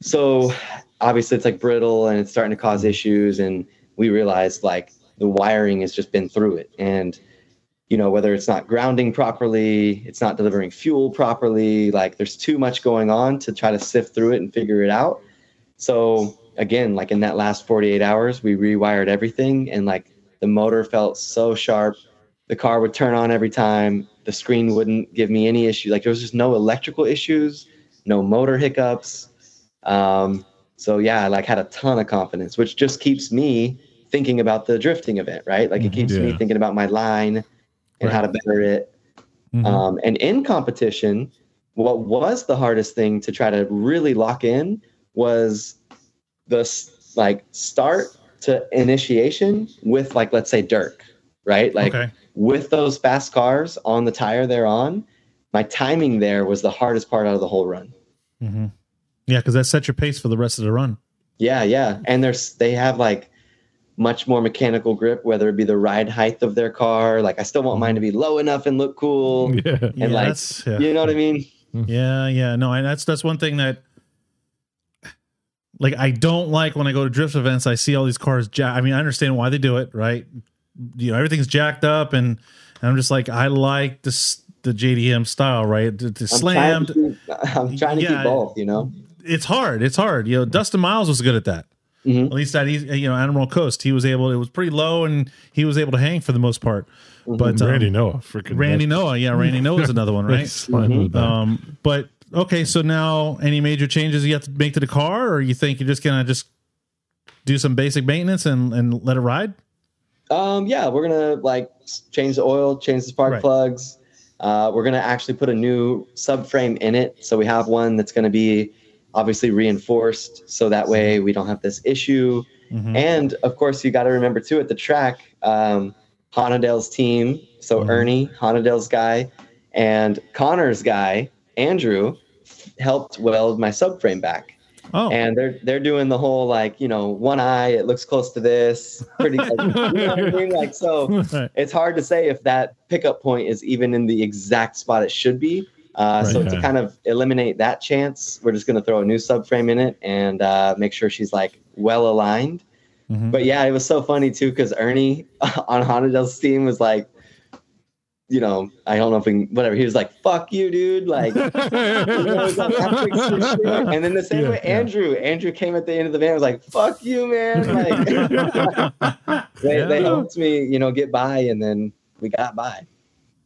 So obviously it's like brittle and it's starting to cause issues. And we realized like the wiring has just been through it. And, you know, whether it's not grounding properly, it's not delivering fuel properly, like there's too much going on to try to sift through it and figure it out. So again, like in that last 48 hours, we rewired everything and like the motor felt so sharp. The car would turn on every time. The screen wouldn't give me any issue. Like there was just no electrical issues, no motor hiccups. Um, so yeah, I like had a ton of confidence, which just keeps me thinking about the drifting event, right? Like it keeps me thinking about my line and how to better it.
Mhm.
Um, and in competition, what was the hardest thing to try to really lock in was the like start to initiation with like let's say Dirk, right? Like
okay.
with those fast cars on the tire they're on, my timing there was the hardest part out of the whole run.
hmm Yeah, because that sets your pace for the rest of the run.
Yeah, yeah, and there's they have like much more mechanical grip, whether it be the ride height of their car. Like I still want mine to be low enough and look cool.
Yeah.
yeah,
And like,
yeah.
You know what I mean?
Yeah, yeah, no, and that's that's one thing that like I don't like when I go to drift events. I see all these cars. Ja- I mean, I understand why they do it, right? You know, everything's jacked up, and, and I'm just like, I like this the JDM style, right? To, to
I'm
slammed.
Trying to keep, I'm trying to
Yeah.
keep both. You know.
It's hard. It's hard. You know, Dustin Miles was good at that.
Mhm.
At least that he's you know Admiral Coast, he was able. It was pretty low, and he was able to hang for the most part. But um,
Randy Noah, freaking
Randy Noah, yeah, Randy Noah is another one, right?
Sliding with that.
Um, but okay, so now any major changes you have to make to the car, or you think you're just gonna just do some basic maintenance and and let it ride?
Um, yeah, we're gonna like change the oil, change the spark
Right.
plugs. Uh, we're gonna actually put a new subframe in it, so we have one that's gonna be obviously reinforced, so that way we don't have this issue.
Mhm.
And of course, you got to remember too at the track, um, Honadale's team. So
Mhm.
Ernie, Honadale's guy, and Connor's guy, Andrew, helped weld my subframe back.
Oh,
And they're they're doing the whole like you know one eye it looks close to this pretty like, you know I mean like so
Right.
it's hard to say if that pickup point is even in the exact spot it should be. Uh, so
Right.
to kind of eliminate that chance, we're just going to throw a new subframe in it and uh, make sure she's like well aligned.
Mhm.
But yeah, it was so funny too because Ernie on Honadale's team was like, you know, I don't know if we can, whatever. He was like, "Fuck you, dude!" Like, you know, it was like, "I'm fixing shit." and then the same
Yeah,
way
yeah.
Andrew, Andrew came at the end of the van, was like, "Fuck you, man!" Like, they, they helped me, you know, get by, and then we got by.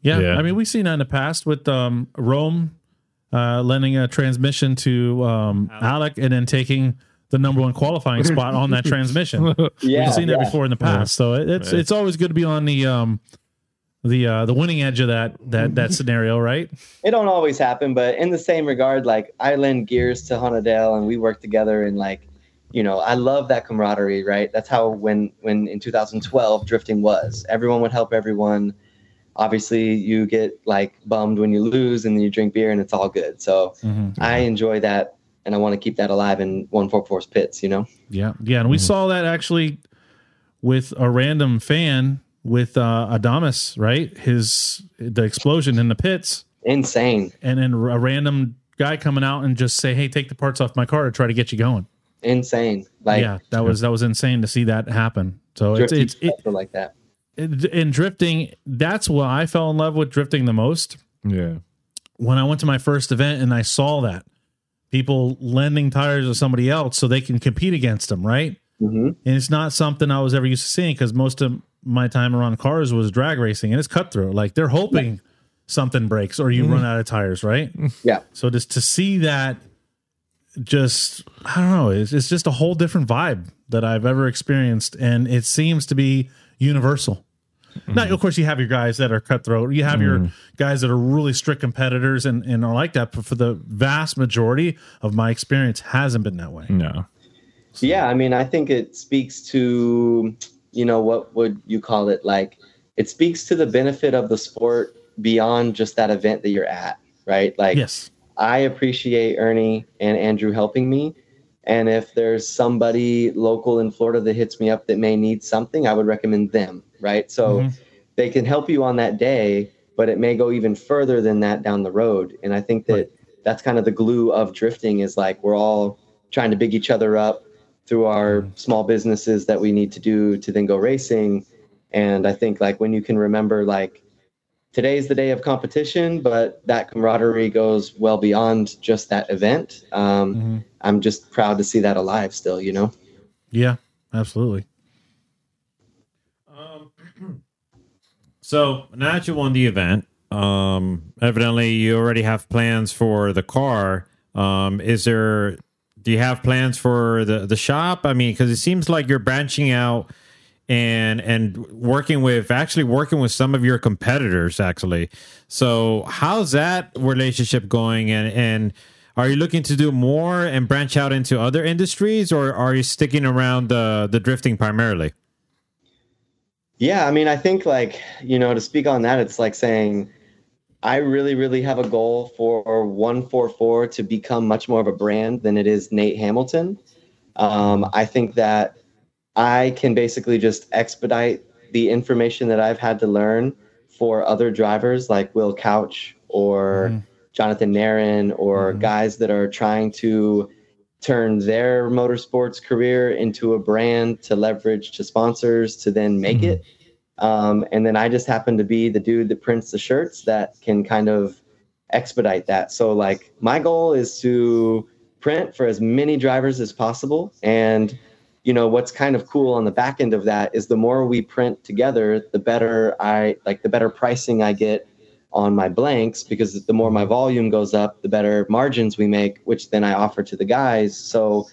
Yeah,
Yeah.
I mean, we've seen that in the past with um, Rome uh, lending a transmission to um, Alec and then taking the number one qualifying spot on that transmission.
Yeah,
we've seen that before in the past, so it, it's
Right.
it's always good to be on the um, the uh, the winning edge of that that that scenario, right?
it don't always happen, but in the same regard, like I lend gears to Honadale and we work together and like, you know, I love that camaraderie, right? That's how when when in 2012 drifting was. Everyone would help everyone. Obviously, you get like bummed when you lose and then you drink beer and it's all good. So I enjoy that and I want to keep that alive in 144's pits, you know?
Yeah, yeah, and we saw that actually with a random fan with uh, Adamas, right? His the explosion in the pits,
Insane.
and then a random guy coming out and just say, "Hey, take the parts off my car to try to get you going."
Insane. Like
yeah, that was that was insane to see that happen. So it's it's it,
like that.
in drifting. That's why I fell in love with drifting the most.
yeah.
when I went to my first event and I saw that people lending tires to somebody else so they can compete against them, right?
hmm
And it's not something I was ever used to seeing because most of my time around cars was drag racing and it's cutthroat. Like they're hoping something breaks or you run mm. out of tires, right?
Yeah.
So just to see that, just I don't know, it's, it's just a whole different vibe that I've ever experienced, and it seems to be universal. Mm. Now, of course, you have your guys that are cutthroat. You have your mm. guys that are really strict competitors and, and are like that. But for the vast majority of my experience, hasn't been that way.
No.
Yeah, I mean, I think it speaks to, you know, what would you call it? Like, it speaks to the benefit of the sport beyond just that event that you're at, right? Like,
Yes.
I appreciate Ernie and Andrew helping me. And if there's somebody local in Florida that hits me up that may need something, I would recommend them, right? So
Mhm.
they can help you on that day, but it may go even further than that down the road. And I think that
Right.
that's kind of the glue of drifting is like we're all trying to big each other up through our small businesses that we need to do to then go racing. And I think like when you can remember like today's the day of competition, but that camaraderie goes well beyond just that event. Um,
Mhm.
I'm just proud to see that alive still, you know?
Yeah, absolutely.
Um, So now that you won the event, um, evidently you already have plans for the car. Um, is there? Do you have plans for the the shop? I mean, because it seems like you're branching out and and working with actually working with some of your competitors actually. So how's that relationship going? And and are you looking to do more and branch out into other industries, or are you sticking around the the drifting primarily?
Yeah, I mean, I think like, you know, to speak on that, it's like saying I really, really have a goal for 144 to become much more of a brand than it is Nate Hamilton. Um, I think that I can basically just expedite the information that I've had to learn for other drivers like Will Couch or
Mhm.
Jonathan Narin or
Mhm.
guys that are trying to turn their motorsports career into a brand to leverage to sponsors to then make
Mhm.
it. Um, and then I just happen to be the dude that prints the shirts that can kind of expedite that. So like my goal is to print for as many drivers as possible. And you know what's kind of cool on the back end of that is the more we print together, the better I like the better pricing I get on my blanks because the more my volume goes up, the better margins we make, which then I offer to the guys. So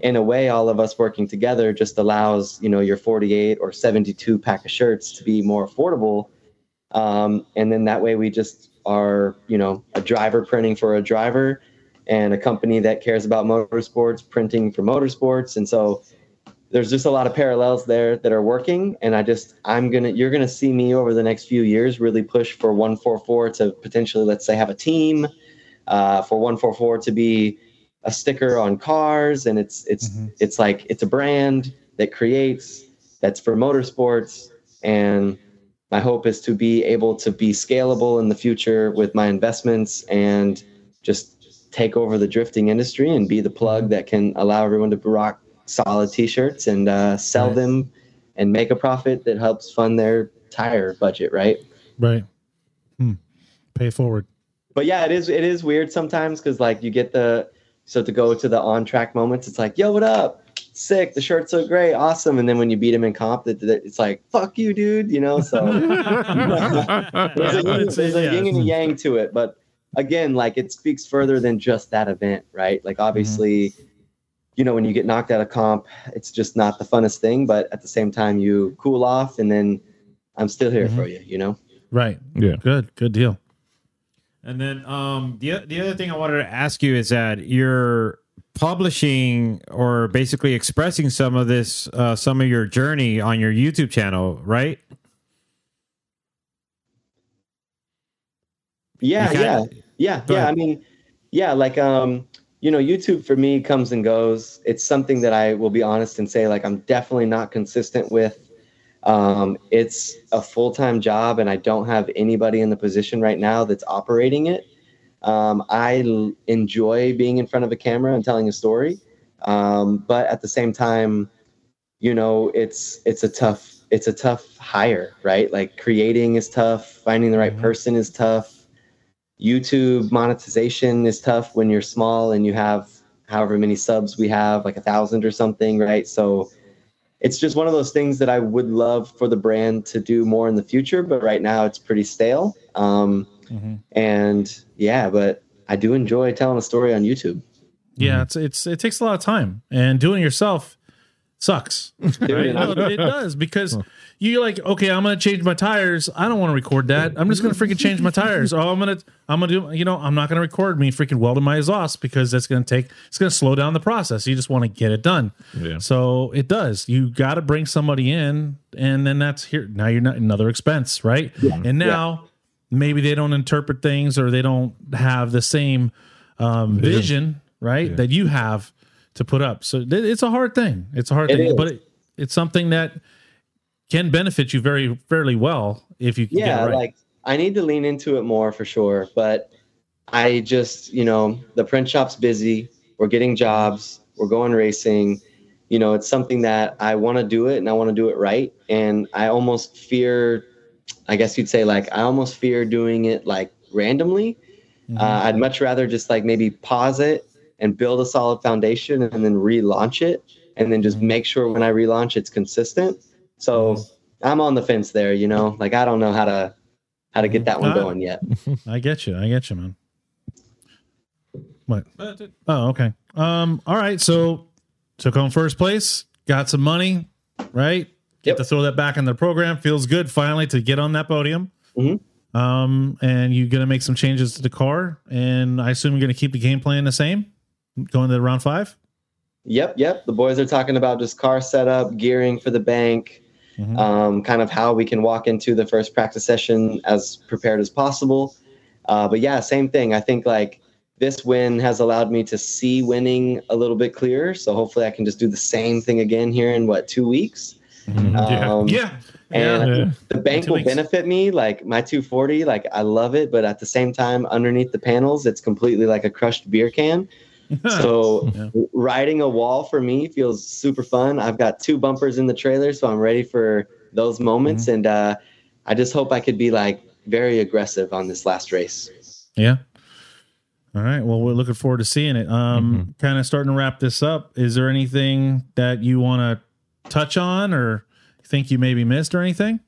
in a way, all of us working together just allows, you know, your 48 or 72 pack of shirts to be more affordable. Um, and then that way we just are, you know, a driver printing for a driver and a company that cares about motorsports printing for motorsports. And so there's just a lot of parallels there that are working. And I just, I'm to, you're to see me over the next few years really push for 144 to potentially, let's say, have a team, uh, for 144 to be a sticker on cars. And it's, it's,
Mhm.
it's like, it's a brand that creates, that's for motorsports. And my hope is to be able to be scalable in the future with my investments and just take over the drifting industry and be the plug that can allow everyone to rock solid t-shirts and uh, sell
Right.
them and make a profit that helps fund their tire budget right
Right. Hmm. Pay forward.
but yeah it is it is weird sometimes because like you get the so to go to the on track moments it's like yo what up sick the shirt's so great awesome and then when you beat him in comp it, it's like fuck you dude you know so there's a, yin, there's a
yes.
yin and a yang to it but again like it speaks further than just that event right like obviously you know when you get knocked out of comp it's just not the funnest thing but at the same time you cool off and then i'm still here mm-hmm. for you you know
Right.
Yeah.
Good. Good deal.
And then um, the the other thing I wanted to ask you is that you're publishing or basically expressing some of this, uh, some of your journey on your YouTube channel, right?
yeah yeah. Yeah yeah i mean yeah like um you know youtube for me comes and goes. It's something that i will be honest and say like i'm definitely not consistent with um it's a full-time job and i don't have anybody in the position right now that's operating it um i l- enjoy being in front of a camera and telling a story um but at the same time you know it's it's a tough it's a tough hire right like creating is tough finding the right
Mhm.
person is tough YouTube monetization is tough when you're small and you have however many subs we have, like a thousand or something, right? So it's just one of those things that I would love for the brand to do more in the future, but right now it's pretty stale. Um,
Mm-hmm.
And yeah, but I do enjoy telling a story on YouTube.
Yeah, it's it's it takes a lot of time, and doing it yourself sucks. Right? No, it does because you're like, okay, I'm gonna change my tires. I don't want to record that. I'm just gonna freaking change my tires. Oh, I'm gonna I'm gonna do. You know, I'm not gonna record me freaking welding my exhaust because that's gonna take. It's gonna slow down the process. You just want to get it done.
Yeah.
So it does. You got to bring somebody in, and then that's here. Now you're not another expense, right? And now maybe they don't interpret things or they don't have the same um, vision, right, that you have to put up. So th- it's a hard thing. It's a hard
It
thing,
is.
but it, it's something that can benefit you very fairly well if you can
yeah
right.
like i need to lean into it more for sure but i just you know the print shop's busy. We're getting jobs. We're going racing. You know it's something that i want to do it and i want to do it right. And i almost fear i guess you'd say like i almost fear doing it like randomly. Uh, i'd much rather just like maybe pause it and build a solid foundation and then relaunch it and then just make sure when i relaunch it's consistent so i'm on the fence there you know like i don't know how to how to get that one going yet
I get you. I get you, man. What? Oh, okay. Um. All right. So took home first place. Got some money. Right. Get
Yep.
to throw that back in the program. Feels good finally to get on that podium.
Mhm.
Um. And you're gonna make some changes to the car, and I assume you're gonna keep the game plan the same, going to round five.
Yep, yep. The boys are talking about just car setup, gearing for the bank,
Mhm.
um, kind of how we can walk into the first practice session as prepared as possible. Uh, but yeah, same thing. I think like this win has allowed me to see winning a little bit clearer. So hopefully I can just do the same thing again here in what two weeks.
Yeah.
Um,
Yeah.
and
Yeah.
the bank will
weeks.
benefit me. Like my 240, like I love it, but at the same time, underneath the panels, it's completely like a crushed beer can. So
Yeah.
riding a wall for me feels super fun. I've got two bumpers in the trailer, so I'm ready for those moments.
Mm-hmm.
And uh, I just hope I could be like very aggressive on this last race.
Yeah. All right. Well, we're looking forward to seeing it. Um, kind of starting to wrap this up. Is there anything that you want to touch on or think you maybe missed or anything?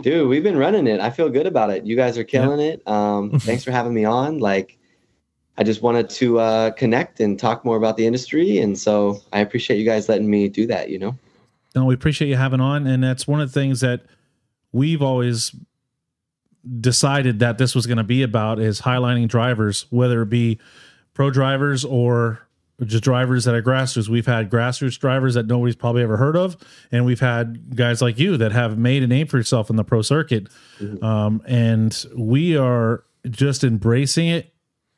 Dude, we've been running it. I feel good about it. You guys are killing it. Um, thanks for having me on. Like, I just wanted to uh, connect and talk more about the industry, and so I appreciate you guys letting me do that. You know.
No, we appreciate you having on, and that's one of the things that we've always decided that this was going to be about is highlighting drivers, whether it be pro drivers or just drivers that are grassroots. We've had grassroots drivers that nobody's probably ever heard of, and we've had guys like you that have made a name for yourself in the pro circuit. Um, and we are just embracing it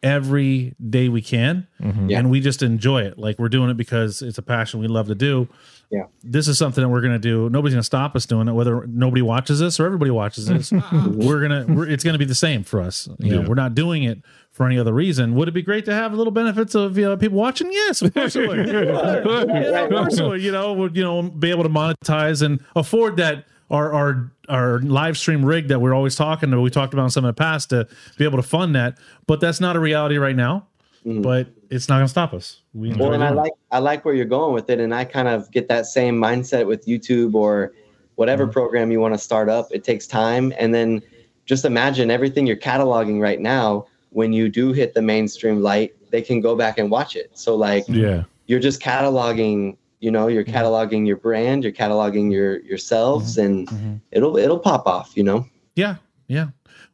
every day we can, mm-hmm.
Yeah.
and we just enjoy it. Like we're doing it because it's a passion we love to do
Yeah.
this is something that we're going to do. Nobody's going to stop us doing it, whether nobody watches this or everybody watches this. we're gonna, we're, it's going to be the same for us. You know,
Yeah.
we're not doing it for any other reason. Would it be great to have little benefits of you know, people watching? Yes, of course it would. Yeah, of course it would. You know, would you know be able to monetize and afford that our our our live stream rig that we're always talking to. We talked about in some of the past to be able to fund that, but that's not a reality right now. Mm. But it's not going to stop us. We
Well, and I like I like where you're going with it, and I kind of get that same mindset with YouTube or whatever mm-hmm. program you want to start up. It takes time, and then just imagine everything you're cataloging right now. When you do hit the mainstream light, they can go back and watch it. So like
Yeah.
you're just cataloging, you know, you're mm-hmm. cataloging your brand, you're cataloging your yourselves, mm-hmm. and mm-hmm. it'll it'll pop off. You know.
Yeah, yeah.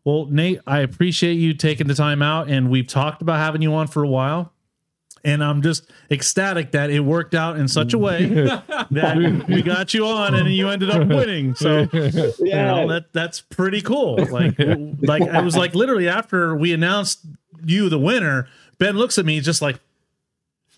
Well, Nate, I appreciate you taking the time out, and we've talked about having you on for a while. And I'm just ecstatic that it worked out in such a way that we got you on, and you ended up winning. So, you know, that that's pretty cool. Like, like it was like literally after we announced you the winner, Ben looks at me just like,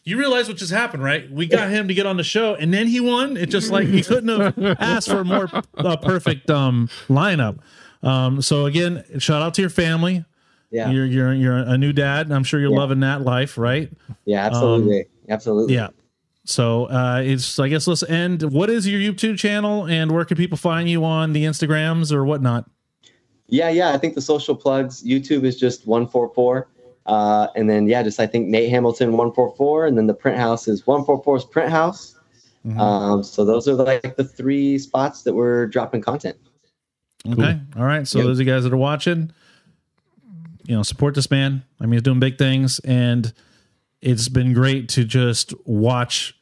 you realize what just happened, right? We got him to get on the show, and then he won. It just like he couldn't have asked for a more uh, perfect um, lineup. Um, so again, shout out to your family.
Yeah.
You're you're you're a new dad, and I'm sure you're
Yeah.
loving that life, right?
Yeah. Absolutely. absolutely.
Yeah. So uh, it's I guess let's end. What is your YouTube channel, and where can people find you on the Instagrams or whatnot?
Yeah, yeah. I think the social plugs. YouTube is just one four four, uh, and then yeah, just I think Nate Hamilton one four four, and then the print house is one four four's print house. Um, so those are like the three spots that we're dropping content.
Okay. All right. So
Yep.
those of you guys that are watching, you know, support this man. I mean, he's doing big things, and it's been great to just watch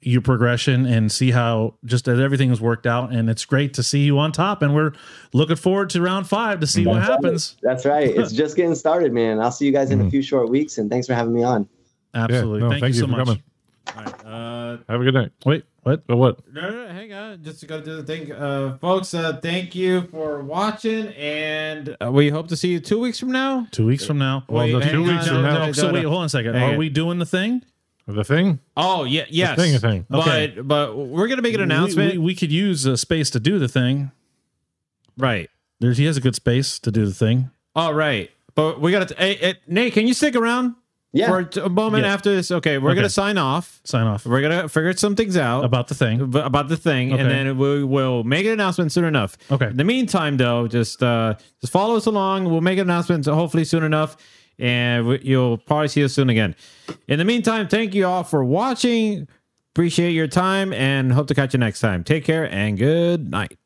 your progression and see how just that everything has worked out. And it's great to see you on top. And we're looking forward to round five to see what happens.
That's right. It's just getting started, man. I'll see you guys in a few short weeks, and thanks for having me on.
Absolutely.
no,
thank, you so
for
much.
coming.
All right. Uh,
Have a good night.
Wait, what?
But what?
no, no, no, hang on. Just to go do the thing, uh, folks. Uh, thank you for watching, and uh, we hope to see you two weeks from now.
Two weeks from now.
Well,
Wait,
two
on,
weeks
no,
from
no,
now.
no, no,
so
no.
wait, hold on a second.
Hang
Are
on.
we doing the thing?
The thing?
Oh yeah, yes.
The thing, the thing.
Okay.
But but we're gonna make an announcement.
We, we could use a space to do the thing.
right.
There's he has a good space to do the thing.
All right. But we gotta. Hey, hey, Nate, can you stick around
Yeah.
for a moment
Yes.
after this? Okay, we're
Okay.
gonna sign off.
Sign off
We're gonna figure some things out
about the thing.
about the thing, and then we will make an announcement soon enough.
Okay.
In the meantime, though, just uh, just follow us along. We'll make an announcement hopefully soon enough, and you'll probably see us soon again. In the meantime, thank you all for watching. Appreciate your time, and hope to catch you next time. Take care and good night.